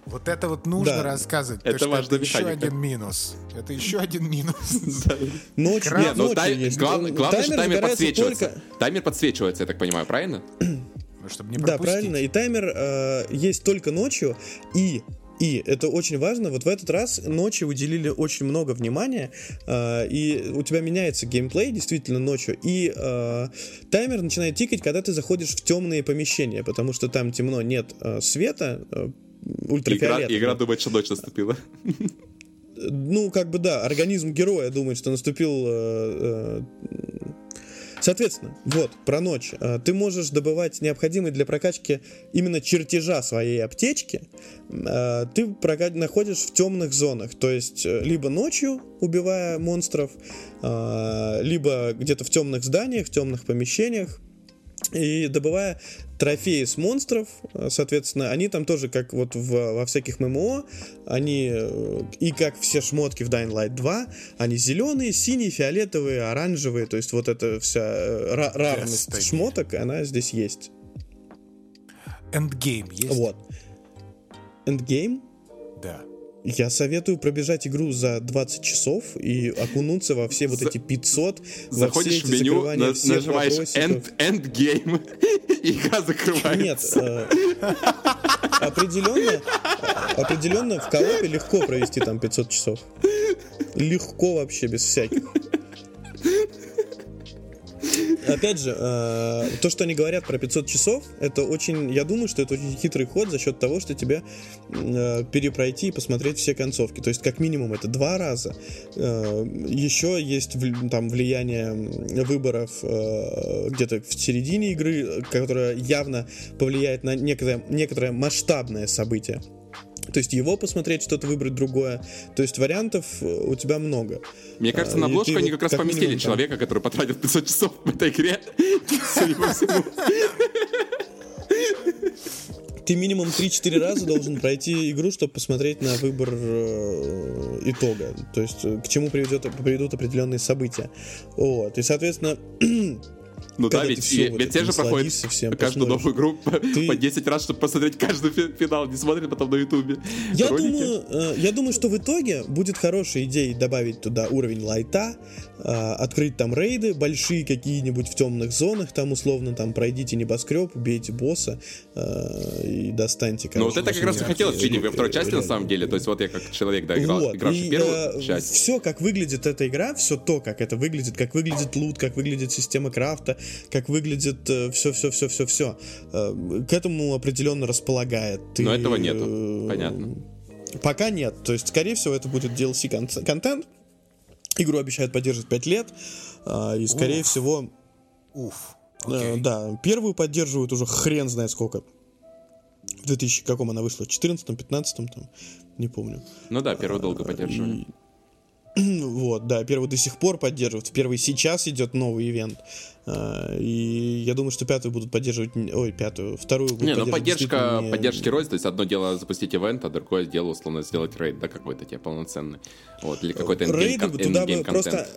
Вот это вот нужно да. рассказывать. Это что важно это еще один минус. Это еще один минус. Ночью, Нет, ну, главное, главное, что таймер подсвечивается. Таймер подсвечивается, я так понимаю, правильно? Ну, чтобы не Да, правильно. И таймер э, есть только ночью, и и это очень важно, вот в этот раз ночью уделили очень много внимания, э, и у тебя меняется геймплей действительно ночью, и э, таймер начинает тикать, когда ты заходишь в темные помещения, потому что там темно, нет э, света, э, ультрафиолета. Игра, игра думает, что ночь наступила. Ну, как бы да, организм героя думает, что наступил э, э, Соответственно, вот, про ночь. А, ты можешь добывать необходимые для прокачки именно чертежа своей аптечки. А, ты находишь в темных зонах, то есть э, либо ночью, убивая монстров, либо где-то в темных зданиях, в темных помещениях. И добывая трофеи с монстров, э, соответственно, они там тоже, как вот в, во всяких ММО, они, э, и как все шмотки в Dying Light 2, они зеленые, синие, фиолетовые, оранжевые, то есть вот эта вся э, ра- равность Господи. шмоток, она здесь есть. Эндгейм есть? Вот. Endgame Да. Я советую пробежать игру за 20 часов и окунуться во все вот эти 500, во все Заходишь эти в меню, на- нажимаешь end, game, и игра Нет, закрывается. э, определенно, определенно в коопе легко провести там 500 часов. Легко вообще, без всяких. Опять же, э, то, что они говорят про 500 часов, это очень, я думаю, что это очень хитрый ход за счет того, что тебе э, перепройти и посмотреть все концовки. То есть, как минимум, это два раза. Э, еще есть там влияние выборов где-то в середине игры, которое явно повлияет на некоторое, некоторое масштабное событие. То есть его посмотреть, что-то выбрать другое. То есть вариантов э, у тебя много. Мне кажется, А, на и обложку они вот как раз как поместили минимум там- человека, который потратил 500 часов в этой игре. Ты минимум 3-4 раза должен пройти игру, чтобы посмотреть на выбор э, итога. То есть э, к чему приведет, приведут определенные события. Вот. И, соответственно, Ну да, Когда ты ведь, и- вот ведь те же проходят каждую посмотришь. новую игру по- Ты- по 10 раз, чтобы посмотреть каждый фи- финал, не смотрят потом на ютубе. Я ролики. думаю, э, я думаю, что в итоге будет хорошей идеей добавить туда уровень лайта, открыть там рейды большие какие-нибудь в темных зонах, там условно там пройдите небоскреб, убейте босса э, и достаньте. Ну вот короче, это как раз и хотелось видеть во второй э, части, на самом деле. То есть вот я как человек, да, играл, Вот, игравший и, первую часть. все, как выглядит эта игра, все то, как это выглядит, как выглядит лут, как выглядит система крафта, как выглядит все, все, все, все, все, к этому определенно располагает. Но этого нету, э, понятно. Пока нет. То есть, скорее всего, это будет DLC кон- контент. Игру обещают поддерживать 5 лет. а, И, скорее Уф. всего, Уф. э, Окей. да, первую поддерживают уже хрен знает сколько. В 2000 каком она вышла? 14 15 там, не помню. Ну да, первую долго поддерживали. И- Вот, да, первый до сих пор поддерживают. В первый сейчас идет новый ивент. А, И я думаю, что пятую будут поддерживать... Ой, пятую, вторую будут Не, ну поддержка, не- поддержки рознь, то есть одно дело запустить ивент, а другое дело, условно, сделать рейд, да, какой-то тебе полноценный. Вот, или какой-то эндгейм, Рейды кон- туда бы эндгейм просто...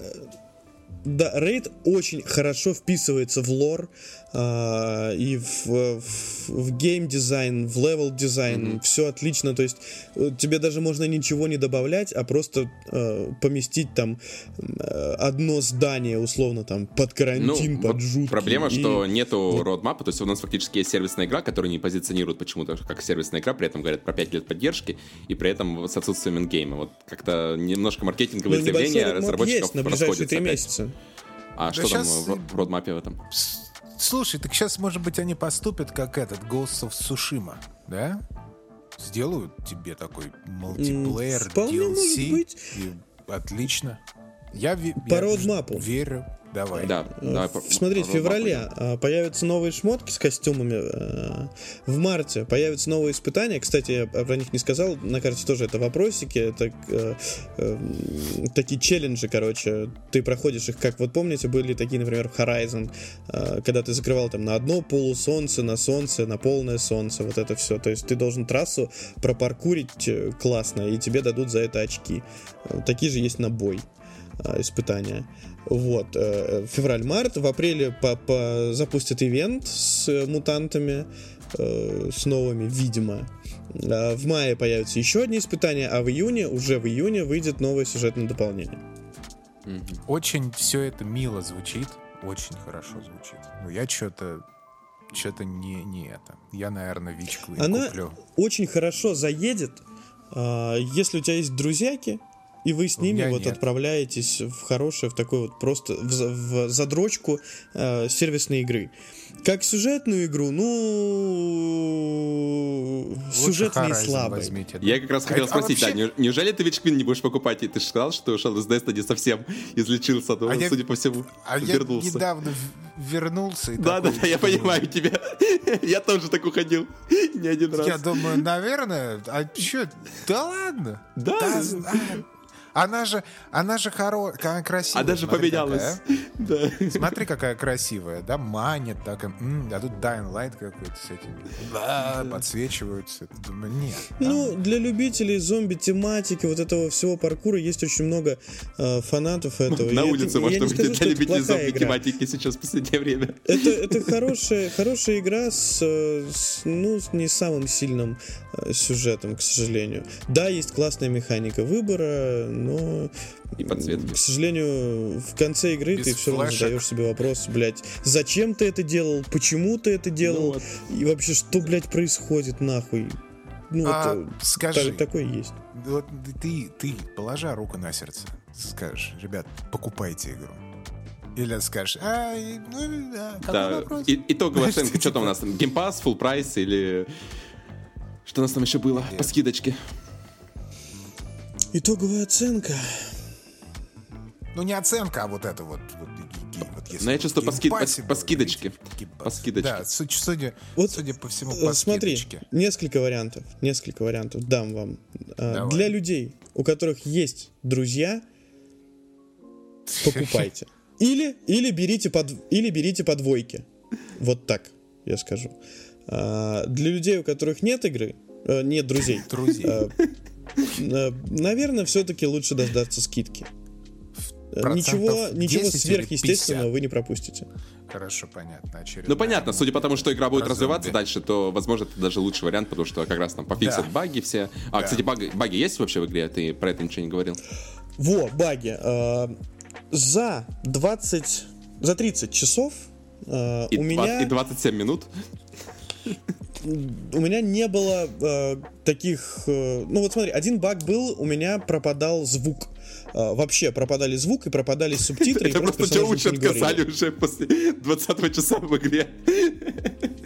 э, Да, рейд очень хорошо вписывается в лор а, и в, в, в гейм-дизайн, в левел-дизайн. Все отлично. То есть э, тебе даже можно ничего не добавлять, а просто э, поместить там э, одно здание, условно, там, под карантин, Ну, под вот жуткий. проблема, и- что нету родмапа, то есть у нас фактически есть сервисная игра, которую не позиционируют почему-то как сервисная игра, при этом говорят про 5 лет поддержки, и при этом с отсутствием ингейма. Вот как-то немножко Ну, маркетинговые небольшой заявления родмап разработчиков есть на ближайшие расходятся три опять. месяца. А что там щас- в, в родмапе в этом? Слушай, так сейчас, может быть, они поступят как этот Ghost of Tsushima, да? Сделают тебе такой мультиплеер, вполне DLC. может быть. и отлично. Я, По я родмапу. верю. Давай. Да, давай по- Смотрите, в феврале родмапу. а, появятся новые шмотки с костюмами. а, В марте появятся новые испытания. Кстати, я про них не сказал. На карте тоже это вопросики. Это э, э, такие челленджи, короче. Ты проходишь их, как вот помните, были такие, например, в Horizon, а, когда ты закрывал там на одно полусолнце, на солнце, на полное солнце. Вот это все. То есть ты должен трассу пропаркурить э, классно, и тебе дадут за это очки. Э, Такие же есть на бой испытания. Вот, э, февраль-март. В апреле по по запустят ивент с э, мутантами, э, с новыми, видимо. А В мае появятся еще одни испытания, а в июне, уже в июне, выйдет новое сюжетное дополнение. Очень все это мило звучит. Очень хорошо звучит. Ну, я что-то что-то не, не это. Я, наверное, Вичку и Она куплю. очень хорошо заедет, а, если у тебя есть друзьяки, и вы с ними вот нет. отправляетесь в хорошее, в такой вот просто в, в задрочку э, сервисной игры. Как сюжетную игру, ну Лучше сюжетные Horizon слабые. возьмите, да. Я как раз хотел А спросить, вообще- да, неу- неужели ты Вичквин не будешь покупать? И Ты же сказал, что ушел из Destiny совсем излечился, но, А я- судя по всему, А я вернулся. недавно в- вернулся. и Да, да, такой да, я думаю, понимаю тебя. Я тоже так уходил не один раз. Я думаю, наверное, а что? Да ладно. Да. зна- Она же, она же хоро... красивая. А даже смотри, поменялась. какая. Да. Смотри, какая красивая, да, манит, так, а тут Dying Light какой-то с этим, да, подсвечиваются. Думаю, нет. Ну, для любителей зомби-тематики, вот этого всего паркура, есть очень много э, фанатов этого. На улице можно выйти для любителей зомби-тематики сейчас в последнее время. Это, это хорошая, хорошая игра с, э, с, ну, с не самым сильным э, сюжетом, к сожалению. Да, есть классная механика выбора, но, И подсветки. к сожалению, в конце игры Без ты все равно задаешь себе вопрос, блядь, зачем ты это делал, почему ты это делал, вот. и вообще, что, блядь, происходит, нахуй. Ну, А, вот, скажи. та- такое есть. Вот ты, ты, положа руку на сердце, скажешь, ребят, покупайте игру. Или скажешь, а, ну, да, какой Да, вопрос? и- итоговая оценка, что там у типа- нас? там? Геймпас, full прайс или... Что у нас там еще было по скидочке? Итоговая оценка. Ну, не оценка, а вот это вот. вот, и- и- вот если Ну, я чувствую, по ски- по- по скидочке. По скидочке. Да, суд- судя, Вот, судя по всему, Э, по Смотри, скидочке. несколько вариантов, несколько вариантов дам вам. А, Давай. Для людей, у которых есть друзья, покупайте. Или, или, берите под, или берите по двойке. Вот так, я скажу. А, Для людей, у которых нет игры, э, нет друзей, Друзей. Наверное, все-таки лучше дождаться скидки. Ничего, ничего 10 или сверхъестественного 50. вы не пропустите. Хорошо, понятно. очередная Ну, понятно, судя по тому, что игра будет про развиваться зомби. дальше, то, возможно, это даже лучший вариант, потому что как раз там пофиксят Да. баги все. А, Да. кстати, баги, баги есть вообще в игре? Ты про это ничего не говорил? Во, баги. Э, За 20, за 30 часов э, И, у, два- меня, и 27 минут? У меня не было э, таких... э, ну вот смотри, один баг был, у меня пропадал звук. Э, вообще пропадали звук и пропадали субтитры. Это просто говорили. отказали уже после 20 часа в игре.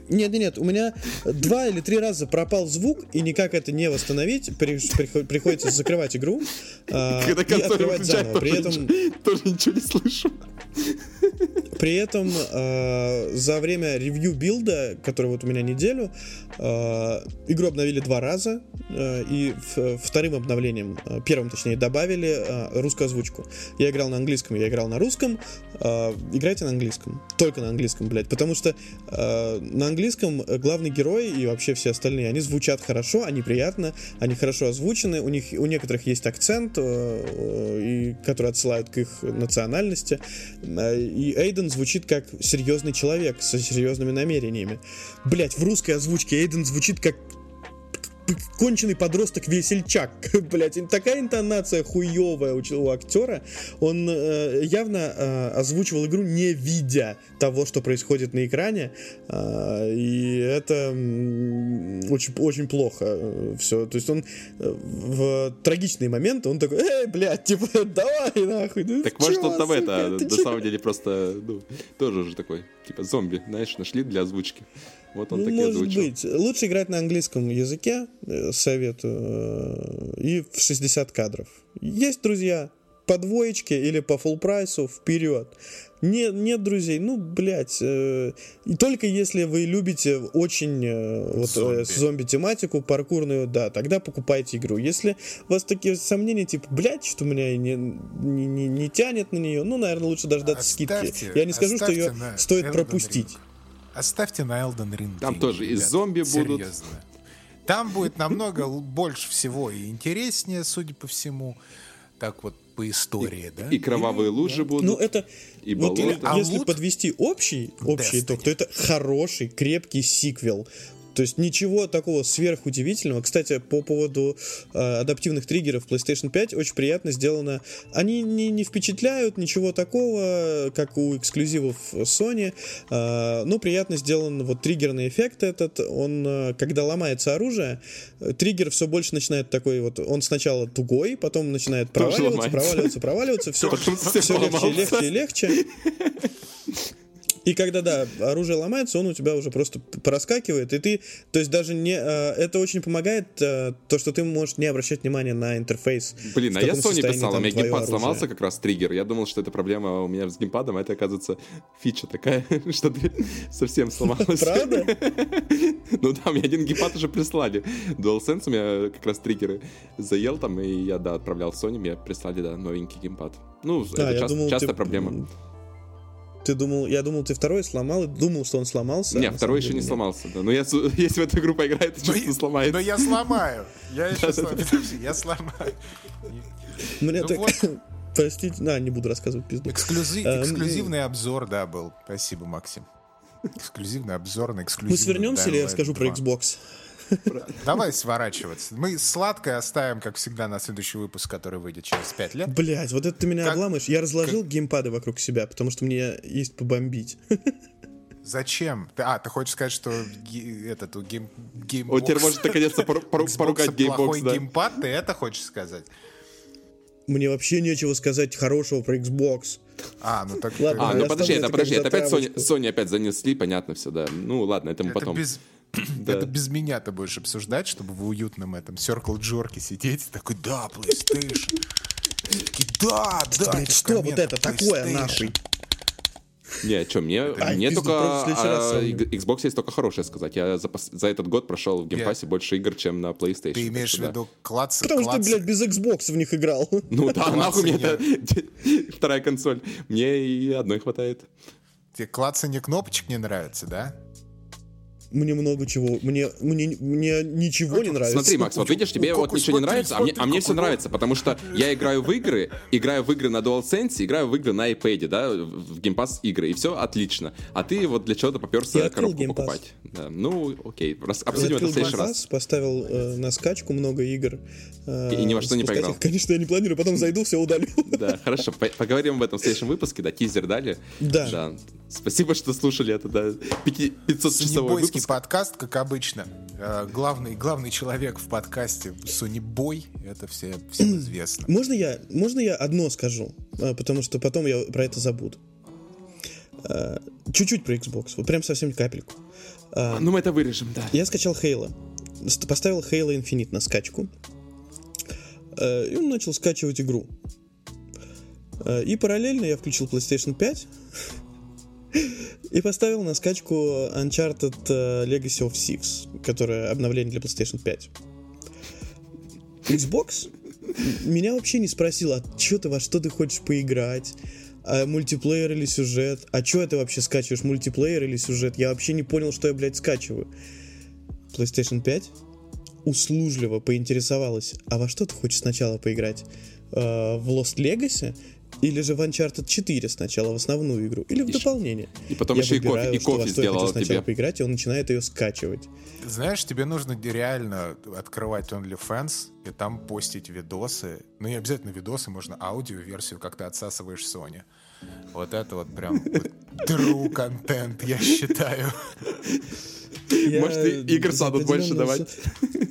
Нет, нет, нет, у меня два или три раза пропал звук, и никак это не восстановить. При- приход- приходится закрывать игру а, Когда и открывать заново. При этом тоже ничего не слышу. При этом э, за время ревью билда, который вот у меня неделю, э, игру обновили два раза, э, и вторым обновлением, э, первым точнее, добавили э, русскую озвучку. Я играл на английском, я играл на русском. э, играйте на английском. Только на английском, блядь. Потому что э, на английском главный герой и вообще все остальные, они звучат хорошо, они приятно, они хорошо озвучены, у них у некоторых есть акцент, э, э, и, который отсылают к их национальности. Э, И Эйден звучит как серьезный человек со серьезными намерениями. Блять, в русской озвучке Эйден звучит как конченый подросток весельчак. Блять, такая интонация хуевая у, у актера. Он э, явно э, озвучивал игру не видя того, что происходит на экране. А, и это очень, очень плохо все. То есть он э, в трагичные моменты, он такой, эй, блядь, типа, давай нахуй. ну Так может он там это, на чё?» самом деле просто, ну, тоже уже такой, типа зомби, знаешь, нашли для озвучки. Вот он так и может озвучил. быть. Лучше играть на английском языке, э, советую, э, и в 60 кадров. Есть друзья, по двоечке или по full прайсу вперед. Нет, нет друзей, ну, блядь. э, и только если вы любите очень э, вот, Зомби. э, зомби-тематику, паркурную, да, тогда покупайте игру. Если у вас такие сомнения, типа, блядь, что меня не, не, не- не тянет на нее, ну, наверное, лучше дождаться скидки. Оставьте- Я не скажу, что ее стоит Elden пропустить. Ring. Оставьте на Elden Ring. Там деньги, тоже и ребят. зомби будут. Серьезно. Там будет намного больше всего и интереснее, судя по всему. Так вот, по истории, да? И кровавые лужи будут. Ну, это... и вот болото. А если лут? подвести общий, общий Destiny. итог, то это хороший, крепкий сиквел. То есть ничего такого сверхудивительного. Кстати, по поводу э, адаптивных триггеров PlayStation 5 очень приятно сделано. Они не, не впечатляют ничего такого, как у эксклюзивов Sony, э, но приятно сделан вот триггерный эффект этот. Он, э, когда ломается оружие, триггер все больше начинает такой вот. Он сначала тугой, потом начинает проваливаться, проваливаться, проваливаться, все, все легче и легче и легче. И когда, да, оружие ломается, он у тебя уже просто проскакивает, и ты, то есть даже не, э, это очень помогает, э, то, что ты можешь не обращать внимания на интерфейс. Блин, а я Sony писал, у меня геймпад оружие. сломался как раз триггер. Я думал, что это проблема у меня с геймпадом, а это, оказывается, фича такая, что ты совсем сломалась. Правда? Ну да, мне один геймпад уже прислали. DualSense у меня как раз триггеры заел там, и я, да, отправлял Sony, мне прислали, да, новенький геймпад. Ну, это часто- проблема. Ты думал, я думал, ты второй сломал, и думал, что он сломался. а Не, на второй еще не нет. сломался, да. Но я, если в эту игру поиграет, то Но чувство я- сломается. Но я сломаю. Я еще сломаю. Я сломаю. Мне Ну так... Простите, да, не буду рассказывать пизду. Эм, Эксклюзивный обзор, да, был. Спасибо, Максим. Эксклюзивный обзор на Мы эксклюзивный свернемся или я скажу про 2. Xbox? Давай сворачиваться. Мы сладкое оставим, как всегда, на следующий выпуск, который выйдет через пять лет. Блять, вот это ты меня Как- обламываешь. Я разложил геймпады вокруг себя, потому что мне есть побомбить. Зачем? Ты- а, ты хочешь сказать, что этот у гейм, Он теперь может наконец-то поругать Xbox, плохой да. геймпад, ты это хочешь сказать? Мне вообще нечего сказать хорошего про Xbox. А, ну так... Ладно, А, Я ну подожди, это подожди, как это опять Sony. Sony опять занесли, понятно все, да. Ну ладно, это мы Это потом. без... Это без меня ты будешь обсуждать, чтобы в уютном этом circle jerk'е сидеть и такой, да, PlayStation. Да, да. Блядь, тебе что вот это такое, PlayStation, нахуй? Не, что, мне, Ай, мне только а, Xbox есть только хорошее сказать. Я за, за этот год прошел в геймпассе больше игр, чем на PlayStation. Ты имеешь в что да. виду клац... Потому что, клац- блядь, без Xbox в них играл. Ну да, нахуй мне это вторая консоль. Мне и одной хватает. Тебе клацанье кнопочек не нравится, да? Мне много чего. Мне, мне, мне ничего не нравится. Смотри, Макс, вот видишь, тебе вот ничего не нравится, а мне, а мне все нравится, потому что я играю в игры, играю в игры на DualSense, играю в игры на iPad, да, в Game Pass игры, и все отлично. А ты вот для чего-то поперся Я коробку Game Pass. покупать. Да. Ну, окей, обсудим это в следующий Game раз. Pass, поставил э, на скачку много игр. э, И ни во что не поиграл. их, Конечно, я не планирую, потом зайду, все удалю. Да, хорошо, по- поговорим об этом в следующем выпуске, да, тизер дали. Да. Спасибо, что слушали это, да, 500-часовой Сонибойский выпуск. подкаст, как обычно. Э, Главный, главный человек в подкасте Сонибой, это все, всем известно. Можно я, можно я одно скажу? А, Потому что потом я про это забуду. А, Чуть-чуть про Xbox, вот прям совсем капельку. Ну, мы это вырежем, да. Я скачал Halo. Ст- Поставил Halo Infinite на скачку. Э, И он начал скачивать игру. Э, И параллельно я включил PlayStation 5 и поставил на скачку Uncharted э, Legacy of Six, которое обновление для PlayStation 5. Xbox меня вообще не спросил, а что ты во что ты хочешь поиграть? А мультиплеер или сюжет? А что ты вообще скачиваешь, мультиплеер или сюжет? Я вообще не понял, что я, блядь, скачиваю. PlayStation 5 услужливо поинтересовалась, а во что ты хочешь сначала поиграть? Э, в Lost Legacy? Или же в Uncharted 4 сначала, в основную игру? Или в Ещё- дополнение? И потом Я еще и выбираю, кофе, и что во кофе что я хочу сначала тебе. поиграть, и он начинает ее скачивать. Знаешь, тебе нужно реально открывать OnlyFans и там постить видосы. Ну, не обязательно видосы, можно аудио-версию, как ты отсасываешь Sony. Вот это вот прям true контент, я считаю. Я Может, и игр станут больше давать?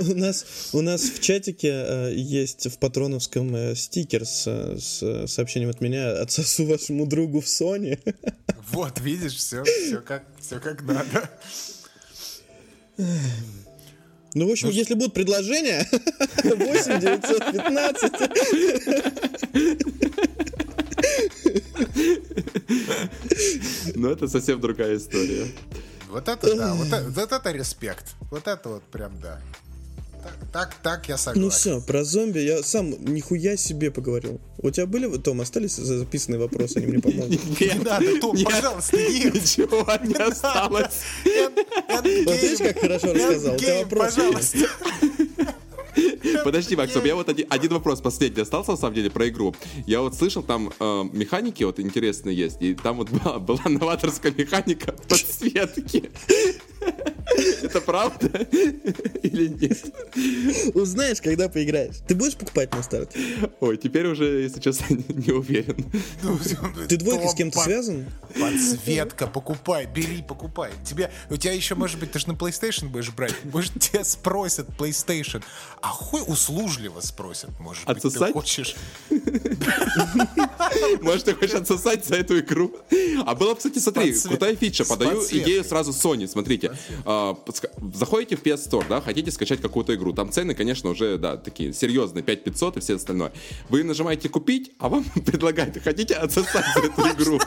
У нас, у нас в чатике э, есть в патроновском э, стикер с, с сообщением от меня «Отсосу вашему другу в Sony». Вот, видишь, все, все как, все как надо. Ну, в общем, если будут предложения, 8 915. Ну, это совсем другая история. Вот это да, вот это, вот это респект. Вот это вот прям да. Так, так, так я согласен. Ну все, про зомби я сам нихуя себе поговорил. У тебя были, Том, остались за- записанные вопросы, они мне помогут? Не надо, Том, пожалуйста. Ничего не осталось. Вот видишь, как хорошо рассказал? У тебя Endgame, вопросы есть. пожалуйста. Подожди, Макс, у меня вот один, один вопрос последний остался, на самом деле, про игру. Я вот слышал, там э, механики вот интересные есть, и там вот была, была новаторская механика подсветки. Это правда или нет? Узнаешь, когда поиграешь. Ты будешь покупать на старте? Ой, теперь уже, если честно, не уверен. Ты двойкой с кем-то связан? Подсветка, покупай, бери, покупай. Тебе, у тебя еще, может быть, ты же на PlayStation будешь брать. Может, тебя спросят PlayStation. А хуй услужливо спросят, может быть, ты хочешь. Может, ты хочешь отсосать за эту игру? А было, кстати, смотри, крутая фича. Подаю идею сразу Sony. Смотрите, а, заходите в PS Store, да, хотите скачать какую-то игру. Там цены, конечно, уже, да, такие серьезные, 5500 и все остальное. Вы нажимаете купить, а вам предлагают, хотите отсосать за эту игру.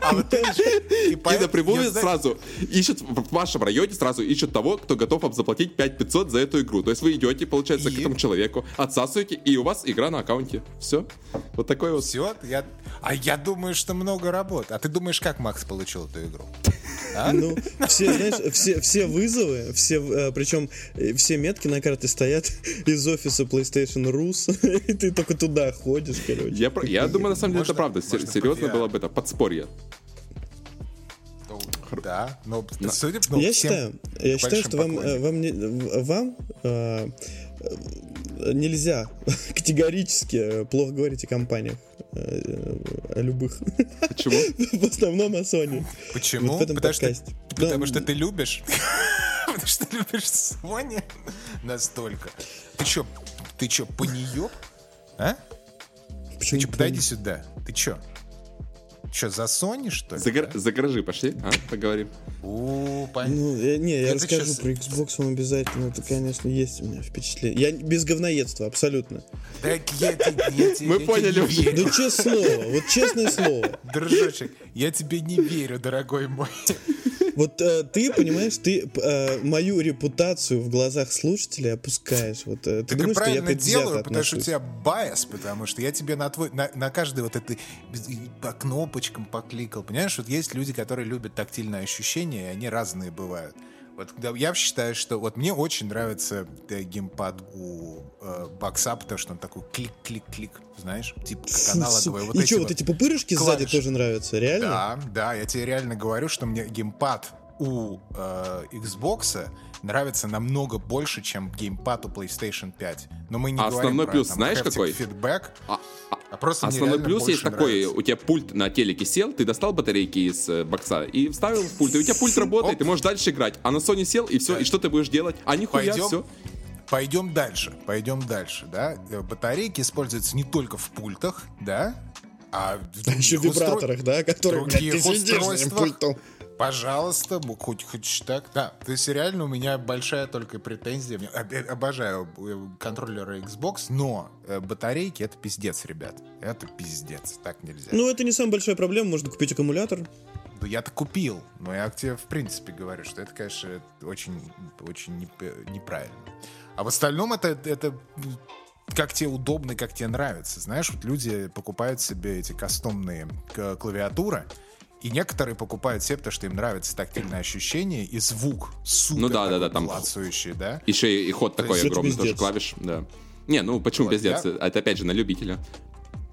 А вот и напрямую сразу ищут, в вашем районе сразу ищут того, кто готов вам заплатить 5500 за эту игру. То есть вы идете, получается, к И? этому человеку, отсасываете, и у вас игра на аккаунте. Все. Вот такой вот. Все, я... А я думаю, что много работ. А ты думаешь, как Макс получил эту игру? А? Ну, все, знаешь, все, все вызовы, все, э, причем э, все метки на карте стоят из офиса PlayStation Rus, и ты только туда ходишь, короче. Я, я думаю, на самом деле, это правда. Можно Серьезно было бы это подспорье. Да, но судя по я считаю, я считаю, что вам, э, вам, вам э, нельзя категорически э, плохо говорить о компаниях э, о любых, Почему? в основном о Sony. Почему? Вот в этом потому что, потому Ну, что ты любишь. Потому что ты любишь Sony настолько. Ты чё, ты чё, пониёб? А? Ты Почему чё, подойди сюда. Ты чё? Чё, за Sony, что ли? За, гар- да? за гаражи пошли, а? Поговорим. У, понятно. Ну, э, не, я Это расскажу щас- про Xbox вам обязательно. Это, конечно, есть у меня впечатление. Я без говноедства, абсолютно. Так я я Мы поняли уже. Ну, честное слово, вот честное слово. Дружочек, я тебе не верю, дорогой мой. Вот э, ты, понимаешь, ты э, мою репутацию в глазах слушателей опускаешь. Вот, э, ты Так и думаешь, что я правильно делаю, потому что у отношусь. тебя байс, потому что я тебе на твой, на, на каждый вот это по кнопочкам покликал, понимаешь? Вот есть люди, которые любят тактильные ощущения, и они разные бывают. Вот когда я считаю, что вот мне очень нравится э, геймпад у э, бокса, потому что он такой клик-клик-клик, знаешь, типа аналоговый. Вот И что, вот эти пупырышки сзади тоже нравятся? Реально? Да, да, я тебе реально говорю, что мне геймпад у э, Xbox нравится намного больше, чем геймпад у PlayStation 5. Но мы не А говорим основной про, плюс там, знаешь какой? Фидбэк, А, а- а просто Основной плюс есть больше такой, нравится. у тебя пульт на телеке сел, ты достал батарейки из э, бокса и вставил в пульт, и у тебя пульт работает, Оп. ты можешь дальше играть. А на Sony сел, и все, и что ты будешь делать? А нихуя, Пойдем, все. пойдем дальше, пойдем дальше, да. Э, Батарейки используются не только в пультах, да, а в А еще вибраторах, да, которые, блядь, других этим устройствах. пультом. Пожалуйста, хоть хоть так. Да, то есть реально у меня большая только претензия. Я об- обожаю э, контроллеры Xbox, но э, батарейки это пиздец, ребят. Это пиздец. Так нельзя. Ну, это не самая большая проблема, можно купить аккумулятор. Ну, я-то купил, но я тебе в принципе говорю, что это, конечно, очень, очень неп- неправильно. А в остальном это, это как тебе удобно, как тебе нравится. Знаешь, вот люди покупают себе эти кастомные к- клавиатуры, и некоторые покупают себе, потому что им нравится тактильное ощущение и звук супер Ну да, да, да, там- клацающий, да? Еще и ход такой есть огромный, тоже клавиш, да. Не, ну почему Вот, пиздец? я- Это опять же на любителя.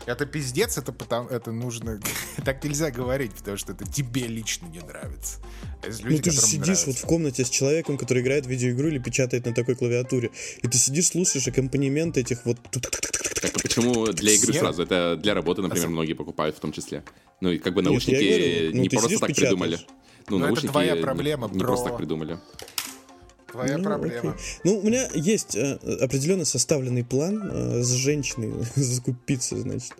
Это пиздец, это потому, это нужно, так нельзя говорить, потому что это тебе лично не нравится. А есть люди, ну, ты же сидишь нравится. вот в комнате с человеком, который играет в видеоигру или печатает на такой клавиатуре, и ты сидишь, слушаешь аккомпанемент этих вот... Так а почему для игры Все- сразу? Это для работы, например, многие покупают в том числе. Ну и как бы Нет, наушники говорю, ну, не просто так печатаешь. придумали. Ну, Ну, это наушники твоя не- проблема, не, просто бро. так придумали. Твоя Ну, проблема. окей. Ну, у меня есть э, определенно составленный план э, с женщиной закупиться, значит,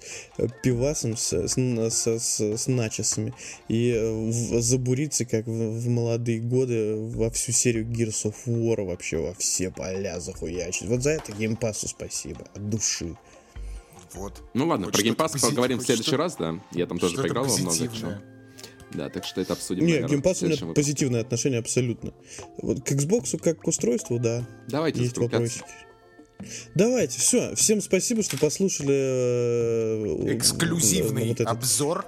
пивасом с, с, с, с- с начосами и э, в- забуриться, как в, в молодые годы, во всю серию Gears of War вообще во все поля захуячить. Вот за это геймпасу спасибо, от души. Вот. Ну ладно, Хоть про геймпас поговорим в следующий раз, да. Я там тоже поиграл во много чего. Да, так что это обсудим. Не, геймпас у меня выпуске. позитивное отношение абсолютно. Вот к Xbox как к устройству, да. Давайте Есть вопросики. Давайте, все. Всем спасибо, что послушали. э, Эксклюзивный вот это. обзор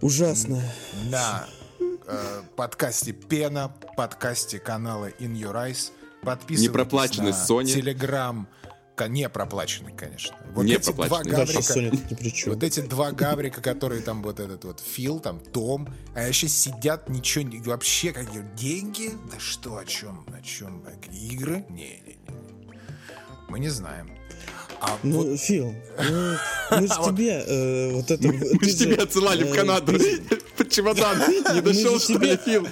Ужасно. на э, подкасте Пена, подкасте канала In Your Eyes. Подписывайтесь Непроплаченный на Sony. Telegram. Не проплаченный, конечно. Вот Не эти два. Да, гаврика, чем. вот эти два гаврика, которые там вот этот вот Фил, там Том, а вообще сидят, ничего, не- вообще какие деньги? Да что, о чем, о чем? Игры? Не-не-не. Мы не знаем. А Ну, вот Фил, ну, мы же тебе э, вот это... Мы же тебя отсылали в Канаду. Под чемодан. Не дошел, что ли, Фил?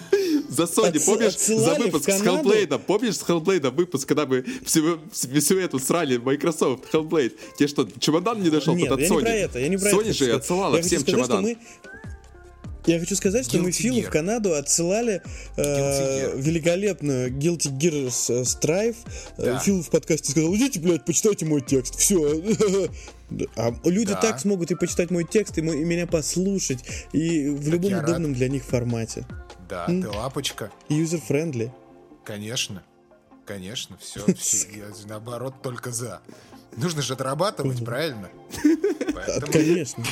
За Sony, помнишь, за выпуск с? Hellblade, помнишь с Hellblade выпуск, когда мы всю, всю эту срали Microsoft, Hellblade, тебе что, чемодан не дошел Нет, от я Sony? не про это, я не про Sony это. же хочу отсылала. Я всем сказать, чемодан. мы- Я хочу сказать, что мы Guilty Филу Gear. в Канаду отсылали э, великолепную Guilty Gear э, Strife. Э, Да. Фил в подкасте сказал, идите, блядь, почитайте мой текст, все. А люди Да. так смогут и почитать мой текст, и, мой- и меня послушать, и в любом я рад. удобном для них формате. Да, ты лапочка. User-friendly. Конечно. Конечно, все, я наоборот только за. Нужно же отрабатывать, правильно? А, Поэтому, Конечно.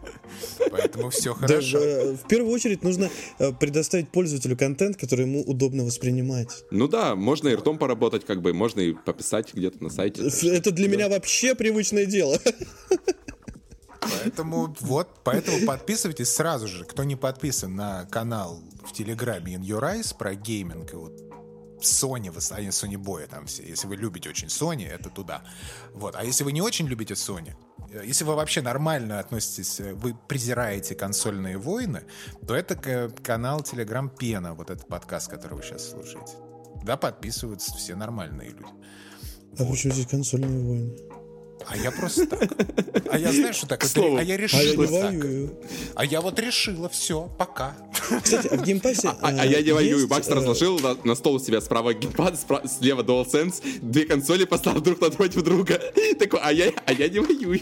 поэтому все Да, хорошо. э, в первую очередь нужно э, предоставить пользователю контент, который ему удобно воспринимать. Ну да, можно и ртом поработать, как бы, можно и пописать где-то на сайте. Это для меня вообще привычное дело. Поэтому вот, поэтому подписывайтесь сразу же. Кто не подписан на канал в Телеграме In Your Eyes про гейминг и вот Sony, в основном Sony Boy там все. Если вы любите очень Sony, это туда. Вот. А если вы не очень любите Sony, э, если вы вообще нормально относитесь, э, вы презираете консольные войны, то это к- канал Telegram Пена, вот этот подкаст, который вы сейчас слушаете. Да, подписываются все нормальные люди. А почему здесь консольные войны? А я просто так. А я знаю, что так. А я А я решила не так. воюю. А я вот решила, все, пока. Кстати, а в геймпассе... А, а э, я не воюю. есть, Макс э, разложил на, на стол у себя справа геймпад, слева DualSense, две консоли поставил друг напротив друга. Такой, а я, а я не воюю.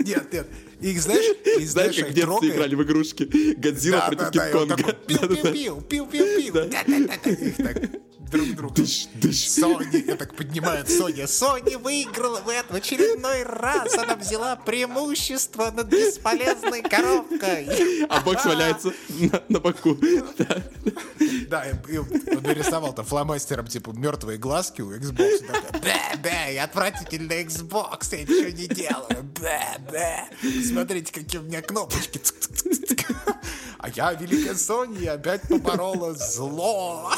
Нет, нет. Их знаешь, и Знаешь, знаешь, как в детстве трогает. играли в игрушки? Годзилла Да, против да, да, и он Кинг-Конга. такой пиу-пиу-пиу, пиу-пиу-пиу. Да-да-да-да. Их так друг другу. Sony, я так поднимает Sony. Sony выиграла в этом очередной раз. Она взяла преимущество над бесполезной коробкой. А бокс валяется на, на боку. Да. И, и он нарисовал там фломастером, типа, мертвые глазки у Xbox. Такой, Бэ, бэ, я отвратительный Xbox, я ничего не делаю. Бэ, бэ. Смотрите, какие у меня кнопочки. А я, великая Sony, опять поборола зло.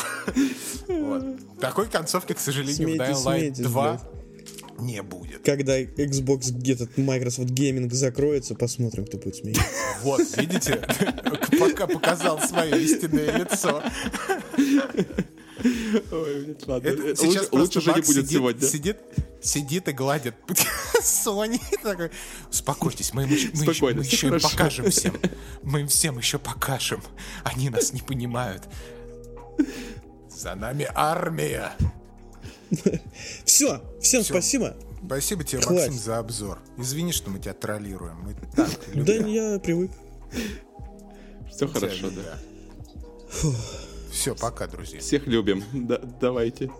Вот. Такой концовки, к сожалению, в Смейтесь, Dying Light смейтесь, 2 не будет. Когда Xbox где-то Microsoft Gaming закроется, посмотрим, кто будет смеяться. Вот, видите, пока показал свое истинное лицо. Ой, блядь, ладно. Это сейчас Лучше, просто лучше же не будет сидит, сегодня. Сидит, сидит и гладит Сони. Такой, Успокойтесь, мы, им еще- мы мы им покажем всем. Мы им всем еще покажем. Они нас не понимают. За нами армия. Все, всем спасибо. Спасибо тебе, Хватит. Максим, за обзор. Извини, что мы тебя троллируем. Мы так Да я привык. Все хорошо, да. Все, пока, друзья. Всех любим. Да, давайте.